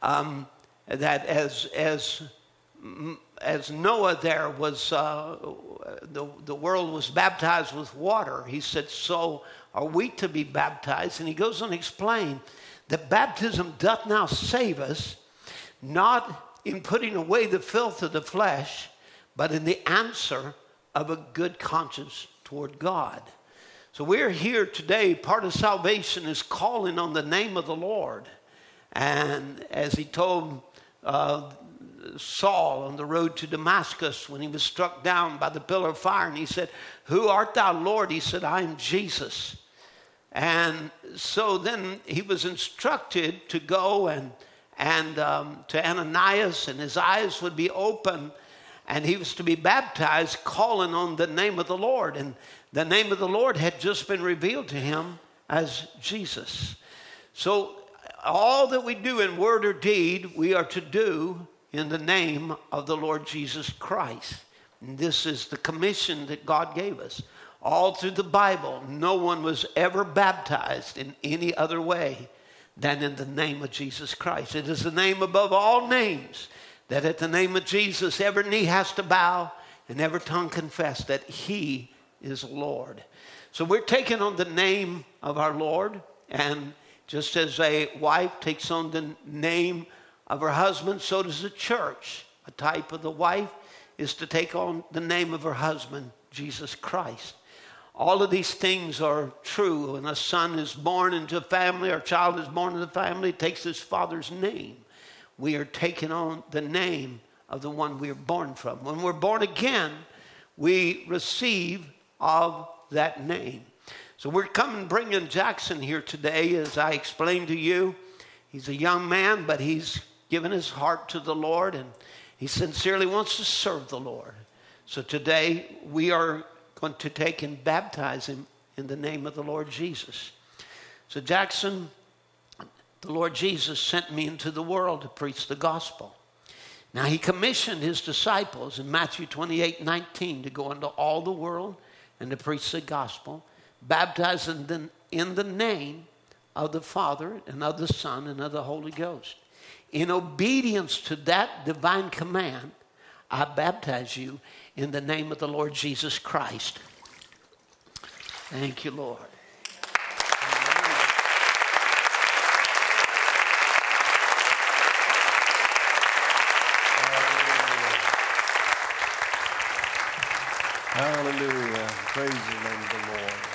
um, that as, as, as Noah there was, uh, the, the world was baptized with water, he said, so are we to be baptized? And he goes on to explain that baptism doth now save us, not in putting away the filth of the flesh, but in the answer of a good conscience toward God. So we're here today. Part of salvation is calling on the name of the Lord. And as he told uh, Saul on the road to Damascus when he was struck down by the pillar of fire, and he said, Who art thou, Lord? He said, I am Jesus. And so then he was instructed to go and, and um, to Ananias, and his eyes would be open, and he was to be baptized, calling on the name of the Lord. And the name of the Lord had just been revealed to him as Jesus. So all that we do in word or deed, we are to do in the name of the Lord Jesus Christ. And this is the commission that God gave us all through the Bible, no one was ever baptized in any other way than in the name of Jesus Christ. It is the name above all names that at the name of Jesus, every knee has to bow and every tongue confess that He is Lord. So we're taking on the name of our Lord, and just as a wife takes on the name of her husband, so does the church. A type of the wife is to take on the name of her husband, Jesus Christ. All of these things are true. When a son is born into a family or a child is born into a family, it takes his father's name. We are taking on the name of the one we are born from. When we're born again, we receive of that name. So we're coming bringing Jackson here today, as I explained to you. He's a young man, but he's given his heart to the Lord and he sincerely wants to serve the Lord. So today we are going to take and baptize him in the name of the Lord Jesus. So, Jackson, the Lord Jesus sent me into the world to preach the gospel. Now, he commissioned his disciples in Matthew 28 19 to go into all the world and to preach the gospel, baptizing them in the name of the Father and of the Son and of the Holy Ghost. In obedience to that divine command, I baptize you in the name of the Lord Jesus Christ. Thank you, Lord. Hallelujah. Praise the name of the Lord.